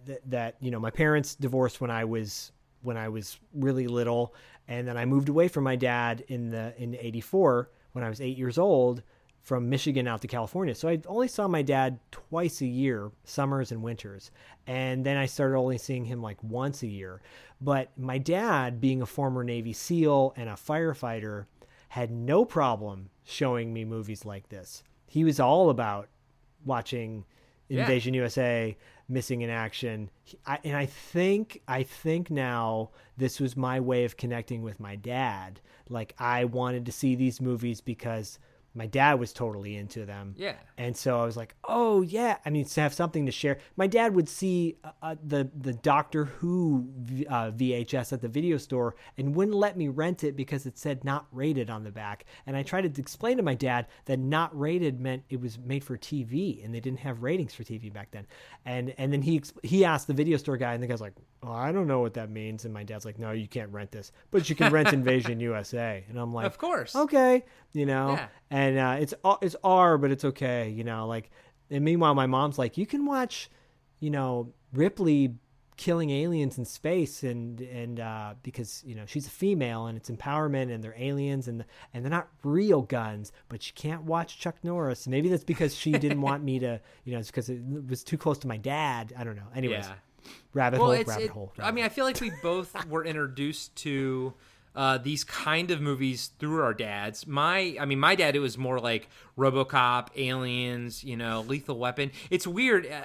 Speaker 3: th- that you know my parents divorced when I was when I was really little and then I moved away from my dad in the in 84 when I was 8 years old from Michigan out to California. So I only saw my dad twice a year, summers and winters. And then I started only seeing him like once a year. But my dad, being a former Navy SEAL and a firefighter, had no problem showing me movies like this. He was all about watching
Speaker 4: Yeah.
Speaker 3: Invasion USA, Missing in Action, I, and I think I think now this was my way of connecting with my dad. Like I wanted to see these movies because my dad was totally into them.
Speaker 4: Yeah.
Speaker 3: And so I was like, "Oh yeah!" I mean, to have something to share. My dad would see uh, uh, the the Doctor Who v- uh, VHS at the video store and wouldn't let me rent it because it said "not rated" on the back. And I tried to explain to my dad that "not rated" meant it was made for TV, and they didn't have ratings for TV back then. And and then he he asked the video store guy, and the guy's like, "Oh, I don't know what that means." And my dad's like, "No, you can't rent this, but you can rent Invasion USA." And I'm like,
Speaker 4: Of course.
Speaker 3: okay, you know."
Speaker 4: Yeah.
Speaker 3: and uh, it's it's R, but it's okay, you know. Like, and meanwhile, my mom's like, you can watch, you know, Ripley killing aliens in space, and and uh, because you know she's a female and it's empowerment, and they're aliens, and and they're not real guns, but you can't watch Chuck Norris. Maybe that's because she didn't want me to, you know, it's because it was too close to my dad. I don't know. Anyways,
Speaker 4: Yeah.
Speaker 3: rabbit
Speaker 4: well,
Speaker 3: hole, rabbit
Speaker 4: it-
Speaker 3: hole.
Speaker 4: I
Speaker 3: rabbit
Speaker 4: mean, I feel like we both were introduced to uh, these kind of movies through our dads. My, I mean, my dad, it was more like RoboCop, Aliens, you know, Lethal Weapon. It's weird. Uh,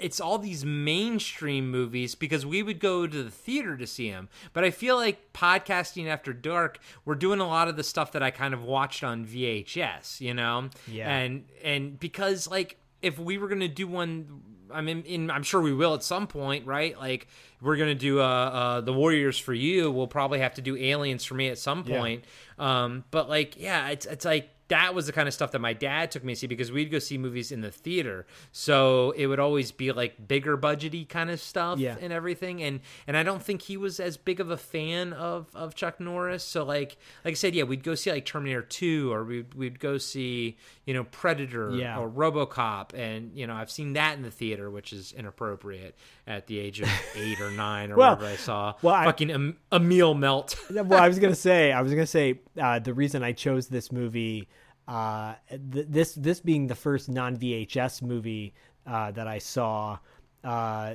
Speaker 4: it's all these mainstream movies because we would go to the theater to see them. But I feel like podcasting after dark, we're doing a lot of the stuff that I kind of watched on VHS, you know?
Speaker 3: Yeah.
Speaker 4: And and because like if we were gonna do one I mean, in, I'm sure we will at some point, right? Like, we're gonna do uh, uh, the Warriors for you. We'll probably have to do Aliens for me at some
Speaker 3: Yeah.
Speaker 4: point. Um, but like, yeah, it's it's like that was the kind of stuff that my dad took me to see because we'd go see movies in the theater. So it would always be like bigger budgety kind of stuff
Speaker 3: Yeah.
Speaker 4: and everything. And and I don't think he was as big of a fan of of Chuck Norris. So like like I said, yeah, we'd go see like Terminator Two, or we'd we'd go see you know Predator
Speaker 3: Yeah.
Speaker 4: or RoboCop, and you know I've seen that in the theater, which is inappropriate at the age of eight or nine or
Speaker 3: Well-
Speaker 4: whatever I saw.
Speaker 3: well, I-
Speaker 4: fucking Em- Emil Melt.
Speaker 3: well, I was gonna say, I was gonna say, uh, the reason I chose this movie, uh, th- this this being the first non VHS movie uh, that I saw, uh,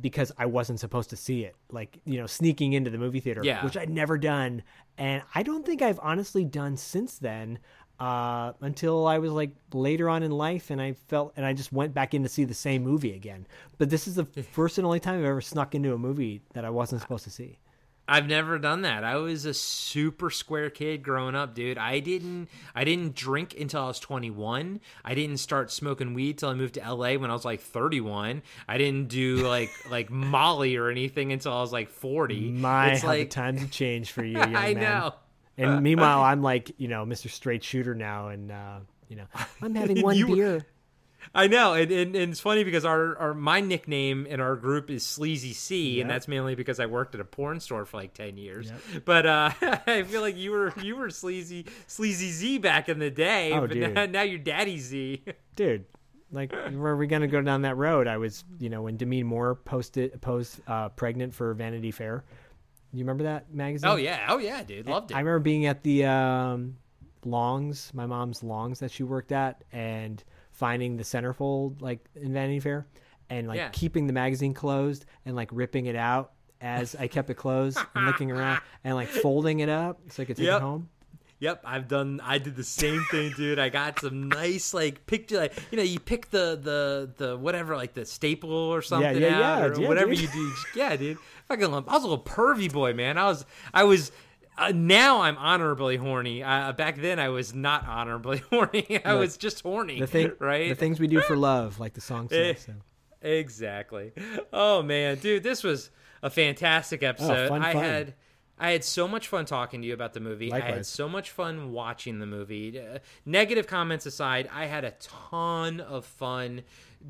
Speaker 3: because I wasn't supposed to see it, like you know, sneaking into the movie theater,
Speaker 4: Yeah.
Speaker 3: which I'd never done, and I don't think I've honestly done since then. Uh, until I was like later on in life, and I felt, and I just went back in to see the same movie again. But this is the first and only time I've ever snuck into a movie that I wasn't supposed to see.
Speaker 4: I've never done that. I was a super square kid growing up, dude. I didn't I didn't drink until I was 21. I didn't start smoking weed till I moved to LA when I was like 31. I didn't do like like Molly or anything until I was like 40.
Speaker 3: My,
Speaker 4: it's
Speaker 3: how
Speaker 4: like
Speaker 3: the times have changed for you, young
Speaker 4: I
Speaker 3: man.
Speaker 4: know.
Speaker 3: And meanwhile, I'm like, you know, Mr. Straight Shooter now, and uh, you know, I'm having one
Speaker 4: You
Speaker 3: beer.
Speaker 4: I know, and, and, and it's funny because our, our my nickname in our group is Sleazy C, and that's mainly because I worked at a porn store for like ten years. But uh, I feel like you were you were Sleazy Sleazy Z back in the day,
Speaker 3: Oh,
Speaker 4: but now, now you're Daddy Z.
Speaker 3: dude. Like, where are we gonna go down that road? I was, you know, when Demi Moore posted posed uh, pregnant for Vanity Fair. You remember that magazine?
Speaker 4: oh yeah, oh yeah, dude, loved it.
Speaker 3: I remember being at the um, Longs, my mom's Longs that she worked at, and finding the centerfold like in Vanity Fair, and like
Speaker 4: Yeah.
Speaker 3: keeping the magazine closed and like ripping it out as I kept it closed and looking around and like folding it up so I could take
Speaker 4: Yep.
Speaker 3: it home.
Speaker 4: Yep, I've done. I did the same thing, dude. I got some nice like picture. Like, you know, you pick the the the whatever, like the staple or something
Speaker 3: yeah,
Speaker 4: out,
Speaker 3: yeah,
Speaker 4: or
Speaker 3: yeah,
Speaker 4: whatever
Speaker 3: dude.
Speaker 4: you do. Yeah, dude. Fucking, I was a little pervy boy, man. I was, I was. Uh, now I'm honorably horny. Uh, back then, I was not honorably horny. I
Speaker 3: Look,
Speaker 4: was just horny.
Speaker 3: The thing,
Speaker 4: right?
Speaker 3: The things we do for love, like the song
Speaker 4: Eh,
Speaker 3: says. So.
Speaker 4: Exactly. Oh man, dude, this was a fantastic episode.
Speaker 3: Oh, fun,
Speaker 4: I
Speaker 3: fun.
Speaker 4: had I had so much fun talking to you about the movie. I had so much fun watching the movie. Uh, negative comments aside, I had a ton of fun.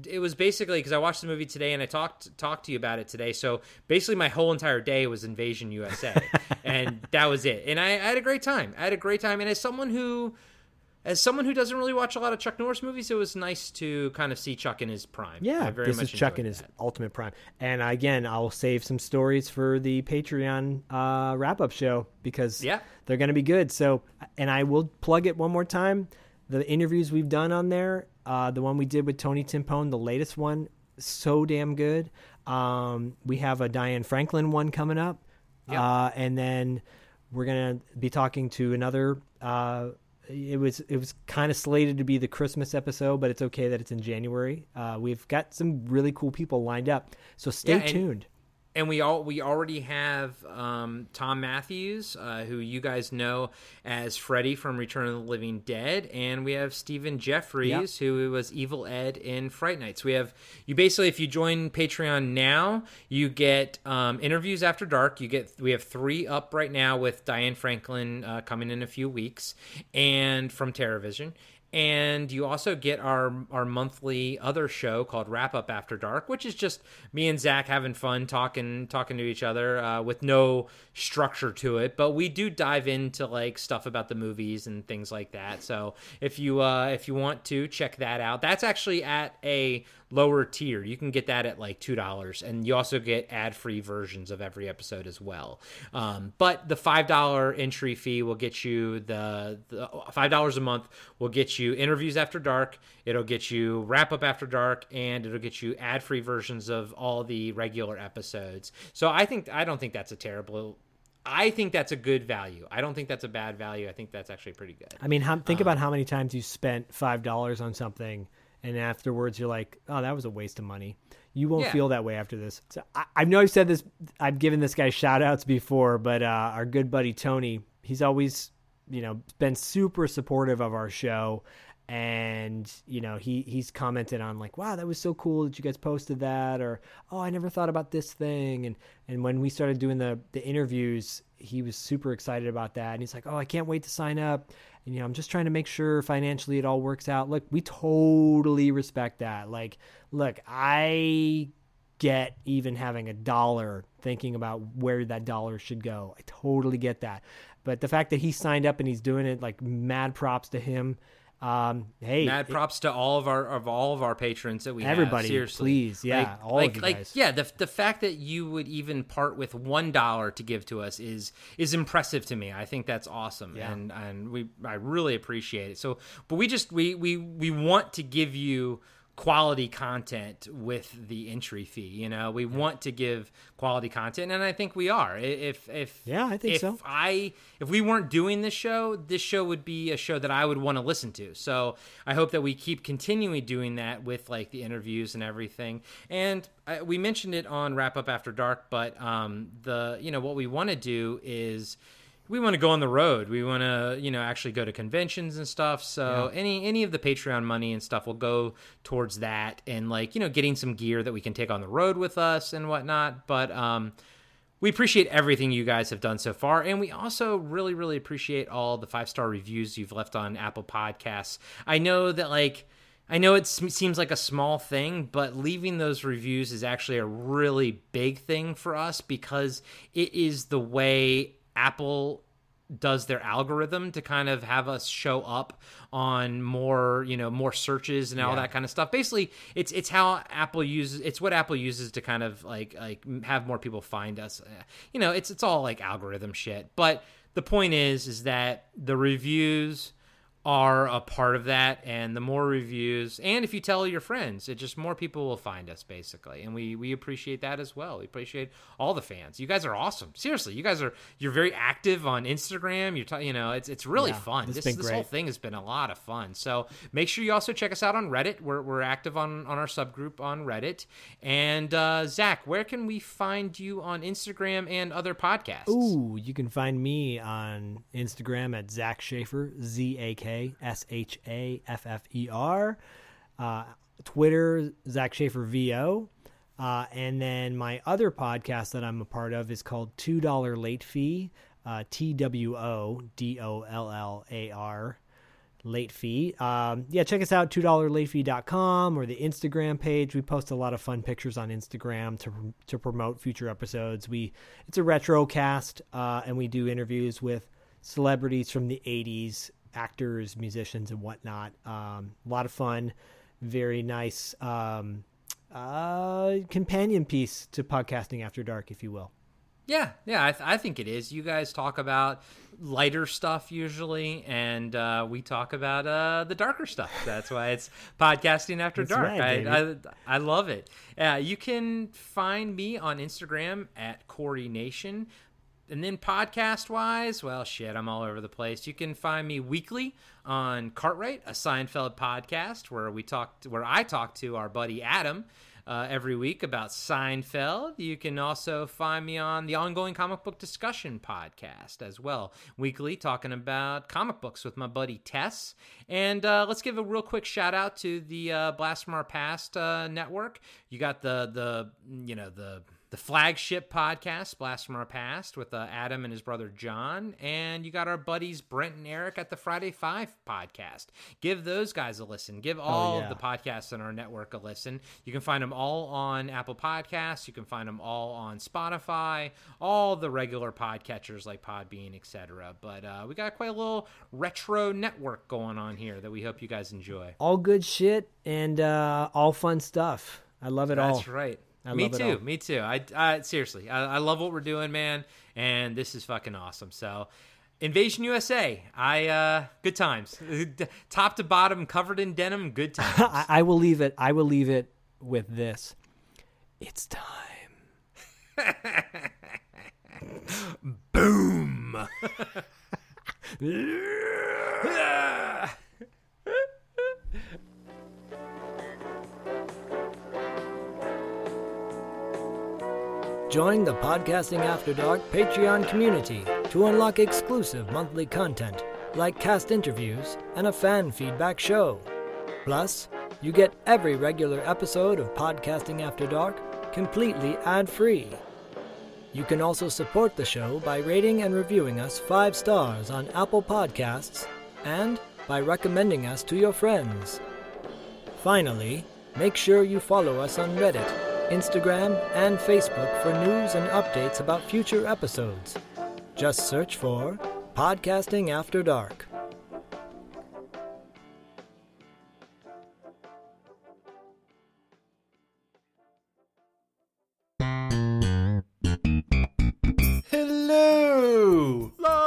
Speaker 4: It was basically because I watched the movie today and I talked talked to you about it today. So basically, my whole entire day was Invasion USA, and that was it. And I, I had a great time. I had a great time. And as someone who as someone who doesn't really watch a lot of Chuck Norris movies, it was nice to kind of see Chuck in his prime.
Speaker 3: Yeah,
Speaker 4: very
Speaker 3: this is Chuck in his
Speaker 4: that.
Speaker 3: ultimate prime. And again, I'll save some stories for the Patreon uh, wrap up show because
Speaker 4: Yeah.
Speaker 3: they're going to be good. So, and I will plug it one more time. The interviews we've done on there, uh, the one we did with Tony Timpone, the latest one, so damn good. Um, we have a Diane Franklin one coming up. Uh, and then we're going to be talking to another. It was it was kind of slated to be the Christmas episode, but it's okay that it's in January. Uh, we've got some really cool people lined up, so stay
Speaker 4: Yeah,
Speaker 3: tuned.
Speaker 4: And we all we already have um, Thom Mathews, uh, who you guys know as Freddy from Return of the Living Dead, and we have Stephen Geoffreys, who was Evil Ed in Fright Nights. We have you basically if you join Patreon now, you get um, interviews after dark. You get we have three up right now with Diane Franklin uh, coming in a few weeks, and from TerrorVision. And you also get our our monthly other show called Wrap Up After Dark, which is just me and Zach having fun talking talking to each other uh, with no structure to it. But we do dive into like stuff about the movies and things like that. So if you uh, if you want to check that out, that's actually at a lower tier. You can get that at like two dollars, and you also get ad free versions of every episode as well. Um, but the five dollar entry fee will get you the, the five dollars a month will get you interviews after dark. It'll get you wrap up after dark, and it'll get you ad free versions of all the regular episodes. So I think I don't think that's a terrible. I think that's a good value. I don't think that's a bad value. I think that's actually pretty good.
Speaker 3: I mean, how,
Speaker 4: Um,
Speaker 3: think about how many times you spent five dollars on something, and afterwards you're like, "Oh, that was a waste of money." You won't
Speaker 4: Yeah.
Speaker 3: feel that way after this. So I, I know I've said this. I've given this guy shout outs before, but uh, our good buddy Tony, he's always, you know, been super supportive of our show, and you know, he he's commented on like, "Wow, that was so cool that you guys posted that," or "Oh, I never thought about this thing," and and when we started doing the the interviews, he was super excited about that, and he's like, "Oh, I can't wait to sign up." And, you know, I'm just trying to make sure financially it all works out. Look, we totally respect that. Like, look, I get even having a dollar thinking about where that dollar should go. I totally get that. But the fact that he signed up and he's doing it, like, mad props to him. Um, hey,
Speaker 4: Mad props to all of our of all of our patrons that we have.
Speaker 3: Everybody,
Speaker 4: Seriously,
Speaker 3: please, yeah,
Speaker 4: like,
Speaker 3: all of
Speaker 4: like,
Speaker 3: you
Speaker 4: like,
Speaker 3: guys.
Speaker 4: yeah. The the fact that you would even part with one dollar to give to us is is impressive to me. I think that's awesome,
Speaker 3: Yeah.
Speaker 4: and and we I really appreciate it. So, but we just we we we want to give you quality content with the entry fee you know we want to give quality content and i think we are if if
Speaker 3: Yeah, I think
Speaker 4: if
Speaker 3: so.
Speaker 4: I if we weren't doing this show, this show would be a show that I would want to listen to. So I hope that we keep continuing doing that with like the interviews and everything. And I, we mentioned it on Wrap Up After Dark, but um, the you know what we want to do is we want to go on the road. We want to, you know, actually go to conventions and stuff. So any any of the Patreon money and stuff will go towards that, and like you know, getting some gear that we can take on the road with us and whatnot. But um, we appreciate everything you guys have done so far, and we also really, really appreciate all the five star reviews you've left on Apple Podcasts. I know that like. I know it seems like a small thing, but leaving those reviews is actually a really big thing for us because it is the way Apple does their algorithm to kind of have us show up on more you know more searches and all that kind of stuff. Basically it's it's how apple uses it's what apple uses to kind of like like have more people find us. You know it's it's all like algorithm shit. But the point is is that the reviews are a part of that and the more reviews and if you tell your friends it just more people will find us basically. And we we appreciate that as well. We appreciate all the fans. You guys are awesome. Seriously you guys are you're very active on instagram. You're t- you know it's it's really
Speaker 3: Yeah,
Speaker 4: fun.
Speaker 3: it's
Speaker 4: this this whole thing has been a lot of fun. So make sure you also check us out on reddit. We're, we're active on on our subgroup on reddit. And uh zach where can we find you on instagram and other podcasts?
Speaker 3: Ooh, you can find me on Instagram at Zach Shaffer, Z S H A F F E R. Uh, Twitter, Zach Shaffer VO. Uh, and then my other podcast that I'm a part of is called Two Dollar Late Fee, uh, T W O D O L L A R late fee. Um, yeah, check us out, $2latefee.com or the Instagram page. We post a lot of fun pictures on Instagram to, to promote future episodes. We It's a retro cast, uh, and we do interviews with celebrities from the 80s, actors, musicians, and whatnot. Um, a lot of fun. Very nice um, uh, companion piece to Podcasting After Dark, if you will.
Speaker 4: Yeah, yeah, I, th- I think it is. You guys talk about lighter stuff usually, and uh, we talk about uh, the darker stuff. That's why it's podcasting after dark.
Speaker 3: right,
Speaker 4: I. I I love it. Uh, you can find me on Instagram at Corey Nation. And then podcast wise, well, shit, I'm all over the place. You can find me weekly on Cartwright, a Seinfeld podcast, where we talk, where I talk to our buddy Adam uh, every week about Seinfeld. You can also find me on the ongoing comic book discussion podcast as well, weekly, talking about comic books with my buddy Tess. And uh, let's give a real quick shout out to the uh, Blast from Our Past uh, network. You got the the you know the the flagship podcast, Blast from Our Past, with uh, Adam and his brother John. And you got our buddies Brent and Eric at the Friday Five podcast. Give those guys a listen. Give all
Speaker 3: yeah.
Speaker 4: of the podcasts in our network a listen. You can find them all on Apple Podcasts. You can find them all on Spotify, all the regular podcatchers like Podbean, etc. But uh, we got quite a little retro network going on here that we hope you guys enjoy.
Speaker 3: All good shit and uh, all fun stuff. I love it all.
Speaker 4: That's right.
Speaker 3: I
Speaker 4: me too. Me too. I, I seriously, I, I love what we're doing, man, and this is fucking awesome. So, Invasion USA, I uh, good times, top to bottom, covered in denim, good times.
Speaker 3: I, I will leave it. I will leave it with this. It's time.
Speaker 4: Boom.
Speaker 2: Join the Podcasting After Dark Patreon community to unlock exclusive monthly content like cast interviews and a fan feedback show. Plus, you get every regular episode of Podcasting After Dark completely ad free. You can also support the show by rating and reviewing us five stars on Apple Podcasts and by recommending us to your friends. Finally, make sure you follow us on Reddit, Instagram, and Facebook for news and updates about future episodes. Just search for Podcasting After Dark.